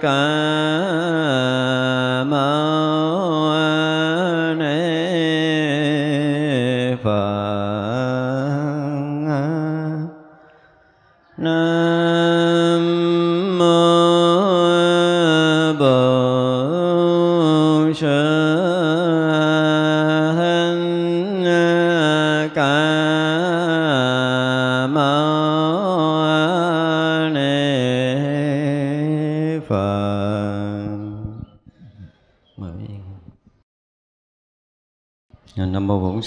Ca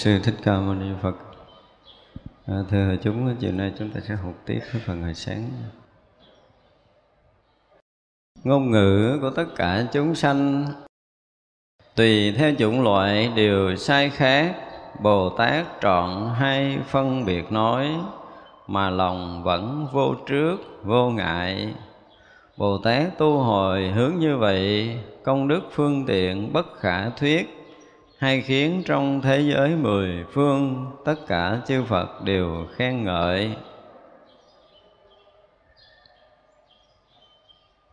Sư Thích Ca Mâu Ni Phật. À, thưa hội chúng, chiều nay chúng ta sẽ học tiếp cái phần hồi sáng. Ngôn ngữ của tất cả chúng sanh tùy theo chủng loại đều sai khác. Bồ Tát trọn hay phân biệt nói mà lòng vẫn vô trước, vô ngại. Bồ Tát tu hồi hướng như vậy, công đức phương tiện bất khả thuyết hay khiến trong thế giới mười phương, tất cả chư Phật đều khen ngợi.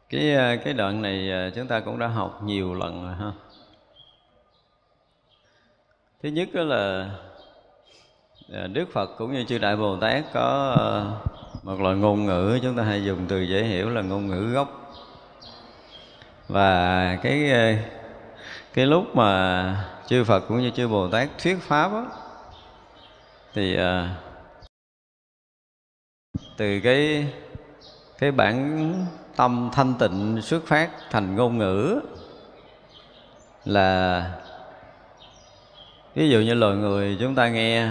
Cái à, cái đoạn này à, chúng ta cũng đã học nhiều lần rồi ha. Thứ nhất đó là à, Đức Phật cũng như chư Đại Bồ Tát có một loại ngôn ngữ chúng ta hay dùng từ dễ hiểu là ngôn ngữ gốc. Và cái cái lúc mà chư Phật cũng như chư Bồ Tát thuyết pháp đó, thì à, từ cái cái bản tâm thanh tịnh xuất phát thành ngôn ngữ là ví dụ như loài người chúng ta nghe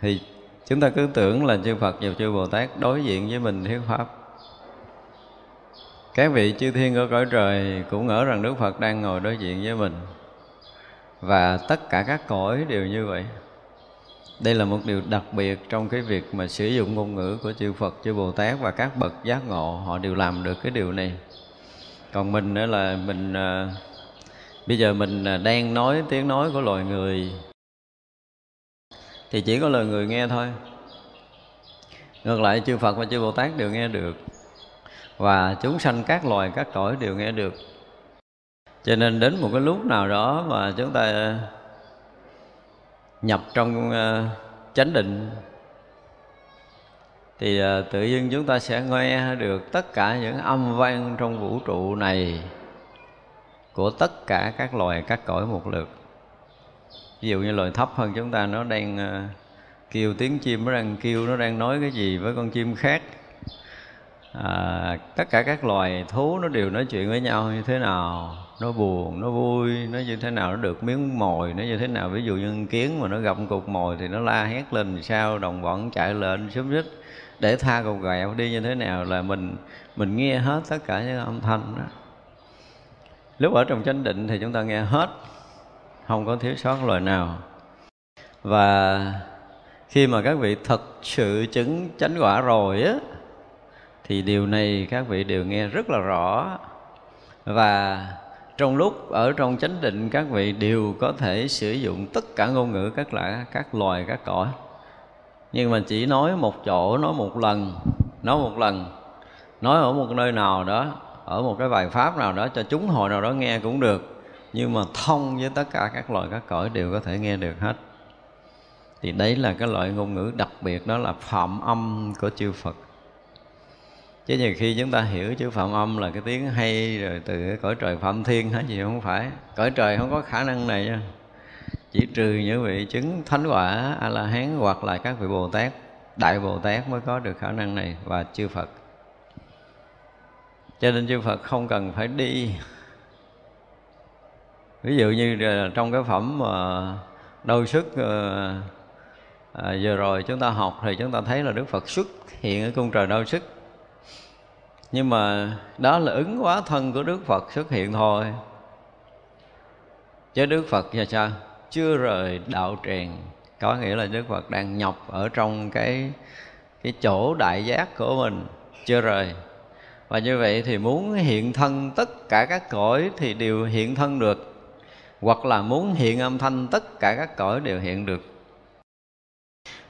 thì chúng ta cứ tưởng là chư Phật và chư Bồ Tát đối diện với mình thuyết pháp. Các vị chư thiên ở cõi trời cũng ngỡ rằng Đức Phật đang ngồi đối diện với mình và tất cả các cõi đều như vậy đây là một điều đặc biệt trong cái việc mà sử dụng ngôn ngữ của chư Phật, chư Bồ Tát và các bậc giác ngộ họ đều làm được cái điều này. Còn mình nữa là mình à, bây giờ mình à, đang nói tiếng nói của loài người thì chỉ có lời người nghe thôi. Ngược lại chư Phật và chư Bồ Tát đều nghe được và chúng sanh các loài các cõi đều nghe được. Cho nên đến một cái lúc nào đó mà chúng ta nhập trong ờ, chánh định thì ờ, tự nhiên chúng ta sẽ nghe được tất cả những âm vang trong vũ trụ này của tất cả các loài các cõi một lượt. Ví dụ như loài thấp hơn chúng ta nó đang ờ, kêu tiếng chim nó đang kêu nó đang nói cái gì với con chim khác. À, tất cả các loài thú nó đều nói chuyện với nhau như thế nào nó buồn, nó vui, nó như thế nào nó được, miếng mồi nó như thế nào. Ví dụ như kiến mà nó gặp cục mồi thì nó la hét lên sao, đồng bọn chạy lên xúm xích để tha cục gẹo đi như thế nào là mình mình nghe hết tất cả những âm thanh đó. Lúc ở trong chánh định thì chúng ta nghe hết, không có thiếu sót lời nào. Và khi mà các vị thật sự chứng chánh quả rồi á, thì điều này các vị đều nghe rất là rõ. Và trong lúc ở trong chánh định, các vị đều có thể sử dụng tất cả ngôn ngữ các loại các loài, các cõi. Nhưng mà chỉ nói một chỗ, nói một lần, nói một lần, nói ở một nơi nào đó, ở một cái bài pháp nào đó cho chúng hội nào đó nghe cũng được. Nhưng mà thông với tất cả các loài, các cõi đều có thể nghe được hết. Thì đấy là cái loại ngôn ngữ đặc biệt, đó là phạm âm của chư Phật chứ nhiều khi chúng ta hiểu chữ phạm âm là cái tiếng hay rồi từ cõi trời phạm thiên hết gì không phải. Cõi trời không có khả năng này nha. Chỉ trừ những vị chứng thánh quả a la hán hoặc là các vị bồ tát đại bồ tát mới có được khả năng này và chư phật. Cho nên chư phật không cần phải đi. Ví dụ như trong cái phẩm ờ, mà đôi sức à, vừa rồi chúng ta học thì chúng ta thấy là đức phật xuất hiện ở cung trời đau sức nhưng mà đó là ứng hóa thân của đức phật xuất hiện thôi. Chứ đức phật là sao? Chưa rời đạo tràng. Có nghĩa là đức phật đang nhập ở trong cái cái chỗ đại giác của mình. Chưa rời. Và như vậy thì muốn hiện thân tất cả các cõi thì đều hiện thân được. Hoặc là muốn hiện âm thanh tất cả các cõi đều hiện được.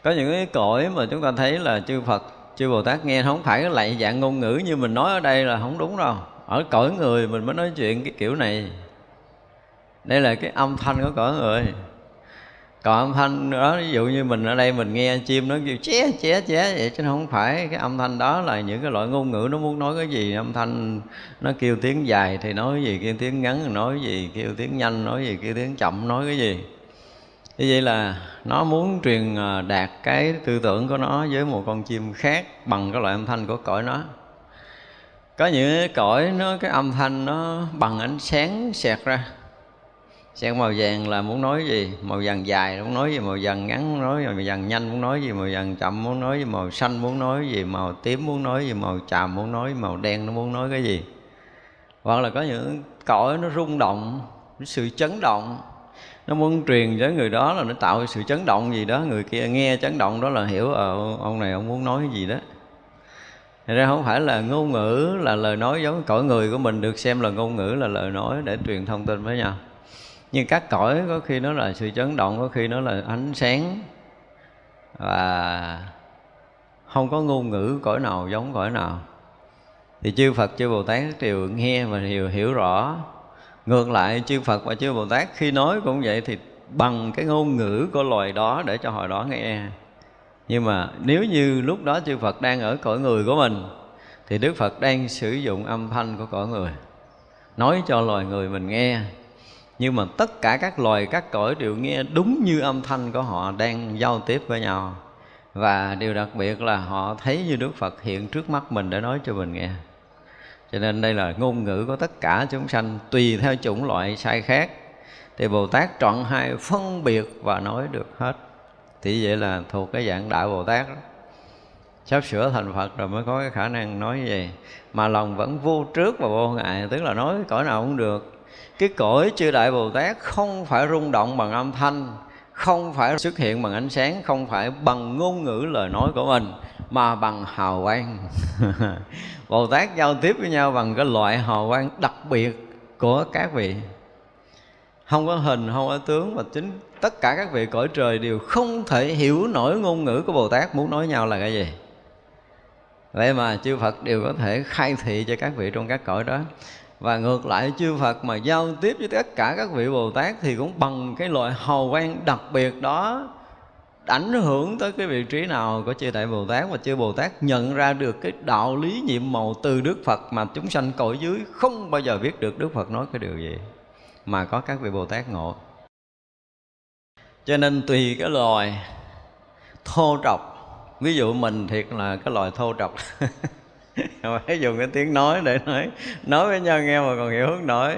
Có những cái cõi mà chúng ta thấy là chư Phật chư Bồ Tát nghe không phải cái lại dạng ngôn ngữ như mình nói ở đây là không đúng đâu. Ở cõi người mình mới nói chuyện cái kiểu này. Đây là cái âm thanh của cõi người. Còn âm thanh đó, ví dụ như mình ở đây mình nghe chim nó kêu ché ché ché vậy chứ không phải cái âm thanh đó là những cái loại ngôn ngữ nó muốn nói cái gì. Âm thanh nó kêu tiếng dài thì nói cái gì, kêu tiếng ngắn nói cái gì, kêu tiếng nhanh nói cái gì, kêu tiếng chậm nói cái gì như vậy là nó muốn truyền à, đạt cái tư tưởng của nó với một con chim khác bằng cái loại âm thanh của cõi nó có những cái cõi nó cái âm thanh nó bằng ánh sáng xẹt ra xẹt màu vàng là muốn nói gì? Màu vàng dài muốn nói gì? Màu vàng ngắn muốn nói gì? Màu vàng nhanh muốn nói gì? Màu vàng chậm muốn nói gì? Màu xanh muốn nói gì? Màu tím muốn nói gì? Màu tràm muốn nói Màu đen nó muốn nói cái gì? Hoặc là có những cõi nó rung động, sự chấn động nó muốn truyền với người đó là nó tạo sự chấn động gì đó. Người kia nghe chấn động đó là hiểu ờ, ông này ông muốn nói cái gì đó. Thật ra không phải là ngôn ngữ là lời nói giống cõi người của mình được xem là ngôn ngữ là lời nói để truyền thông tin với nhau. Nhưng các cõi có khi nó là sự chấn động có khi nó là ánh sáng. Và không có ngôn ngữ cõi nào giống cõi nào. Thì chư Phật chư Bồ Tát đều nghe và đều hiểu rõ ngược lại, chư Phật và chư Bồ Tát khi nói cũng vậy thì bằng cái ngôn ngữ của loài đó để cho hồi đó nghe. Nhưng mà nếu như lúc đó chư Phật đang ở cõi người của mình, thì Đức Phật đang sử dụng âm thanh của cõi người, nói cho loài người mình nghe. Nhưng mà tất cả các loài, các cõi đều nghe đúng như âm thanh của họ đang giao tiếp với nhau. Và điều đặc biệt là họ thấy như Đức Phật hiện trước mắt mình để nói cho mình nghe cho nên đây là ngôn ngữ của tất cả chúng sanh, tùy theo chủng loại sai khác. Thì Bồ Tát chọn hai phân biệt và nói được hết. Thì vậy là thuộc cái dạng đại Bồ Tát đó. Sắp sửa thành Phật rồi mới có cái khả năng nói như vậy. Mà lòng vẫn vô trước và vô ngại, tức là nói cõi nào cũng được. Cái cõi chư đại bồ tát không phải rung động bằng âm thanh, không phải xuất hiện bằng ánh sáng, không phải bằng ngôn ngữ lời nói của mình mà bằng hào quang. Bồ tát giao tiếp với nhau bằng cái loại hào quang đặc biệt của các vị. Không có hình, không có tướng mà chính tất cả các vị cõi trời đều không thể hiểu nổi ngôn ngữ của bồ tát. Muốn nói nhau là cái gì? Vậy mà chư phật đều có thể khai thị cho các vị trong các cõi đó. Và ngược lại, chư Phật mà giao tiếp với tất cả các vị Bồ Tát thì cũng bằng cái loại hào quang đặc biệt đó ảnh hưởng tới cái vị trí nào của chư Đại Bồ Tát và chư Bồ Tát nhận ra được cái đạo lý nhiệm màu từ Đức Phật mà chúng sanh cõi dưới không bao giờ biết được Đức Phật nói cái điều gì, mà có các vị Bồ Tát ngộ. Cho nên tùy cái loài thô trọc, ví dụ mình thiệt là cái loài thô trọc phải dùng cái tiếng nói để nói nói với nhau nghe mà còn hiểu không nổi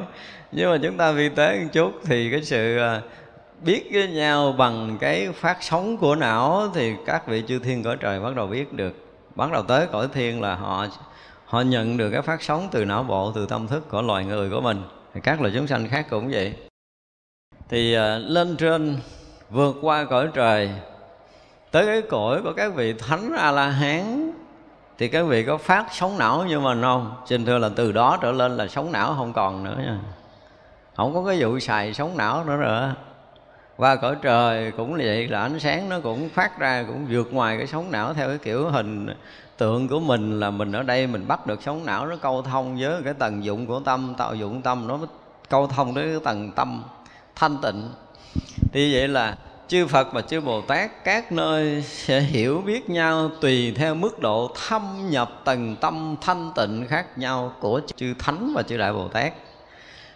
nhưng mà chúng ta vi tế một chút thì cái sự à, biết với nhau bằng cái phát sóng của não thì các vị chư thiên cõi trời bắt đầu biết được. Bắt đầu tới cõi thiên là họ họ nhận được cái phát sóng từ não bộ từ tâm thức của loài người của mình. Thì các loài chúng sanh khác cũng vậy. Thì uh, lên trên vượt qua cõi trời tới cái cõi của các vị thánh a la hán thì các vị có phát sóng não như mình không? Xin thưa là từ đó trở lên là sóng não không còn nữa nha. Không có cái vụ xài sóng não nữa rồi và cõi trời cũng vậy, là ánh sáng nó cũng phát ra, cũng vượt ngoài cái sóng não theo cái kiểu hình tượng của mình, là mình ở đây mình bắt được sóng não nó câu thông với cái tầng dụng của tâm, tạo dụng tâm, nó câu thông tới cái tầng tâm thanh tịnh thì vậy là chư Phật và chư Bồ Tát, các nơi sẽ hiểu biết nhau tùy theo mức độ thâm nhập tầng tâm thanh tịnh khác nhau của chư Thánh và chư Đại Bồ Tát.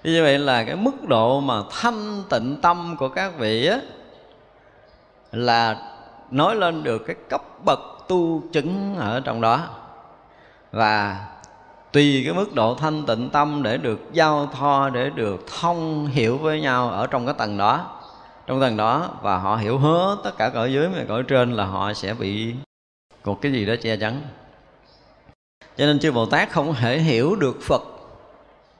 Như vậy là cái mức độ mà thanh tịnh tâm của các vị á, là nói lên được cái cấp bậc tu chứng ở trong đó. Và tùy cái mức độ thanh tịnh tâm để được giao thoa, để được thông hiểu với nhau ở trong cái tầng đó. Trong tầng đó và họ hiểu hết tất cả cõi dưới và cõi trên là họ sẽ bị một cái gì đó che chắn. Cho nên chư bồ tát không thể hiểu được phật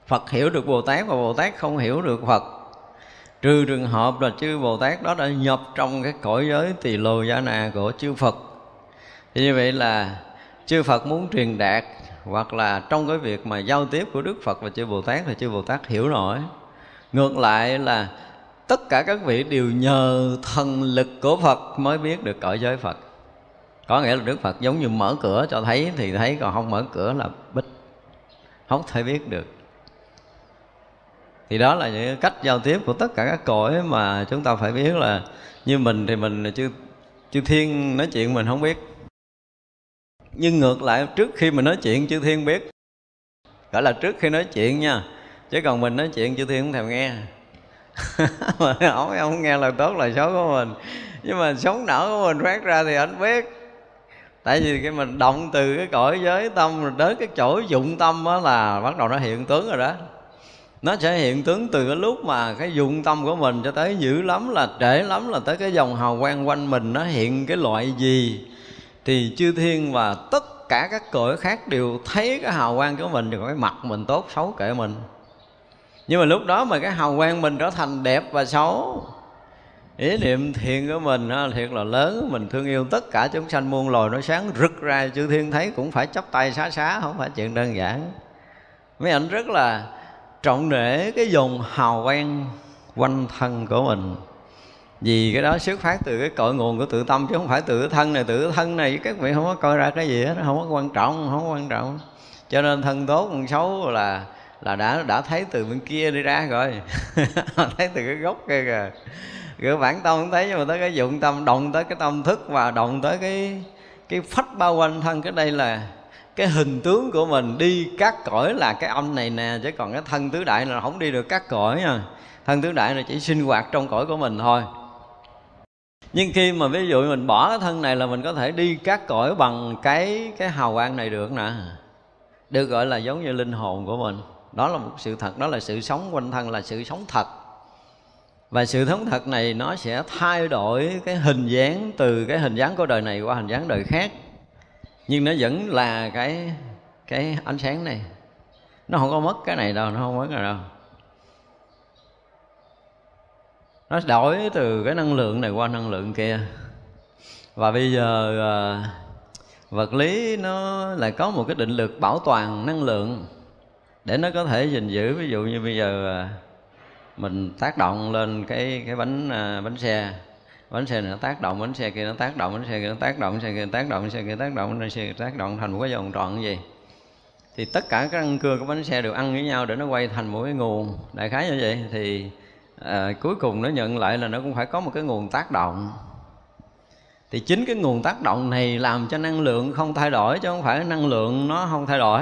phật hiểu được bồ tát và bồ tát không hiểu được phật. Trừ trường hợp là chư bồ tát đó đã nhập trong cái cõi giới tỳ lô giá na của chư phật. Thì như vậy là chư phật muốn truyền đạt hoặc là trong cái việc mà giao tiếp của đức phật và chư bồ tát thì chư bồ tát hiểu nổi ngược lại là tất cả các vị đều nhờ thần lực của phật mới biết được cõi giới phật. Có nghĩa là đức phật giống như mở cửa cho thấy thì thấy, còn không mở cửa là bích. Không thể biết được thì đó là những cách giao tiếp của tất cả các cõi mà chúng ta phải biết là như mình thì mình chưa chư thiên nói chuyện mình không biết. Nhưng ngược lại, trước khi mình nói chuyện, chư thiên biết. Gọi là trước khi nói chuyện nha, chứ còn mình nói chuyện, chư thiên không thèm nghe. Mà ông không nghe lời tốt, lời xấu của mình. Nhưng mà sống não của mình phát ra thì anh biết. Tại vì cái mình động từ cái cõi giới tâm rồi đến cái chỗ dụng tâm á là bắt đầu nó hiện tướng rồi đó nó sẽ hiện tướng từ cái lúc mà cái dụng tâm của mình cho tới dữ lắm là trễ lắm là tới cái dòng hào quang quanh mình nó hiện cái loại gì. Thì chư thiên và tất cả các cõi khác đều thấy cái hào quang của mình rồi cái mặt mình tốt xấu kệ mình. Nhưng mà lúc đó mà cái hào quang mình trở thành đẹp và xấu ý niệm thiện của mình đó, thiệt là lớn. Mình thương yêu tất cả chúng sanh muôn loài nó sáng rực ra. Chư thiên thấy cũng phải chấp tay xá xá không phải chuyện đơn giản. Mấy ảnh rất là trọng để cái dòng hào quang quanh thân của mình. Vì cái đó xuất phát từ cái cội nguồn của tự tâm chứ không phải từ thân này, tự thân này các vị không có coi ra cái gì hết không có quan trọng, không có quan trọng. Cho nên thân tốt thân xấu là là đã đã thấy từ bên kia đi ra rồi. Thấy từ cái gốc kia kìa. Cái bản tâm không thấy, nhưng mà tới cái dụng tâm, động tới cái tâm thức và động tới cái cái phách bao quanh thân, cái đây là cái hình tướng của mình đi các cõi là cái âm này nè, chứ còn cái thân tứ đại là không đi được các cõi nha thân tứ đại là chỉ sinh hoạt trong cõi của mình thôi. Nhưng khi mà ví dụ mình bỏ cái thân này là mình có thể đi các cõi bằng cái cái hào quang này được nè. Được gọi là giống như linh hồn của mình. Đó là một sự thật, đó là sự sống quanh thân, là sự sống thật. Và sự sống thật này nó sẽ thay đổi cái hình dáng từ cái hình dáng của đời này qua hình dáng đời khác nhưng nó vẫn là cái cái ánh sáng này. Nó không có mất cái này đâu nó không mất cái đâu. Nó đổi từ cái năng lượng này qua năng lượng kia. Và bây giờ à, vật lý nó lại có một cái định lực bảo toàn năng lượng để nó có thể gìn giữ. Ví dụ như bây giờ à, mình tác động lên cái cái bánh à, bánh xe bánh xe này nó tác động bánh xe kia nó tác động bánh xe kia nó tác động bánh xe kia nó tác động bánh xe kia tác động bánh xe kia tác động thành một cái vòng tròn gì? Thì tất cả các răng cưa của bánh xe đều ăn với nhau để nó quay thành một cái nguồn. Đại khái như vậy thì à, cuối cùng nó nhận lại là nó cũng phải có một cái nguồn tác động. Thì chính cái nguồn tác động này làm cho năng lượng không thay đổi chứ không phải năng lượng nó không thay đổi.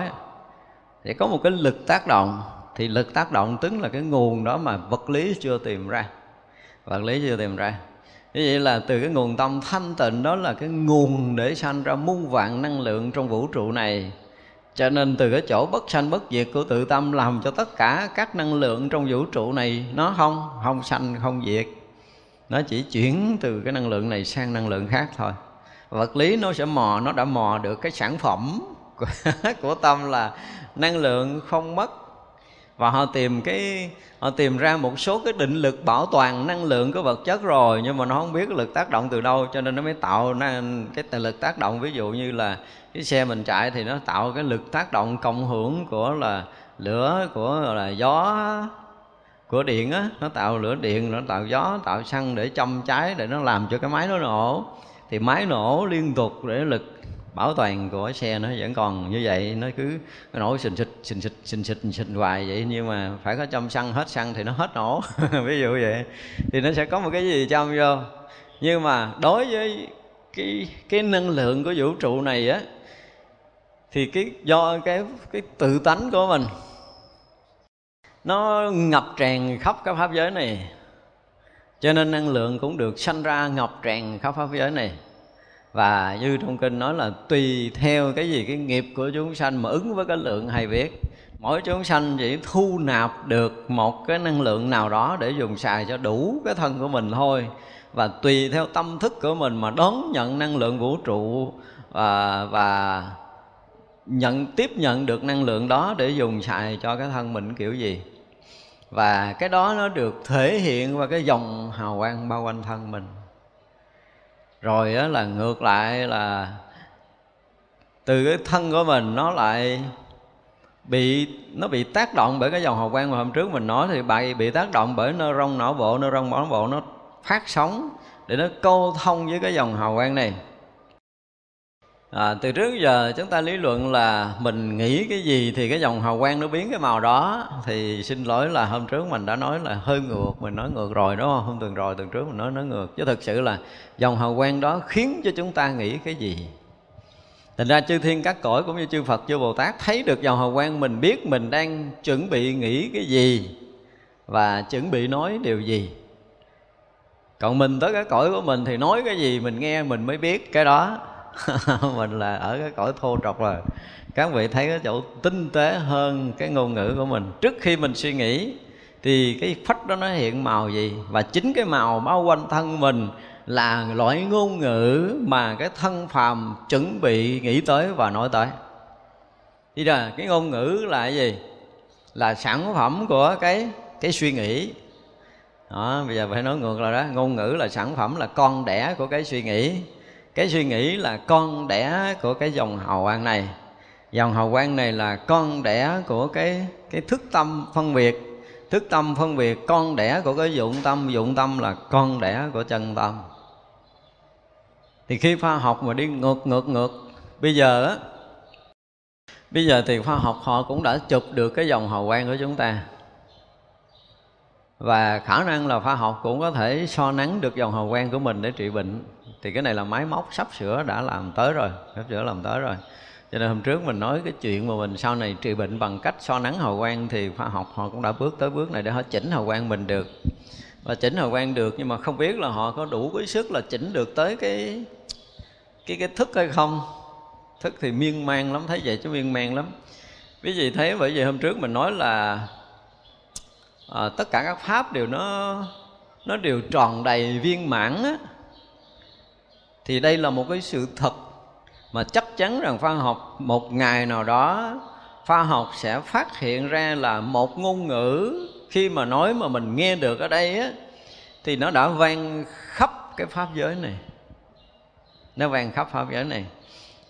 Thì có một cái lực tác động. Thì lực tác động tức là cái nguồn đó mà vật lý chưa tìm ra. Vật lý chưa tìm ra như vậy là từ cái nguồn tâm thanh tịnh đó là cái nguồn để sanh ra muôn vạn năng lượng trong vũ trụ này. Cho nên từ cái chỗ bất sanh bất diệt của tự tâm làm cho tất cả các năng lượng trong vũ trụ này nó không không sanh không diệt. Nó chỉ chuyển từ cái năng lượng này sang năng lượng khác thôi. Vật lý nó sẽ mò nó đã mò được cái sản phẩm của, của tâm là năng lượng không mất và họ tìm cái, họ tìm ra một số cái định lực bảo toàn năng lượng của vật chất rồi, nhưng mà nó không biết lực tác động từ đâu, cho nên nó mới tạo nên cái lực tác động. Ví dụ như là cái xe mình chạy thì nó tạo cái lực tác động cộng hưởng của là lửa, của là gió, của điện á. Nó tạo lửa điện, nó tạo gió, tạo xăng để châm cháy, để nó làm cho cái máy nó nổ. Thì máy nổ liên tục để lực bảo toàn của xe nó vẫn còn như vậy, nó cứ nổ xình xịch xình xịch xình xịch, xình hoài vậy, nhưng mà phải có châm xăng, hết xăng thì nó hết nổ. Ví dụ vậy, thì nó sẽ có một cái gì châm vô. Nhưng mà đối với cái cái năng lượng của vũ trụ này á, thì cái, do cái cái tự tánh của mình, nó ngập tràn khắp các pháp giới này. Cho nên năng lượng cũng được sanh ra ngập tràn khắp pháp giới này và như trong kinh nói là tùy theo cái gì, cái nghiệp của chúng sanh mà ứng với cái lượng hay biết. Mỗi chúng sanh chỉ thu nạp được một cái năng lượng nào đó để dùng xài cho đủ cái thân của mình thôi. Và tùy theo tâm thức của mình mà đón nhận năng lượng vũ trụ và và nhận, tiếp nhận được năng lượng đó để dùng xài cho cái thân mình kiểu gì. Và cái đó nó được thể hiện qua cái dòng hào quang bao quanh thân mình rồi á, là ngược lại là từ cái thân của mình nó lại bị nó bị tác động bởi cái dòng hào quang mà hôm trước mình nói thì bị bị tác động bởi nơ rong não bộ nơ rong não bộ nó phát sóng để nó câu thông với cái dòng hào quang này à, từ trước giờ chúng ta lý luận là mình nghĩ cái gì thì cái dòng hào quang nó biến cái màu đó thì xin lỗi là hôm trước mình đã nói là hơi ngược mình nói ngược rồi đúng không hôm tuần rồi tuần trước mình nói nói ngược chứ thực sự là dòng hào quang đó khiến cho chúng ta nghĩ cái gì Thành ra chư thiên các cõi cũng như chư Phật chư Bồ Tát thấy được dòng hào quang mình biết mình đang chuẩn bị nghĩ cái gì và chuẩn bị nói điều gì. Còn mình tới cái cõi của mình thì nói cái gì mình nghe mình mới biết cái đó. mình là ở cái cõi thô trọc rồi. Các vị thấy cái chỗ tinh tế hơn cái ngôn ngữ của mình. Trước khi mình suy nghĩ thì cái phách đó nó hiện màu gì? Và chính cái màu bao quanh thân mình là loại ngôn ngữ mà cái thân phàm chuẩn bị nghĩ tới và nói tới. Thì là cái ngôn ngữ là cái gì? Là sản phẩm của cái cái suy nghĩ. Đó, bây giờ phải nói ngược lại đó. Ngôn ngữ là sản phẩm là con đẻ của cái suy nghĩ cái suy nghĩ là con đẻ của cái dòng hào quang này. Dòng hào quang này là con đẻ của cái cái thức tâm phân biệt. Thức tâm phân biệt, con đẻ của cái dụng tâm dụng tâm là con đẻ của chân tâm. Thì khi khoa học mà đi ngược ngược ngược, bây giờ á, bây giờ thì khoa học họ cũng đã chụp được cái dòng hào quang của chúng ta. Và khả năng là khoa học cũng có thể so nắng được dòng hào quang của mình để trị bệnh thì cái này là máy móc sắp sửa đã làm tới rồi sắp sửa làm tới rồi. Cho nên hôm trước mình nói cái chuyện mà mình sau này trị bệnh bằng cách so nắng hào quang thì khoa học họ cũng đã bước tới bước này để họ chỉnh hào quang mình được. Và chỉnh hào quang được nhưng mà không biết là họ có đủ cái sức là chỉnh được tới cái cái cái thức hay không. Thức thì miên man lắm thấy vậy chứ miên man lắm. Quý vị thấy bởi vì hôm trước mình nói là à, tất cả các pháp đều nó nó đều tròn đầy viên mãn á thì đây là một cái sự thật mà chắc chắn rằng khoa học, một ngày nào đó, khoa học sẽ phát hiện ra là một ngôn ngữ khi mà nói mà mình nghe được ở đây á, thì nó đã vang khắp cái pháp giới này. Nó vang khắp pháp giới này.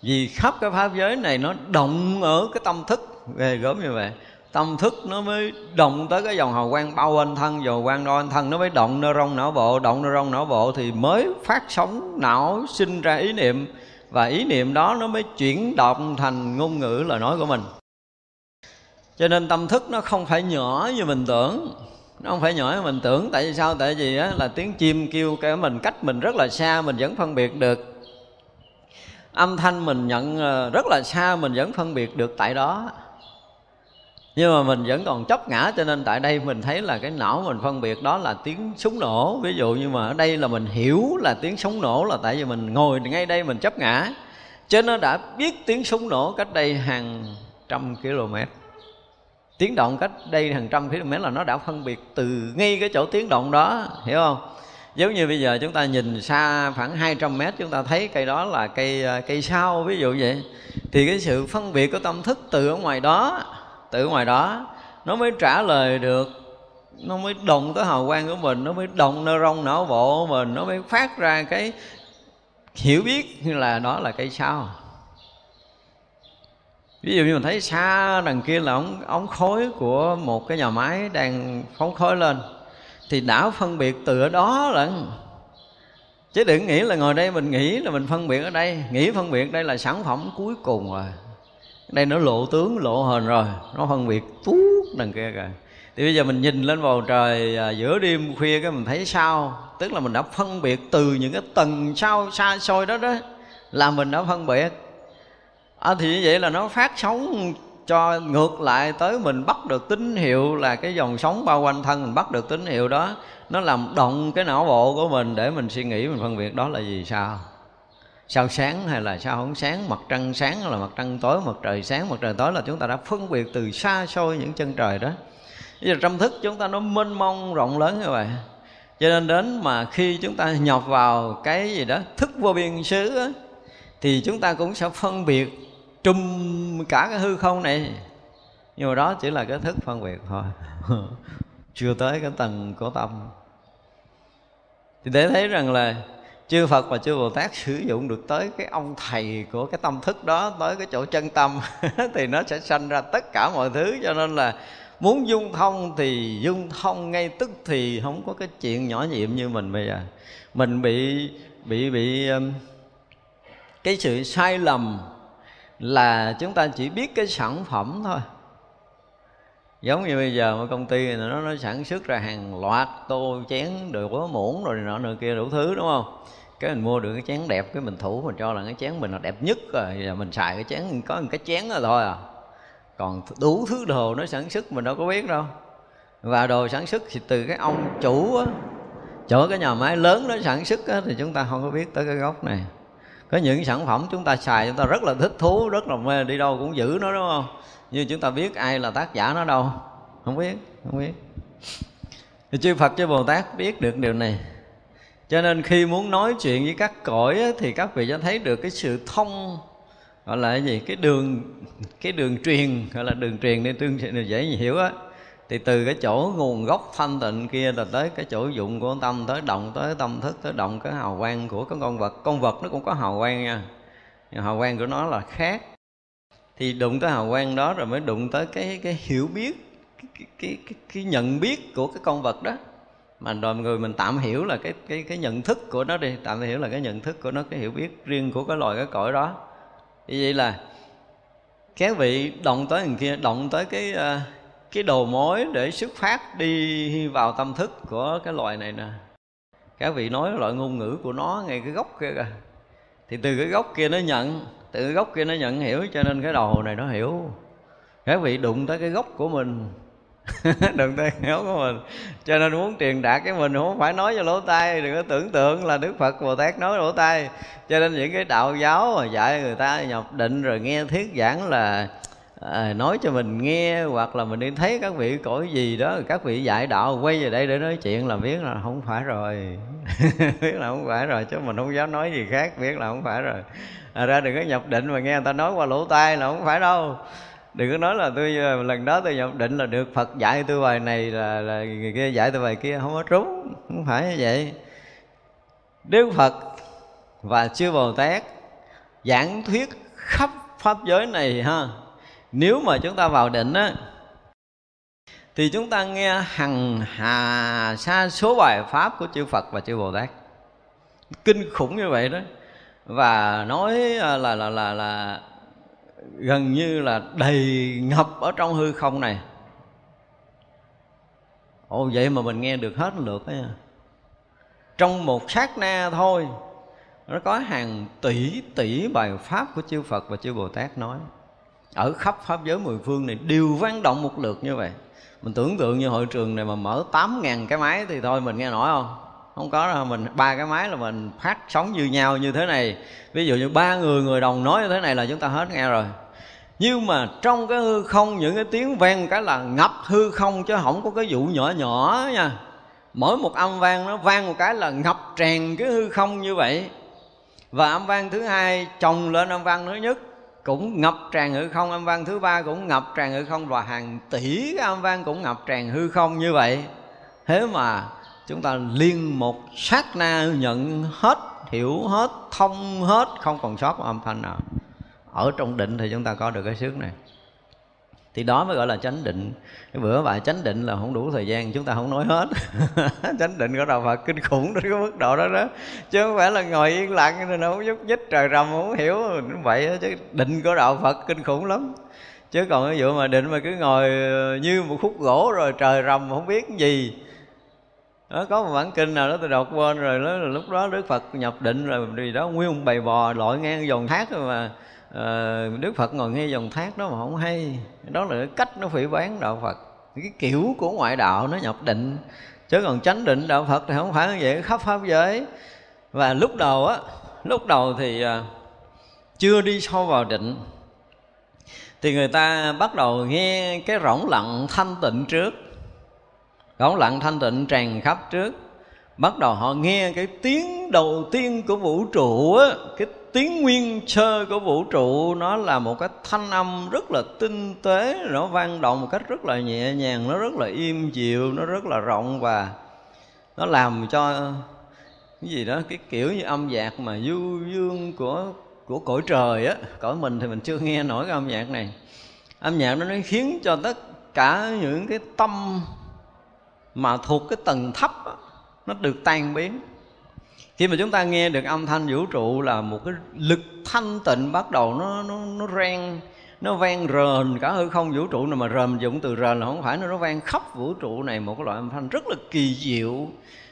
Vì khắp cái pháp giới này nó động ở cái tâm thức về gớm như vậy tâm thức nó mới động tới cái dòng hào quang bao quanh thân dòng quang đo thân nó mới động nơ rong não bộ động nơ rong não bộ thì mới phát sóng não sinh ra ý niệm. Và ý niệm đó nó mới chuyển động thành ngôn ngữ lời nói của mình. Cho nên tâm thức nó không phải nhỏ như mình tưởng. Nó không phải nhỏ như mình tưởng. Tại vì sao? Tại vì á, là tiếng chim kêu cái mình cách mình rất là xa mình vẫn phân biệt được. Âm thanh mình nhận ờ, rất là xa mình vẫn phân biệt được tại đó nhưng mà mình vẫn còn chấp ngã, cho nên tại đây mình thấy là cái não mình phân biệt đó là tiếng súng nổ. Ví dụ như mà ở đây là mình hiểu là tiếng súng nổ là tại vì mình ngồi ngay đây mình chấp ngã. Cho nó đã biết tiếng súng nổ cách đây hàng trăm km. Tiếng động cách đây hàng trăm km là nó đã phân biệt từ ngay cái chỗ tiếng động đó, hiểu không? Giống như bây giờ chúng ta nhìn xa khoảng 200 mét, chúng ta thấy cây đó là cây à, cây sao, ví dụ vậy. Thì cái sự phân biệt của tâm thức từ ở ngoài đó từ ngoài đó, nó mới trả lời được, nó mới động tới hào quang của mình, nó mới động nơ rong não bộ của mình, nó mới phát ra cái hiểu biết như là đó là cây sao. Ví dụ như mình thấy xa đằng kia là ống ống khói của một cái nhà máy đang phóng khói lên, thì đã phân biệt từ ở đó lận. Chứ đừng nghĩ là ngồi đây mình nghĩ là mình phân biệt ở đây. Nghĩ phân biệt đây là sản phẩm cuối cùng rồi đây nó lộ tướng lộ hình rồi. Nó phân biệt tuốt đằng kia kìa. Thì bây giờ mình nhìn lên bầu trời à, giữa đêm khuya cái mình thấy sao? Tức là mình đã phân biệt từ những cái tầng sao xa xôi đó đó là mình đã phân biệt. À, thì như vậy là nó phát sóng cho ngược lại tới mình bắt được tín hiệu là cái dòng sóng bao quanh thân mình bắt được tín hiệu đó. Nó làm động cái não bộ của mình để mình suy nghĩ mình phân biệt đó là gì sao? Sao sáng hay là sao không sáng? Mặt trăng sáng hay là mặt trăng tối? Mặt trời sáng mặt trời tối là chúng ta đã phân biệt từ xa xôi những chân trời đó. Bây giờ trong thức chúng ta nó mênh mông rộng lớn như vậy. Cho nên đến mà khi chúng ta nhập vào cái gì đó thức vô biên xứ á, thì chúng ta cũng sẽ phân biệt trùm cả cái hư không này. Nhưng mà đó chỉ là cái thức phân biệt thôi. Chưa tới cái tầng của tâm. Thì để thấy rằng là chư Phật và chư Bồ Tát sử dụng được tới cái ông thầy của cái tâm thức đó, tới cái chỗ chân tâm, thì nó sẽ sanh ra tất cả mọi thứ. Cho nên là muốn dung thông thì dung thông, ngay tức thì không có cái chuyện nhỏ nhiệm như mình bây giờ. Mình bị bị bị um, cái sự sai lầm là chúng ta chỉ biết cái sản phẩm thôi giống như bây giờ một công ty này nó nó sản xuất ra hàng loạt tô chén đồ có muỗng rồi nọ nọ kia đủ thứ đúng không? Cái mình mua được cái chén đẹp cái mình thủ mình cho là cái chén mình là đẹp nhất rồi. Giờ mình xài cái chén có một cái chén rồi thôi à. Còn đủ thứ đồ nó sản xuất mình đâu có biết đâu. Và đồ sản xuất thì từ cái ông chủ á. Chỗ cái nhà máy lớn nó sản xuất á, thì chúng ta không có biết tới cái gốc này. Có những sản phẩm chúng ta xài chúng ta rất là thích thú rất là mê đi đâu cũng giữ nó đúng không? Như chúng ta biết ai là tác giả nó đâu. Không biết không biết. Thì chư Phật chư Bồ Tát biết được điều này. Cho nên khi muốn nói chuyện với các cõi á, thì các vị cho thấy được cái sự thông gọi là cái gì? Cái đường cái đường truyền gọi là đường truyền để tương dễ hiểu á. Thì từ cái chỗ nguồn gốc thanh tịnh kia là tới cái chỗ dụng của tâm tới động tới tâm thức tới động cái hào quang của cái con vật. Con vật nó cũng có hào quang nha. Nhưng hào quang của nó là khác thì đụng tới hào quang đó rồi mới đụng tới cái cái hiểu biết cái cái, cái, cái, nhận biết của cái con vật đó. Mà rồi người mình tạm hiểu là cái cái cái nhận thức của nó đi tạm hiểu là cái nhận thức của nó cái hiểu biết riêng của cái loài cái cõi đó. Như vậy là các vị động tới người kia động tới cái ờ, cái đầu mối để xuất phát đi vào tâm thức của cái loài này nè. Các vị nói loại ngôn ngữ của nó ngay cái gốc kia kìa. Thì từ cái gốc kia nó nhận tự gốc kia nó nhận hiểu, cho nên cái đầu này nó hiểu. Các vị đụng tới cái gốc của mình. Đừng tay khéo của mình. Cho nên muốn truyền đạt cái mình không phải nói cho lỗ tai, đừng có tưởng tượng là đức phật bồ tát nói lỗ tai. Cho nên những cái đạo giáo mà dạy người ta nhập định rồi nghe thuyết giảng là à, nói cho mình nghe hoặc là mình đi thấy các vị cõi gì đó các vị dạy đạo quay về đây để nói chuyện là biết là không phải rồi. Biết là không phải rồi chứ mình không dám nói gì khác biết là không phải rồi. À, ra đừng có nhập định mà nghe người ta nói qua lỗ tai là không phải đâu. Đừng có nói là tôi ờ, lần đó tôi nhập định là được phật dạy tôi bài này là, là người kia dạy tôi bài kia không có trúng không phải như vậy. Đức phật và chư bồ tát giảng thuyết khắp pháp giới này ha nếu mà chúng ta vào định á thì chúng ta nghe hằng hà sa số bài pháp của chư Phật và chư Bồ Tát. Kinh khủng như vậy đó. Và nói là là là là, là gần như là đầy ngập ở trong hư không này. Ồ vậy mà mình nghe được hết lượt ấy trong một sát na thôi nó có hàng tỷ tỷ bài pháp của chư Phật và chư Bồ Tát nói ở khắp pháp giới mười phương này đều vang động một lượt như vậy. Mình tưởng tượng như hội trường này mà mở tám ngàn cái máy thì thôi, mình nghe nổi không? Không có đâu, mình ba cái máy là mình phát sóng như nhau như thế này. Ví dụ như ba người người đồng nói như thế này là chúng ta hết nghe rồi. Nhưng mà trong cái hư không, những cái tiếng vang cái là ngập hư không chứ không có cái vụ nhỏ nhỏ nha. Mỗi một âm vang nó vang một cái là ngập tràn cái hư không như vậy. Và âm vang thứ hai, chồng lên âm vang thứ nhất cũng ngập tràn hư không, âm vang thứ ba cũng ngập tràn hư không, và hàng tỷ cái âm vang cũng ngập tràn hư không như vậy. Thế mà chúng ta liên một sát na nhận hết, hiểu hết, thông hết, không còn sót âm thanh nào. Ở trong định thì chúng ta có được cái sức này thì đó mới gọi là chánh định. Cái bữa bài chánh định là không đủ thời gian chúng ta không nói hết. Chánh định của đạo phật kinh khủng đến cái mức độ đó đó. Chứ không phải là ngồi yên lặng rồi nó không giúp nhích trời rầm không hiểu. Vậy đó, chứ định của đạo phật kinh khủng lắm. Chứ còn cái vụ mà định mà cứ ngồi ờ, như một khúc gỗ rồi trời rầm không biết cái gì. Đó, có một bản kinh nào đó tôi đọc quên rồi đó, lúc đó đức phật nhập định rồi vì đó nguyên bày bầy bò lội ngang dòng thác rồi mà uh, đức phật ngồi nghe dòng thác đó mà không hay. Đó là cái cách nó phỉ bán đạo phật. Cái kiểu của ngoại đạo nó nhập định. Chứ còn chánh định đạo phật thì không phải như vậy khắp pháp giới. Và lúc đầu á lúc đầu thì à, chưa đi sâu vào định. Thì người ta bắt đầu nghe cái rỗng lặng thanh tịnh trước. Rỗng lặng thanh tịnh tràn khắp trước. Bắt đầu họ nghe cái tiếng đầu tiên của vũ trụ á cái tiếng nguyên sơ của vũ trụ nó là một cái thanh âm rất là tinh tế nó vang động một cách rất là nhẹ nhàng nó rất là im dịu nó rất là rộng và nó làm cho cái gì đó cái kiểu như âm nhạc mà du dương của của cõi trời á cõi mình thì mình chưa nghe nổi cái âm nhạc này. Âm nhạc nó nó khiến cho tất cả những cái tâm mà thuộc cái tầng thấp á, nó được tan biến khi mà chúng ta nghe được âm thanh vũ trụ là một cái lực thanh tịnh bắt đầu nó nó nó ren nó vang rền cả hư không vũ trụ. Này mà rền dụng từ rền là không phải, nó nó vang khắp vũ trụ này một cái loại âm thanh rất là kỳ diệu,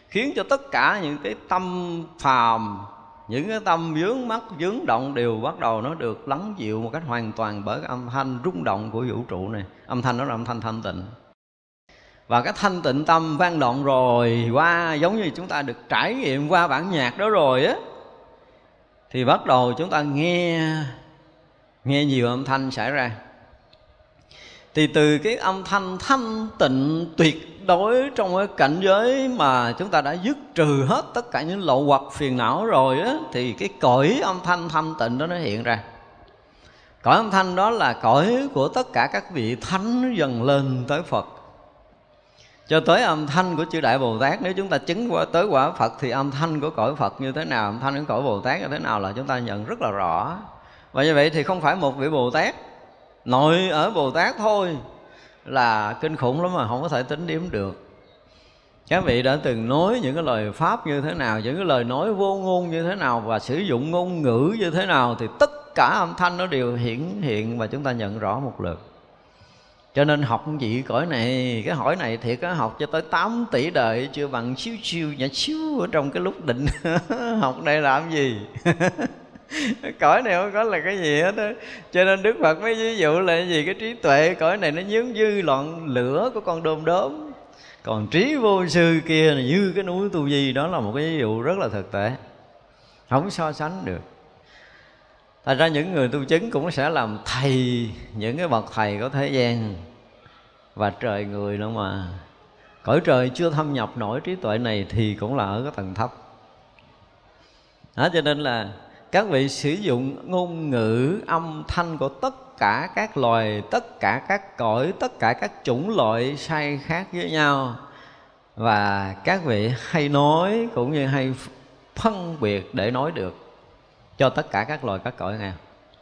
khiến cho tất cả những cái tâm phàm, những cái tâm vướng mắt vướng động đều bắt đầu nó được lắng dịu một cách hoàn toàn bởi cái âm thanh rung động của vũ trụ này. Âm thanh đó là âm thanh thanh tịnh và cái thanh tịnh tâm vang động rồi, qua giống như chúng ta được trải nghiệm qua bản nhạc đó rồi á, thì bắt đầu chúng ta nghe nghe nhiều âm thanh xảy ra. Thì từ cái âm thanh thanh tịnh tuyệt đối trong cái cảnh giới mà chúng ta đã dứt trừ hết tất cả những lậu hoặc phiền não rồi á, thì cái cõi âm thanh thanh tịnh đó nó hiện ra. Cõi âm thanh đó là cõi của tất cả các vị thánh dần lên tới phật cho tới âm thanh của chư đại bồ tát, nếu chúng ta chứng qua tới quả phật thì âm thanh của cõi phật như thế nào, âm thanh của cõi bồ tát như thế nào là chúng ta nhận rất là rõ. Và như vậy thì không phải một vị bồ tát, nội ở bồ tát thôi là kinh khủng lắm mà không có thể tính điểm được. Các vị đã từng nói những cái lời pháp như thế nào, những cái lời nói vô ngôn như thế nào và sử dụng ngôn ngữ như thế nào thì tất cả âm thanh nó đều hiển hiện và chúng ta nhận rõ một lượt cho nên học gì cõi này, cái hỏi này thiệt á, học cho tới 8 tỷ đời, chưa bằng xíu xíu nhỏ xíu ở trong cái lúc định. Học đây làm gì? Cõi này không có là cái gì hết á. Cho nên đức phật mới ví dụ là gì? Cái trí tuệ cõi này nó nhướng dư loạn lửa của con đom đóm. Còn trí vô sư kia là như cái núi tu di, đó là một cái ví dụ rất là thực tế. Không so sánh được. Thật ra những người tu chứng cũng sẽ làm thầy những cái bậc thầy của thế gian. Và trời người nữa mà. Cõi trời chưa thâm nhập nổi trí tuệ này thì cũng là ở cái tầng thấp. Đó cho nên là các vị sử dụng ngôn ngữ, âm thanh của tất cả các loài, tất cả các cõi, tất cả các chủng loại sai khác với nhau. Và các vị hay nói cũng như hay phân biệt để nói được cho tất cả các loài các cõi nghe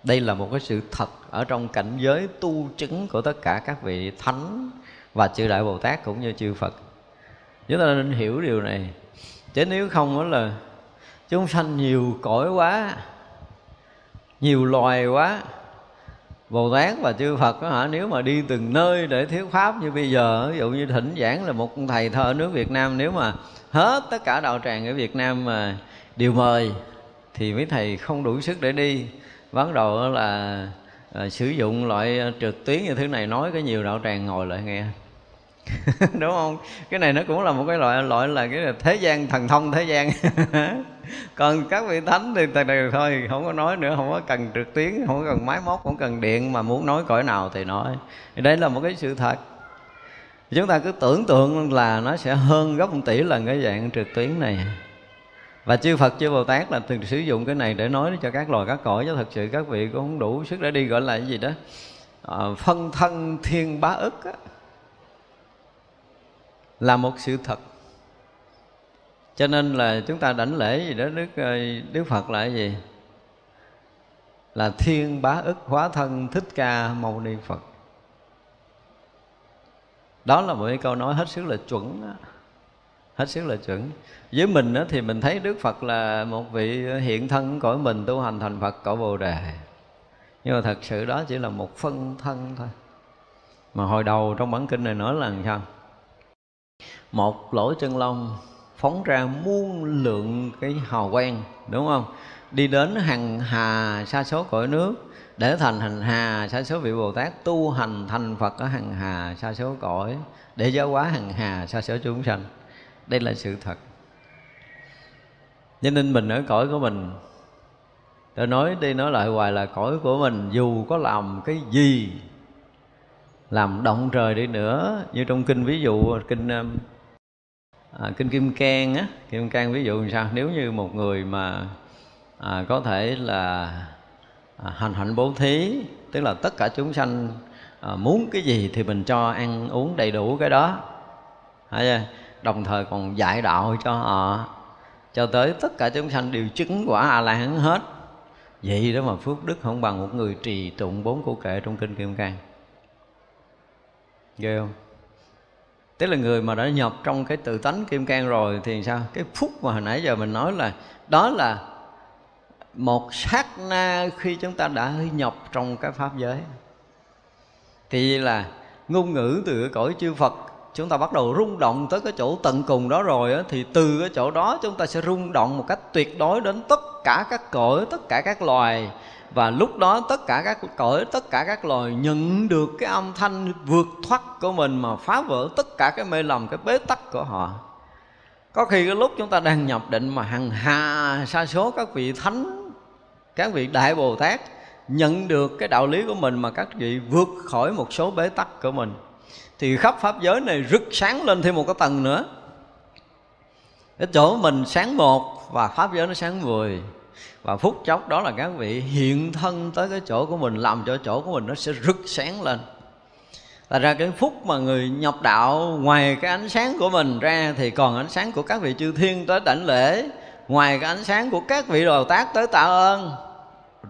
đây là một cái sự thật ở trong cảnh giới tu chứng của tất cả các vị thánh và chư đại bồ tát cũng như chư phật. Chúng ta nên hiểu điều này. Chứ nếu không đó là chúng sanh nhiều cõi quá, nhiều loài quá, Bồ Tát và chư Phật đó hả, Nếu mà đi từng nơi để thuyết pháp như bây giờ, Ví dụ như thỉnh giảng là một thầy thơ ở nước Việt Nam, Nếu mà hết tất cả đạo tràng ở Việt Nam mà đều mời thì mấy thầy không đủ sức để đi. Bắt đầu là à, sử dụng loại trực tuyến như thứ này Nói cái nhiều đạo tràng ngồi lại nghe. Đúng không? Cái này nó cũng là một cái loại loại là cái là thế gian thần thông thế gian. Còn các vị thánh thì từ từ thôi không có nói nữa không có cần trực tuyến không có cần máy móc không cần điện mà muốn nói cõi nào thì nói. Thì đây là một cái sự thật. Chúng ta cứ tưởng tượng là nó sẽ hơn gấp một tỷ lần cái dạng trực tuyến này và chư Phật chư Bồ Tát là thường sử dụng cái này để nói cho các loài các cõi. Chứ thật sự các vị cũng không đủ sức để đi gọi là cái gì đó. À, phân thân thiên bá ức á là một sự thật. Cho nên là chúng ta đảnh lễ gì đó đức ờ, đức phật là cái gì? Là thiên bá ức hóa thân thích ca mâu ni phật. Đó là một cái câu nói hết sức là chuẩn đó. hết sức là chuẩn với mình đó, thì mình thấy đức phật là một vị hiện thân cõi mình tu hành thành phật cõi bồ đề. Nhưng mà thật sự đó chỉ là một phân thân thôi. Mà hồi đầu trong bản kinh này nói là làm sao? Một lỗ chân lông phóng ra muôn lượng cái hào quang đúng không? Đi đến hằng hà sa số cõi nước để thành hành hà sa số vị bồ tát tu hành thành phật ở hằng hà sa số cõi để giáo hóa hằng hà sa số chúng sanh. Đây là sự thật cho nên mình ở cõi của mình. Tôi nói đi nói lại hoài là cõi của mình dù có làm cái gì làm động trời đi nữa. Như trong kinh ví dụ kinh um, à, kinh kim cang á kim cang ví dụ như sao? Nếu như một người mà à, có thể là à, hành hạnh bố thí tức là tất cả chúng sanh à, muốn cái gì thì mình cho ăn uống đầy đủ cái đó. Đồng thời còn dạy đạo cho họ cho tới tất cả chúng sanh đều chứng quả a la hán hết. Vậy đó mà phước đức không bằng một người trì tụng bốn câu kệ trong kinh kim cang. Ghê không? Tức là người mà đã nhập trong cái tự tánh kim cang rồi thì sao? Cái phúc mà hồi nãy giờ mình nói là, đó là một sát na khi chúng ta đã nhập trong cái pháp giới. Thì là ngôn ngữ từ cõi chư Phật chúng ta bắt đầu rung động tới cái chỗ tận cùng đó rồi á, thì từ cái chỗ đó chúng ta sẽ rung động một cách tuyệt đối đến tất cả các cõi tất cả các loài. Và lúc đó tất cả các cõi tất cả các loài nhận được cái âm thanh vượt thoát của mình mà phá vỡ tất cả cái mê lầm cái bế tắc của họ. Có khi cái lúc chúng ta đang nhập định mà hằng hà sa số các vị thánh các vị đại bồ tát nhận được cái đạo lý của mình mà các vị vượt khỏi một số bế tắc của mình thì khắp pháp giới này rực sáng lên thêm một cái tầng nữa. Cái chỗ mình sáng một và pháp giới nó sáng mười. Và phút chốc đó là các vị hiện thân tới cái chỗ của mình, làm cho chỗ của mình nó sẽ rực sáng lên. Là ra cái phút mà người nhập đạo, ngoài cái ánh sáng của mình ra thì còn ánh sáng của các vị chư thiên tới đảnh lễ. Ngoài cái ánh sáng của các vị đồ tác tới tạ ơn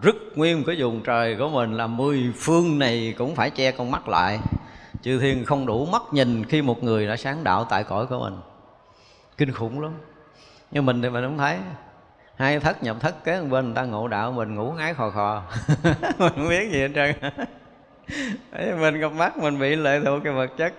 rất nguyên cái vùng trời của mình là mười phương này cũng phải che con mắt lại chư thiên không đủ mắt nhìn khi một người đã sáng đạo tại cõi của mình. Kinh khủng lắm. Nhưng mình thì mình không thấy. Hai thất nhập thất kế bên người ta ngộ đạo mình ngủ ngái khò khò. Mình không biết gì hết trơn. Mình gặp mắt mình bị lệ thuộc cái vật chất.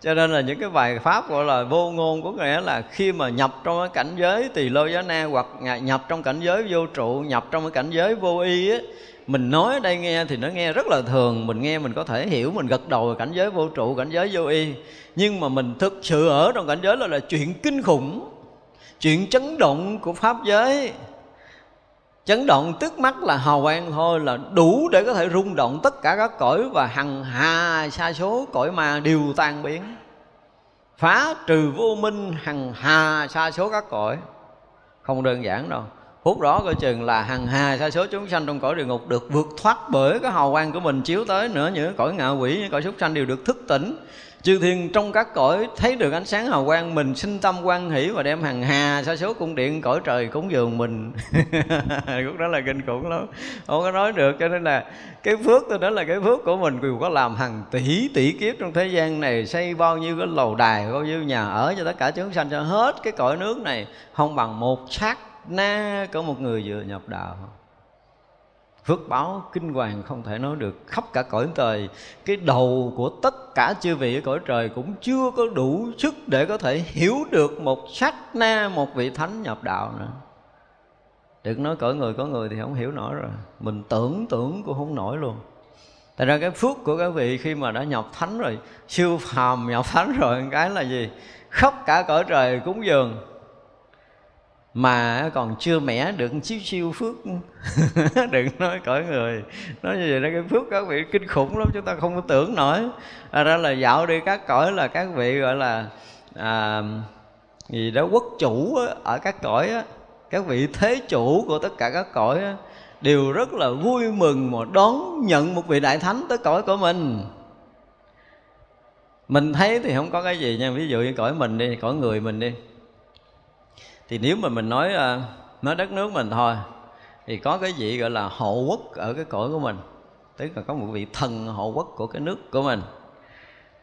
Cho nên là những cái bài pháp gọi là vô ngôn có nghĩa là khi mà nhập trong cái cảnh giới tỳ lô giá na hoặc nhập trong cảnh giới vô trụ nhập trong cái cảnh giới vô y ấy, mình nói ở đây nghe thì nó nghe rất là thường. Mình nghe mình có thể hiểu, mình gật đầu cảnh giới vô trụ, cảnh giới vô y. Nhưng mà mình thực sự ở trong cảnh giới là là chuyện kinh khủng, chuyện chấn động của pháp giới. Chấn động tức mắt là hào quang thôi, là đủ để có thể rung động tất cả các cõi và hằng hà, sa số, cõi ma đều tan biến. Phá trừ vô minh, hằng hà, sa số các cõi. Không đơn giản đâu phút đó coi chừng là hàng hà sa số chúng sanh trong cõi địa ngục được vượt thoát bởi cái hào quang của mình chiếu tới nữa, những cõi ngạ quỷ, những cõi súc sanh đều được thức tỉnh. Chư thiên trong các cõi thấy được ánh sáng hào quang mình sinh tâm quan hỷ và đem hàng hà sa số cung điện, cõi trời cúng dường mình. Lúc đó là kinh khủng lắm. Không có nói được, cho nên là cái phước tôi nói là cái phước của mình dù có làm hàng tỷ tỷ kiếp trong thế gian này, xây bao nhiêu cái lầu đài, bao nhiêu nhà ở cho tất cả chúng sanh cho hết cái cõi nước này, không bằng một sát na của một người vừa nhập đạo. Phước báo kinh hoàng không thể nói được. Khắp cả cõi trời, cái đầu của tất cả chư vị ở cõi trời cũng chưa có đủ sức để có thể hiểu được một sát na, một vị thánh nhập đạo nữa. Đừng nói cõi người có người thì không hiểu nổi rồi. Mình tưởng tưởng cũng không nổi luôn. Tại ra cái phước của các vị khi mà đã nhập thánh rồi, Siêu phàm nhập thánh rồi Cái là gì? Khắp cả cõi trời cúng dường mà còn chưa mẻ được chiếu siêu phước. Đừng nói cõi người. Nói như vậy đó cái phước các vị kinh khủng lắm chúng ta không có tưởng nổi. À, ra là dạo đi các cõi là các vị gọi là à, gì đó quốc chủ á, ở các cõi á, các vị thế chủ của tất cả các cõi á, đều rất là vui mừng mà đón nhận một vị đại thánh tới cõi của mình. Mình thấy thì không có cái gì nha. Ví dụ như cõi mình đi cõi người mình đi thì nếu mà mình nói ờ, nói đất nước mình thôi thì có cái gì gọi là hộ quốc ở cái cõi của mình. Tức là có một vị thần hộ quốc của cái nước của mình.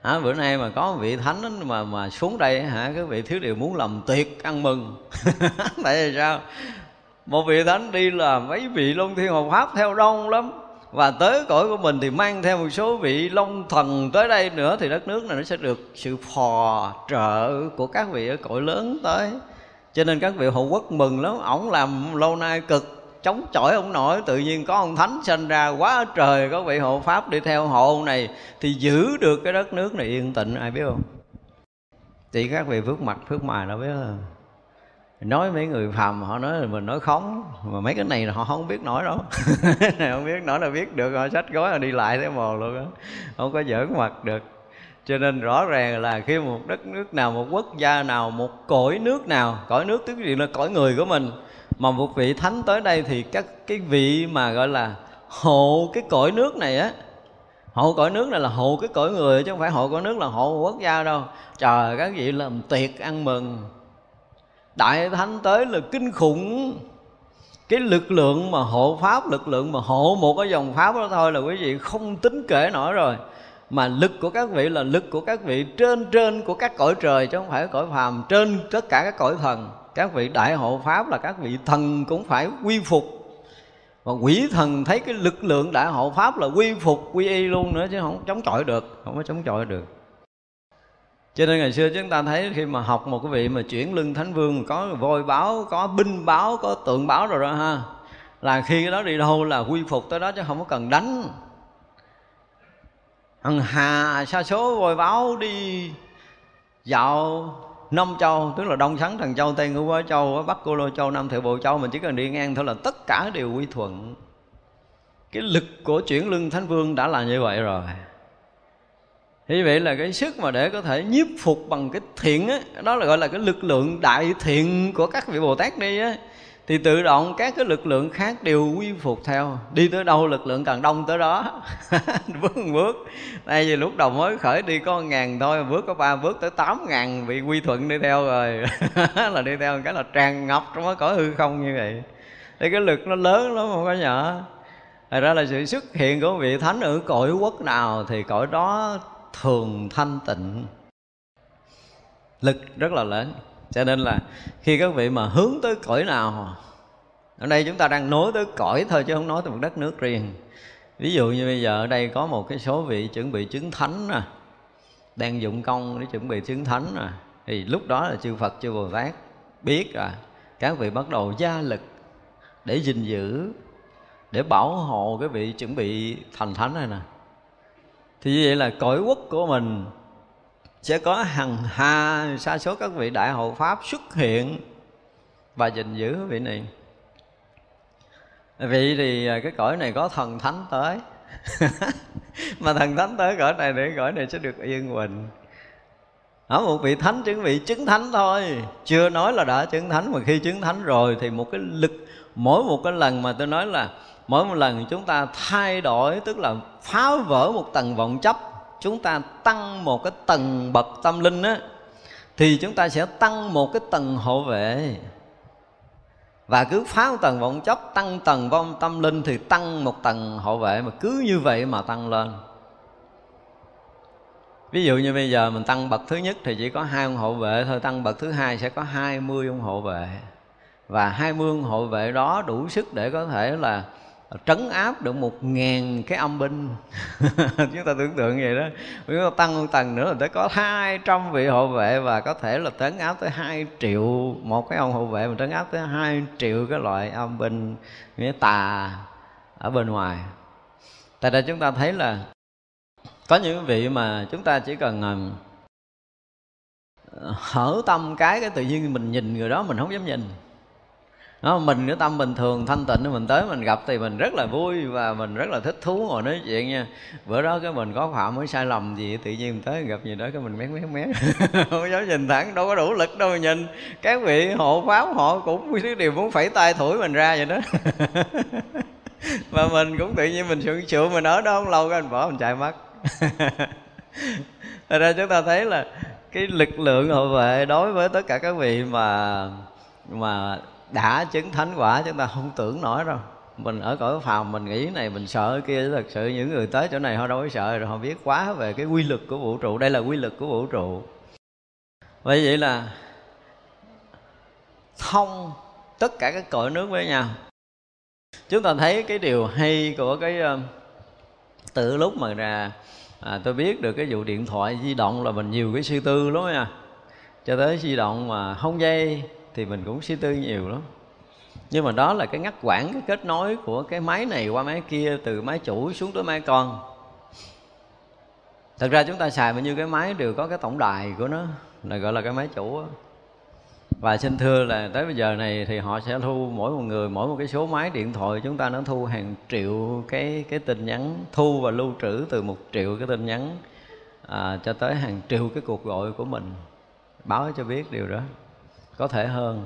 À, bữa nay mà có một vị thánh mà mà xuống đây hả cái vị thiếu điều muốn làm tiệc ăn mừng. Tại vì sao? Một vị thánh đi là mấy vị long thiên hộ pháp theo đông lắm. Và tới cõi của mình thì mang theo một số vị long thần tới đây nữa thì đất nước này nó sẽ được sự phò trợ của các vị ở cõi lớn tới cho nên các vị hộ quốc mừng lắm. Ổng làm lâu nay cực, chống chọi ông nổi. Tự nhiên có ông thánh sinh ra quá trời, có vị hộ pháp đi theo hộ ông này thì giữ được cái đất nước này yên tĩnh. Ai biết không? Chỉ các vị phước mặt, phước mài nó biết không? Nói mấy người phàm, họ nói là mình nói khống, mà mấy cái này là họ không biết nói đâu. Này không biết nói là biết được, họ sách gói là đi lại thế mồ luôn á. Không có giỡn mặt được cho nên rõ ràng là khi một đất nước nào, một quốc gia nào, một cõi nước nào, cõi nước tức là cõi người của mình, mà một vị thánh tới đây thì các cái vị mà gọi là hộ cái cõi nước này á, hộ cõi nước này là hộ cái cõi người, chứ không phải hộ cõi nước là hộ quốc gia đâu. Trời, các vị làm tiệc ăn mừng. Đại thánh tới là kinh khủng. Cái lực lượng mà hộ pháp, lực lượng mà hộ một cái dòng pháp đó thôi là quý vị không tính kể nổi rồi mà lực của các vị là lực của các vị trên trên của các cõi trời chứ không phải cõi phàm. Trên tất cả các cõi thần, các vị đại hộ pháp là các vị thần cũng phải quy phục. Và quỷ thần thấy cái lực lượng đại hộ pháp là quy phục, quy y luôn nữa chứ không chống chọi được, không có chống chọi được. Cho nên ngày xưa chúng ta thấy khi mà học một cái vị mà chuyển lưng thánh vương, có voi báo, có binh báo, có tượng báo rồi đó ha, là khi cái đó đi đâu là quy phục tới đó chứ không có cần đánh hằng hà sa số voi báo đi. Dạo năm châu, tức là đông sắn, thần châu, tây ngũ Quá châu, bắc cô lô châu, nam thượng bộ châu, mình chỉ cần đi ngang thôi là tất cả đều quy thuận. Cái lực của chuyển lưng thánh vương đã là như vậy rồi. Thế vậy là cái sức mà để có thể nhiếp phục bằng cái thiện á, đó là gọi là cái lực lượng đại thiện của các vị bồ tát đi á thì tự động các cái lực lượng khác đều quy phục theo. Đi tới đâu lực lượng càng đông tới đó. Bước một bước. Đây vì lúc đầu mới khởi đi có ngàn thôi, bước có ba, bước tới tám ngàn bị quy thuận đi theo rồi. Là đi theo cái là tràn ngập trong cái cõi hư không như vậy. Thì cái lực nó lớn lắm, không có nhỏ. Thật ra là sự xuất hiện của vị thánh ở cõi quốc nào thì cõi đó thường thanh tịnh. Lực rất là lớn cho nên là khi các vị mà hướng tới cõi nào, ở đây chúng ta đang nói tới cõi thôi chứ không nói tới một đất nước riêng. Ví dụ như bây giờ ở đây có một cái số vị chuẩn bị chứng thánh nè, đang dụng công để chuẩn bị chứng thánh nè, thì lúc đó là chư Phật, chư Bồ Tát biết à các vị bắt đầu gia lực để gìn giữ, để bảo hộ cái vị chuẩn bị thành thánh này nè. Thì như vậy là cõi quốc của mình sẽ có hằng hà sa số các vị đại hộ pháp xuất hiện và gìn giữ vị này. Vì thì à, cái cõi này có thần thánh tới. Mà thần thánh tới cõi này để cõi này sẽ được yên bình ở một vị thánh chứng vị chứng thánh thôi. Chưa nói là đã chứng thánh, mà khi chứng thánh rồi thì một cái lực, mỗi một cái lần mà tôi nói là mỗi một lần chúng ta thay đổi, tức là phá vỡ một tầng vọng chấp chúng ta tăng một cái tầng bậc tâm linh á, thì chúng ta sẽ tăng một cái tầng hộ vệ. Và cứ phá một tầng vọng chấp tăng tầng vong tâm linh thì tăng một tầng hộ vệ, mà cứ như vậy mà tăng lên. Ví dụ như bây giờ mình tăng bậc thứ nhất thì chỉ có hai ông hộ vệ thôi, tăng bậc thứ hai sẽ có hai mươi ông hộ vệ. Và hai mươi ông hộ vệ đó đủ sức để có thể là trấn áp được một ngàn cái âm binh. Chúng ta tưởng tượng vậy đó. Chúng ta tăng một tầng nữa là tới có hai trăm vị hộ vệ và có thể là trấn áp tới hai triệu một cái ông hộ vệ, mà trấn áp tới hai triệu cái loại âm binh nghĩa tà ở bên ngoài. Tại đây chúng ta thấy là có những vị mà chúng ta chỉ cần à, hở tâm cái cái tự nhiên mình nhìn người đó mình không dám nhìn đó, mình cái tâm bình thường thanh tịnh mình tới mình gặp thì mình rất là vui và mình rất là thích thú ngồi nói chuyện nha. Bữa đó cái mình có phạm mới sai lầm gì tự nhiên mình tới gặp gì đó cái mình mét mét mét không dám nhìn thẳng đâu có đủ lực đâu mà nhìn. Các vị hộ pháp họ cũng cái điều muốn phẩy tay thổi mình ra vậy đó. Mà mình cũng tự nhiên mình sượng sượng mình ở đó không lâu cái mình bỏ mình chạy mất. Thật ra chúng ta thấy là cái lực lượng hộ vệ đối với tất cả các vị mà mà đã chứng thánh quả chúng ta không tưởng nổi đâu. Mình ở cõi phàm mình nghĩ này mình sợ kia thật sự những người tới chỗ này họ đâu có sợ rồi họ biết quá về cái quy luật của vũ trụ. Đây là quy luật của vũ trụ. Vậy vậy là thông tất cả các cõi nước với nhau. Chúng ta thấy cái điều hay của cái ờ, từ lúc mà ra à, tôi biết được cái vụ điện thoại di động là mình nhiều cái suy tư lắm nha. Cho tới di động mà không dây thì mình cũng suy tư nhiều lắm. Nhưng mà đó là cái ngắt quãng cái kết nối của cái máy này qua máy kia từ máy chủ xuống tới máy con. Thật ra chúng ta xài bao nhiêu cái máy đều có cái tổng đài của nó là gọi là cái máy chủ đó. và xin thưa là tới bây giờ này thì họ sẽ thu mỗi một người mỗi một cái số máy điện thoại chúng ta nó thu hàng triệu cái cái tin nhắn thu và lưu trữ từ một triệu cái tin nhắn à, cho tới hàng triệu cái cuộc gọi của mình. Báo cho biết điều đó có thể hơn.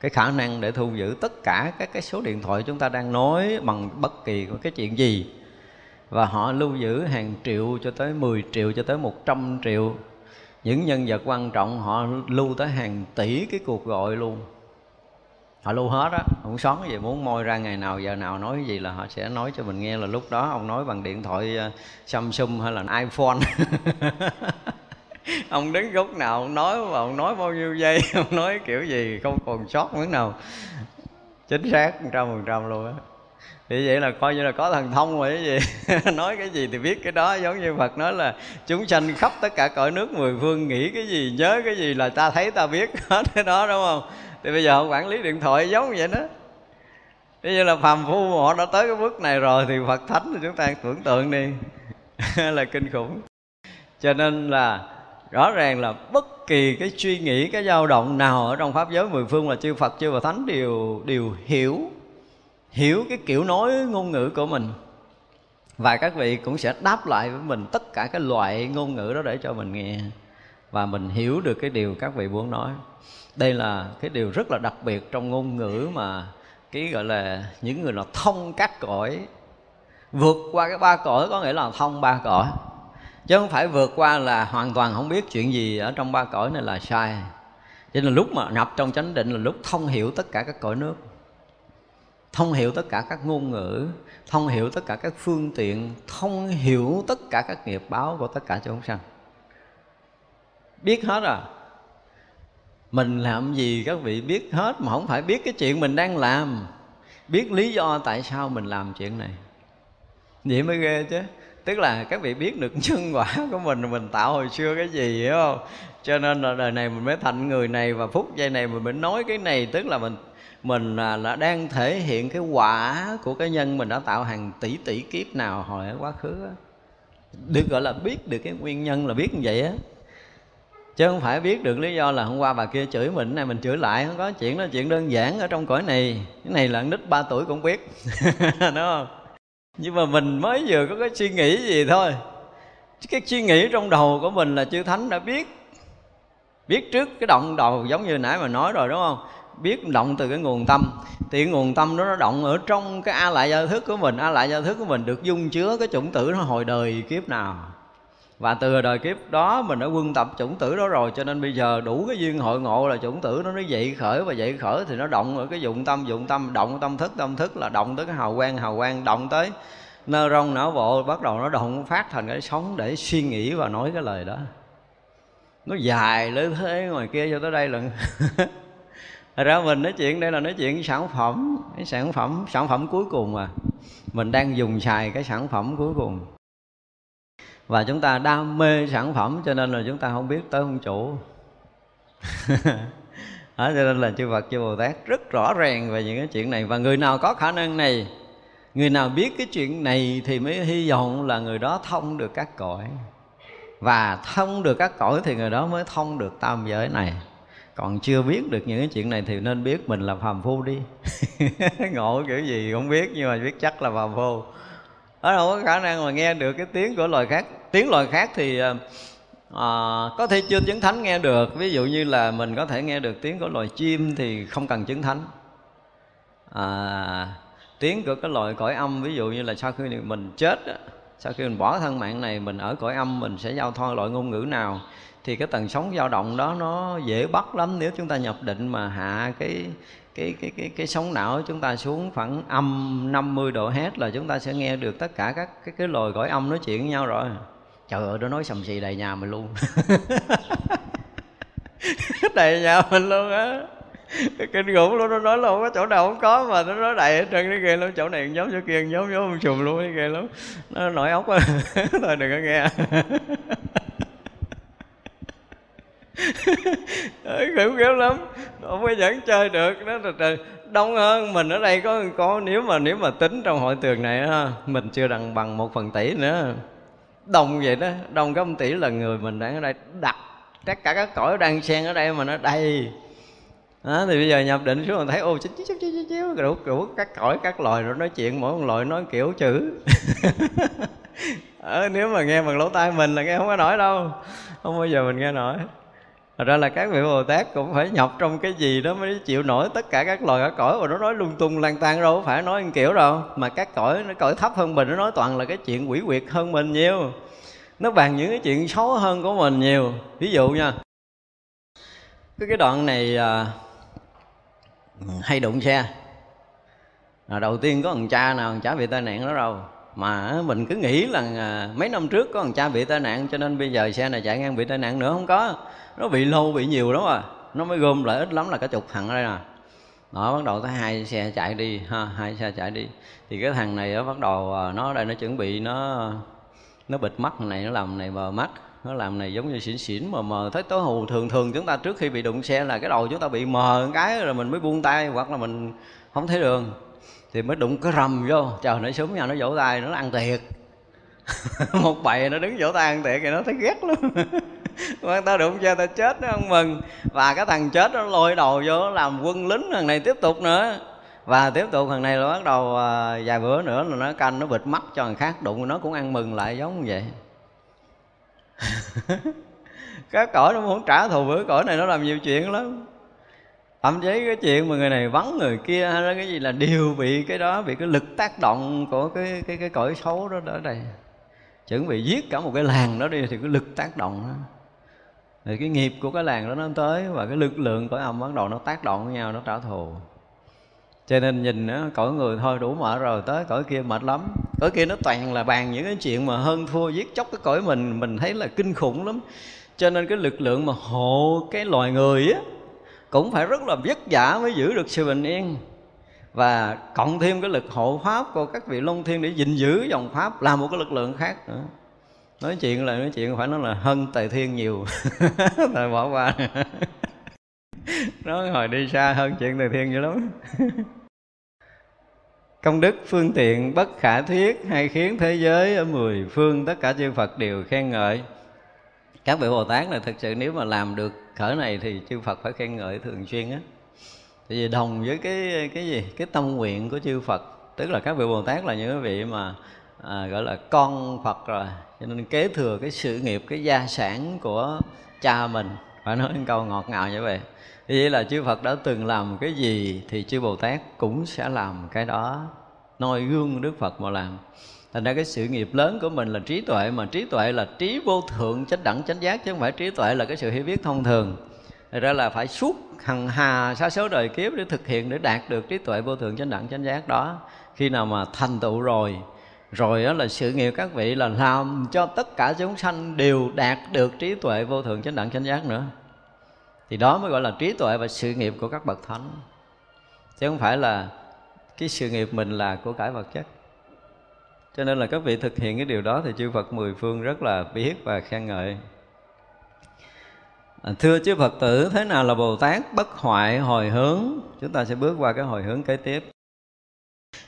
Cái khả năng để thu giữ tất cả các cái số điện thoại chúng ta đang nói bằng bất kỳ cái chuyện gì. Và họ lưu giữ hàng triệu cho tới 10 triệu, cho tới 100 triệu. Những nhân vật quan trọng, họ lưu tới hàng tỷ cái cuộc gọi luôn. Họ lưu hết á, không xón gì, muốn môi ra ngày nào, giờ nào nói gì là họ sẽ nói cho mình nghe. Là lúc đó ông nói bằng điện thoại ờ, Samsung hay là iPhone. ông đứng góc nào, ông nói và ông nói bao nhiêu giây, ông nói kiểu gì, không còn sót miếng nào. Chính xác, một trăm phần trăm luôn á. Thì vậy là coi như là có thần thông rồi cái gì? Nói cái gì thì biết cái đó, giống như phật nói là chúng sanh khắp tất cả cõi nước mười phương nghĩ cái gì, nhớ cái gì là ta thấy ta biết hết cái đó, đúng không? Thì bây giờ họ quản lý điện thoại giống vậy đó. Bây giờ là phàm phu họ đã tới cái bước này rồi Thì Phật Thánh thì chúng ta tưởng tượng đi. Là kinh khủng. Cho nên là rõ ràng là bất kỳ cái suy nghĩ, cái dao động nào ở trong pháp giới mười phương là chư Phật, chư và Thánh đều đều hiểu hiểu cái kiểu nói, ngôn ngữ của mình. Và các vị cũng sẽ đáp lại với mình tất cả cái loại ngôn ngữ đó để cho mình nghe và mình hiểu được cái điều các vị muốn nói. Đây là cái điều rất là đặc biệt trong ngôn ngữ mà cái gọi là những người là thông các cõi, vượt qua cái ba cõi có nghĩa là thông ba cõi chứ không phải vượt qua là hoàn toàn không biết chuyện gì ở trong ba cõi này là sai. Cho nên lúc mà nhập trong chánh định là lúc thông hiểu tất cả các cõi nước. Thông hiểu tất cả các ngôn ngữ, thông hiểu tất cả các phương tiện, thông hiểu tất cả các nghiệp báo của tất cả chúng sanh. Biết hết à? Mình làm gì các vị biết hết mà không phải biết cái chuyện mình đang làm. Biết lý do tại sao mình làm chuyện này. Vậy mới ghê chứ tức là các vị biết được nhân quả của mình mình tạo hồi xưa cái gì hiểu không? Cho nên là đời này mình mới thành người này và phút giây này mình mới nói cái này. Tức là mình mình là, là đang thể hiện cái quả của cái nhân mình đã tạo hàng tỷ tỷ kiếp nào hồi ở quá khứ đó. được gọi là biết được cái nguyên nhân là biết như vậy á. Chứ không phải biết được lý do là hôm qua bà kia chửi mình này mình chửi lại không có chuyện đó chuyện đơn giản ở trong cõi này. Cái này là nít ba tuổi cũng biết đúng không? Nhưng mà mình mới vừa có cái suy nghĩ gì thôi. Cái suy nghĩ trong đầu của mình là chư thánh đã biết biết trước cái động đầu giống như nãy mà nói rồi, đúng không? Biết động từ cái nguồn tâm. Thì cái nguồn tâm đó nó động ở trong cái a lại gia thức của mình. A lại gia thức của mình được dung chứa cái chủng tử nó hồi đời kiếp nào và từ đời kiếp đó mình đã quân tập chủng tử đó rồi, cho nên bây giờ đủ cái duyên hội ngộ là chủng tử nó nó dậy khởi. Và dậy khởi thì nó động ở cái dụng tâm dụng tâm, động tâm thức tâm thức là động tới cái hào quang hào quang động tới nơ rong, não bộ, bắt đầu nó động, phát thành cái sống để suy nghĩ và nói cái lời đó. Nó dài lên thế ngoài kia cho tới đây lần. Thật ra mình nói chuyện, đây là nói chuyện sản phẩm, cái sản phẩm sản phẩm cuối cùng mà mình đang dùng xài cái sản phẩm cuối cùng và chúng ta đam mê sản phẩm cho nên là chúng ta không biết tới ông chủ. Đó, cho nên là chư Phật chư Bồ Tát rất rõ ràng về những cái chuyện này. Và người nào có khả năng này người nào biết cái chuyện này thì mới hy vọng là người đó thông được các cõi. Và thông được các cõi thì người đó mới thông được tam giới này. Còn chưa biết được những cái chuyện này thì nên biết mình là phàm phu đi. Ngộ kiểu gì không biết nhưng mà biết chắc là phàm phu ở đâu có khả năng mà nghe được cái tiếng của loài khác. Tiếng loài khác thì à, có thể chưa chứng thánh nghe được. Ví dụ như là mình có thể nghe được tiếng của loài chim thì không cần chứng thánh. À, tiếng của cái loài cõi âm ví dụ như là sau khi mình chết sau khi mình bỏ thân mạng này mình ở cõi âm mình sẽ giao thoa loại ngôn ngữ nào thì cái tần sóng dao động đó nó dễ bắt lắm nếu chúng ta nhập định mà hạ cái cái cái cái cái sóng não chúng ta xuống khoảng âm 50 độ hết là chúng ta sẽ nghe được tất cả các, cái cái lồi gọi âm nói chuyện với nhau rồi. Trời ơi, nó nói sầm xì đầy nhà mình luôn. Đầy nhà mình luôn á. Kinh khủng luôn nó nói là không có chỗ nào không có mà nó nói đầy hết trơn, nó ghê lắm. Chỗ này giống chỗ kia giống giống sùm luôn, nó ghê lắm. Nó nổi ốc á. Thôi đừng có nghe. khủng khiếp lắm. Không có dẫn chơi được. Đó là trời. Đông hơn mình ở đây có có nếu mà nếu mà tính trong hội tường này ha mình chưa đằng bằng một phần tỷ nữa. Đông vậy đó. Đông cái tỷ là người mình đang ở đây đặt. Tất cả các cõi đang xen ở đây mà nó đầy. Đó, thì bây giờ nhập định xuống mình thấy ô chíu chíu chíu chíu chíu đủ đủ các cõi các loài rồi nói chuyện mỗi một loài nói kiểu chữ. Ờ, nếu mà nghe bằng lỗ tai mình là nghe không có nổi đâu. Không bao giờ mình nghe nổi. Thật ra là các vị Bồ Tát cũng phải nhập trong cái gì đó mới chịu nổi tất cả các loài các cõi và nó nói lung tung lang tan đâu phải nói kiểu đâu. Mà các cõi nó cõi thấp hơn mình nó nói toàn là cái chuyện quỷ quyệt hơn mình nhiều. Nó bàn những cái chuyện xấu hơn của mình nhiều. Ví dụ nha cái cái đoạn này à, hay đụng xe. À, đầu tiên có thằng cha nào thằng cha bị tai nạn đó đâu mà mình cứ nghĩ là à, mấy năm trước có thằng cha bị tai nạn, cho nên bây giờ xe này chạy ngang bị tai nạn nữa, không có. Nó bị lâu bị nhiều lắm à. Nó mới gom lại ít lắm là cả chục thằng ở đây nè. Đó, bắt đầu tới hai xe chạy đi, ha, hai xe chạy đi. Thì cái thằng này nó bắt đầu à, nó đây nó chuẩn bị, nó nó bịt mắt này, nó làm này mờ mắt. Nó làm này giống như xỉn xỉn mờ mờ, thấy tối hù. Thường thường chúng ta trước khi bị đụng xe là cái đầu chúng ta bị mờ cái rồi mình mới buông tay, hoặc là mình không thấy đường thì mới đụng cái rầm vô. Trời nó súng nhau nó vỗ tay nó ăn thiệt một bầy nó đứng vỗ tay ăn thiệt thì nó thấy ghét lắm. Mà ta đụng xe ta chết nó không mừng. Và cái thằng chết nó lôi đầu vô làm quân lính thằng này tiếp tục nữa. Và tiếp tục thằng này là bắt đầu à, vài bữa nữa là nó canh nó bịt mắt cho thằng khác đụng nó cũng ăn mừng lại giống như vậy. Cái cõi nó muốn trả thù với cõi này nó làm nhiều chuyện lắm thậm chí cái chuyện mà người này vắng người kia hay là cái gì là đều bị cái đó, bị cái lực tác động của cái cái cái cõi xấu đó ở đây. Chuẩn bị giết cả một cái làng đó đi thì cái lực tác động đó. Thì cái nghiệp của cái làng đó nó tới và cái lực lượng cõi âm bắt đầu nó tác động với nhau, nó trả thù. Cho nên nhìn nó cõi người thôi đủ mệt rồi, tới cõi kia mệt lắm. Cõi kia nó toàn là bàn những cái chuyện mà hơn thua giết chóc cái cõi mình mình thấy là kinh khủng lắm. Cho nên cái lực lượng mà hộ cái loài người á cũng phải rất là vất vả mới giữ được sự bình yên. Và cộng thêm cái lực hộ pháp của các vị long thiên để gìn giữ dòng pháp là một cái lực lượng khác nữa. Nói chuyện là nói chuyện phải nói là hơn tề thiên nhiều. Tài bỏ qua. Nói hồi đi xa hơn chuyện tề thiên dữ lắm. Công đức phương tiện bất khả thuyết hay khiến thế giới ở mười phương tất cả chư Phật đều khen ngợi. Các vị Bồ Tát này thực sự nếu mà làm được cỡ này thì chư Phật phải khen ngợi thường xuyên á. Tại vì đồng với cái cái gì? Cái tâm nguyện của chư Phật. Tức là các vị Bồ Tát là những cái vị mà à, gọi là con Phật rồi. Cho nên kế thừa cái sự nghiệp cái gia sản của cha mình. Phải nói một câu ngọt ngào như vậy. Vậy là chư Phật đã từng làm cái gì thì chư Bồ Tát cũng sẽ làm cái đó. Noi gương Đức Phật mà làm thành ra cái sự nghiệp lớn của mình là trí tuệ mà trí tuệ là trí vô thượng, chánh đẳng, chánh giác, chứ không phải trí tuệ là cái sự hiểu biết thông thường. Thật ra là phải suốt hằng hà sa số đời kiếp để thực hiện, để đạt được trí tuệ vô thượng, chánh đẳng, chánh giác đó. Khi nào mà thành tựu rồi rồi đó là sự nghiệp các vị là làm cho tất cả chúng sanh đều đạt được trí tuệ vô thượng, chánh đẳng, chánh giác nữa. Thì đó mới gọi là trí tuệ và sự nghiệp của các bậc thánh. Chứ không phải là cái sự nghiệp mình là của cải vật chất cho nên là các vị thực hiện cái điều đó thì chư Phật mười phương rất là biết và khen ngợi. À, thưa chư Phật tử thế nào là Bồ Tát bất hoại hồi hướng? Chúng ta sẽ bước qua cái hồi hướng kế tiếp.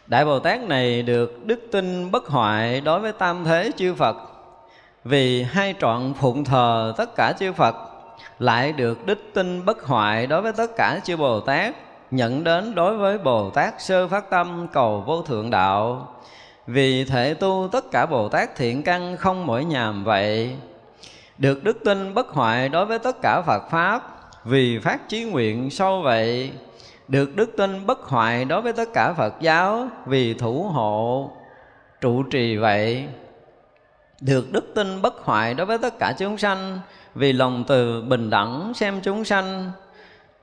Đại Bồ Tát này được đức tin bất hoại đối với tam thế chư Phật. Vì hai trọn phụng thờ tất cả chư Phật lại được đức tin bất hoại đối với tất cả chư Bồ Tát nhận đến đối với Bồ Tát sơ phát tâm cầu vô thượng đạo vì thể tu tất cả Bồ Tát thiện căn không mỗi nhàm vậy. Được đức tin bất hoại đối với tất cả Phật Pháp, vì phát chí nguyện sâu vậy. Được đức tin bất hoại đối với tất cả Phật giáo, vì thủ hộ, trụ trì vậy. Được đức tin bất hoại đối với tất cả chúng sanh, vì lòng từ bình đẳng xem chúng sanh,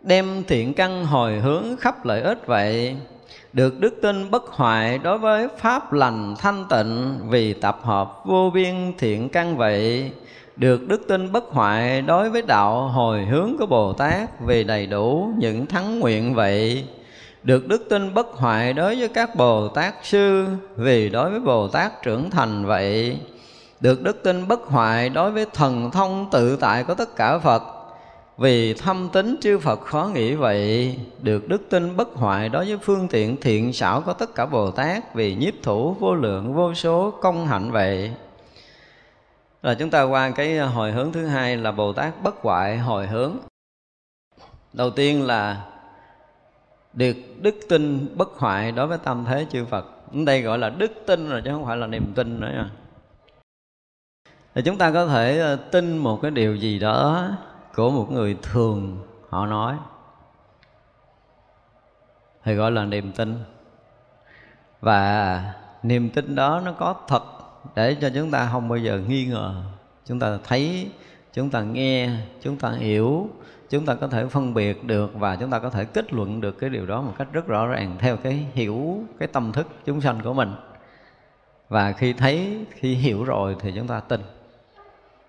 đem thiện căn hồi hướng khắp lợi ích vậy được đức tin bất hoại đối với pháp lành thanh tịnh, vì tập hợp vô biên thiện căn vậy. Được đức tin bất hoại đối với đạo hồi hướng của Bồ Tát, vì đầy đủ những thắng nguyện vậy. Được đức tin bất hoại đối với các Bồ Tát sư, vì đối với Bồ Tát trưởng thành vậy. Được đức tin bất hoại đối với thần thông tự tại của tất cả Phật vì thâm tính chư Phật khó nghĩ vậy, Được đức tin bất hoại đối với phương tiện thiện xảo của tất cả Bồ Tát, Vì nhiếp thủ, vô lượng, vô số, công hạnh vậy. Rồi chúng ta qua cái hồi hướng thứ hai là Bồ Tát bất hoại hồi hướng. Đầu tiên là được đức tin bất hoại đối với tâm thế chư Phật. Đây gọi là đức tin rồi chứ không phải là niềm tin nữa nha. Thì chúng ta có thể ờ, tin một cái điều gì đó của một người thường, họ nói. Thì gọi là niềm tin. Và niềm tin đó nó có thật để cho chúng ta không bao giờ nghi ngờ. Chúng ta thấy, chúng ta nghe, chúng ta hiểu, chúng ta có thể phân biệt được và chúng ta có thể kết luận được cái điều đó một cách rất rõ ràng theo cái hiểu, cái tâm thức chúng sanh của mình. Và khi thấy, khi hiểu rồi thì chúng ta tin.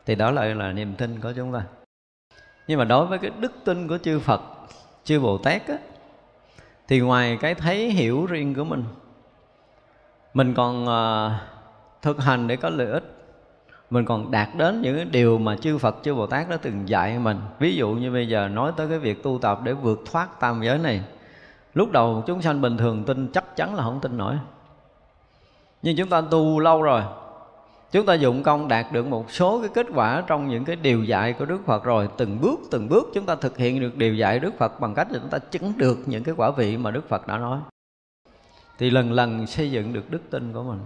Thì đó lại là niềm tin của chúng ta nhưng mà đối với cái đức tin của chư Phật chư Bồ Tát á, thì ngoài cái thấy hiểu riêng của mình mình còn uh, thực hành để có lợi ích. Mình còn đạt đến những cái điều mà chư Phật chư Bồ Tát đã từng dạy mình. Ví dụ như bây giờ nói tới cái việc tu tập để vượt thoát tam giới này lúc đầu chúng sanh bình thường tin chắc chắn là không tin nổi. Nhưng chúng ta tu lâu rồi chúng ta dụng công đạt được một số cái kết quả trong những cái điều dạy của Đức Phật rồi. Từng bước từng bước chúng ta thực hiện được điều dạy Đức Phật bằng cách là chúng ta chứng được những cái quả vị mà Đức Phật đã nói. Thì lần lần xây dựng được đức tin của mình.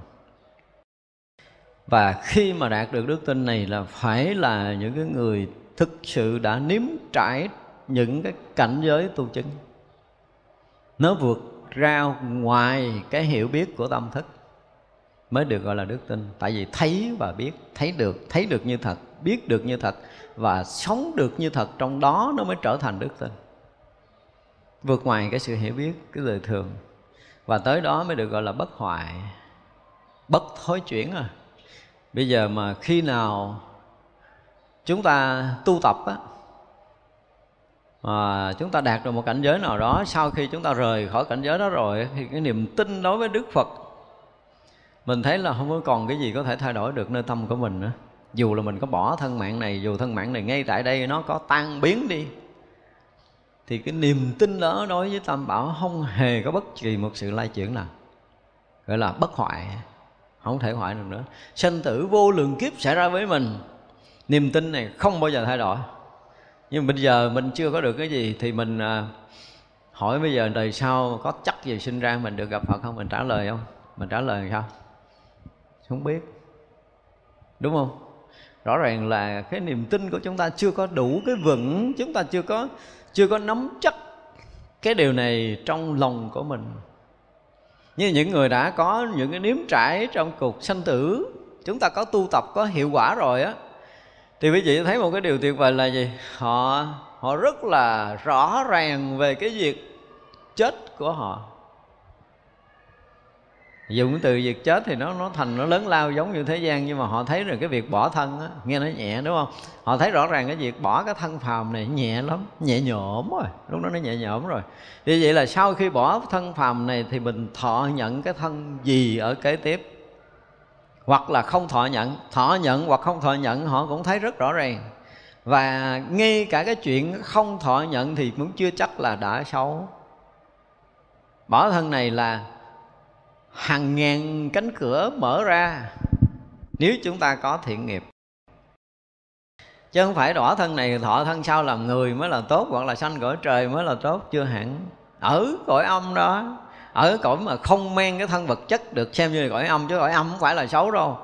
Và khi mà đạt được đức tin này là phải là những cái người thực sự đã nếm trải những cái cảnh giới tu chứng. Nó vượt ra ngoài cái hiểu biết của tâm thức mới được gọi là đức tin. Tại vì thấy và biết, thấy được thấy được như thật, biết được như thật và sống được như thật, trong đó nó mới trở thành đức tin. Vượt ngoài cái sự hiểu biết, cái lời thường. Và tới đó mới được gọi là bất hoại, bất thối chuyển à. Bây giờ mà khi nào chúng ta tu tập á, mà chúng ta đạt được một cảnh giới nào đó, sau khi chúng ta rời khỏi cảnh giới đó rồi, thì cái niềm tin đối với đức phật mình thấy là không có còn cái gì có thể thay đổi được nơi tâm của mình nữa. Dù là mình có bỏ thân mạng này dù thân mạng này ngay tại đây nó có tan biến đi thì cái niềm tin đó đối với tam bảo không hề có bất kỳ một sự lai chuyển nào gọi là bất hoại không thể hoại được nữa. Sanh tử vô lượng kiếp xảy ra với mình niềm tin này không bao giờ thay đổi. Nhưng bây giờ mình chưa có được cái gì thì mình à, hỏi bây giờ đời sau có chắc gì sinh ra mình được gặp Phật không? Mình trả lời không? Mình trả lời sao? Không biết. Đúng không? Rõ ràng là cái niềm tin của chúng ta chưa có đủ cái vững, chúng ta chưa có chưa có nắm chắc cái điều này trong lòng của mình. Như những người đã có những cái nếm trải trong cuộc sanh tử, chúng ta có tu tập, có hiệu quả rồi á, thì quý vị thấy một cái điều tuyệt vời là gì? Họ họ rất là rõ ràng về cái việc chết của họ dùng cái từ việc chết thì nó nó thành, nó lớn lao giống như thế gian, nhưng mà họ thấy rồi cái việc bỏ thân á, nghe nó nhẹ, đúng không? Họ thấy rõ ràng cái việc bỏ cái thân phàm này nhẹ lắm, nhẹ nhõm rồi, lúc đó nó nhẹ nhõm rồi. Như vậy là sau khi bỏ thân phàm này thì mình thọ nhận cái thân gì ở kế tiếp? Hoặc là không thọ nhận thọ nhận hoặc không thọ nhận, họ cũng thấy rất rõ ràng. Và ngay cả cái chuyện không thọ nhận thì cũng chưa chắc là đã xấu. Bỏ thân này là hàng ngàn cánh cửa mở ra. Nếu chúng ta có thiện nghiệp. Chứ không phải đỏ thân này thọ thân sau làm người mới là tốt, hoặc là sanh cõi trời mới là tốt, chưa hẳn. Ở cõi âm đó, ở cõi mà không mang cái thân vật chất được xem như là cõi âm chứ cõi âm không phải là xấu đâu.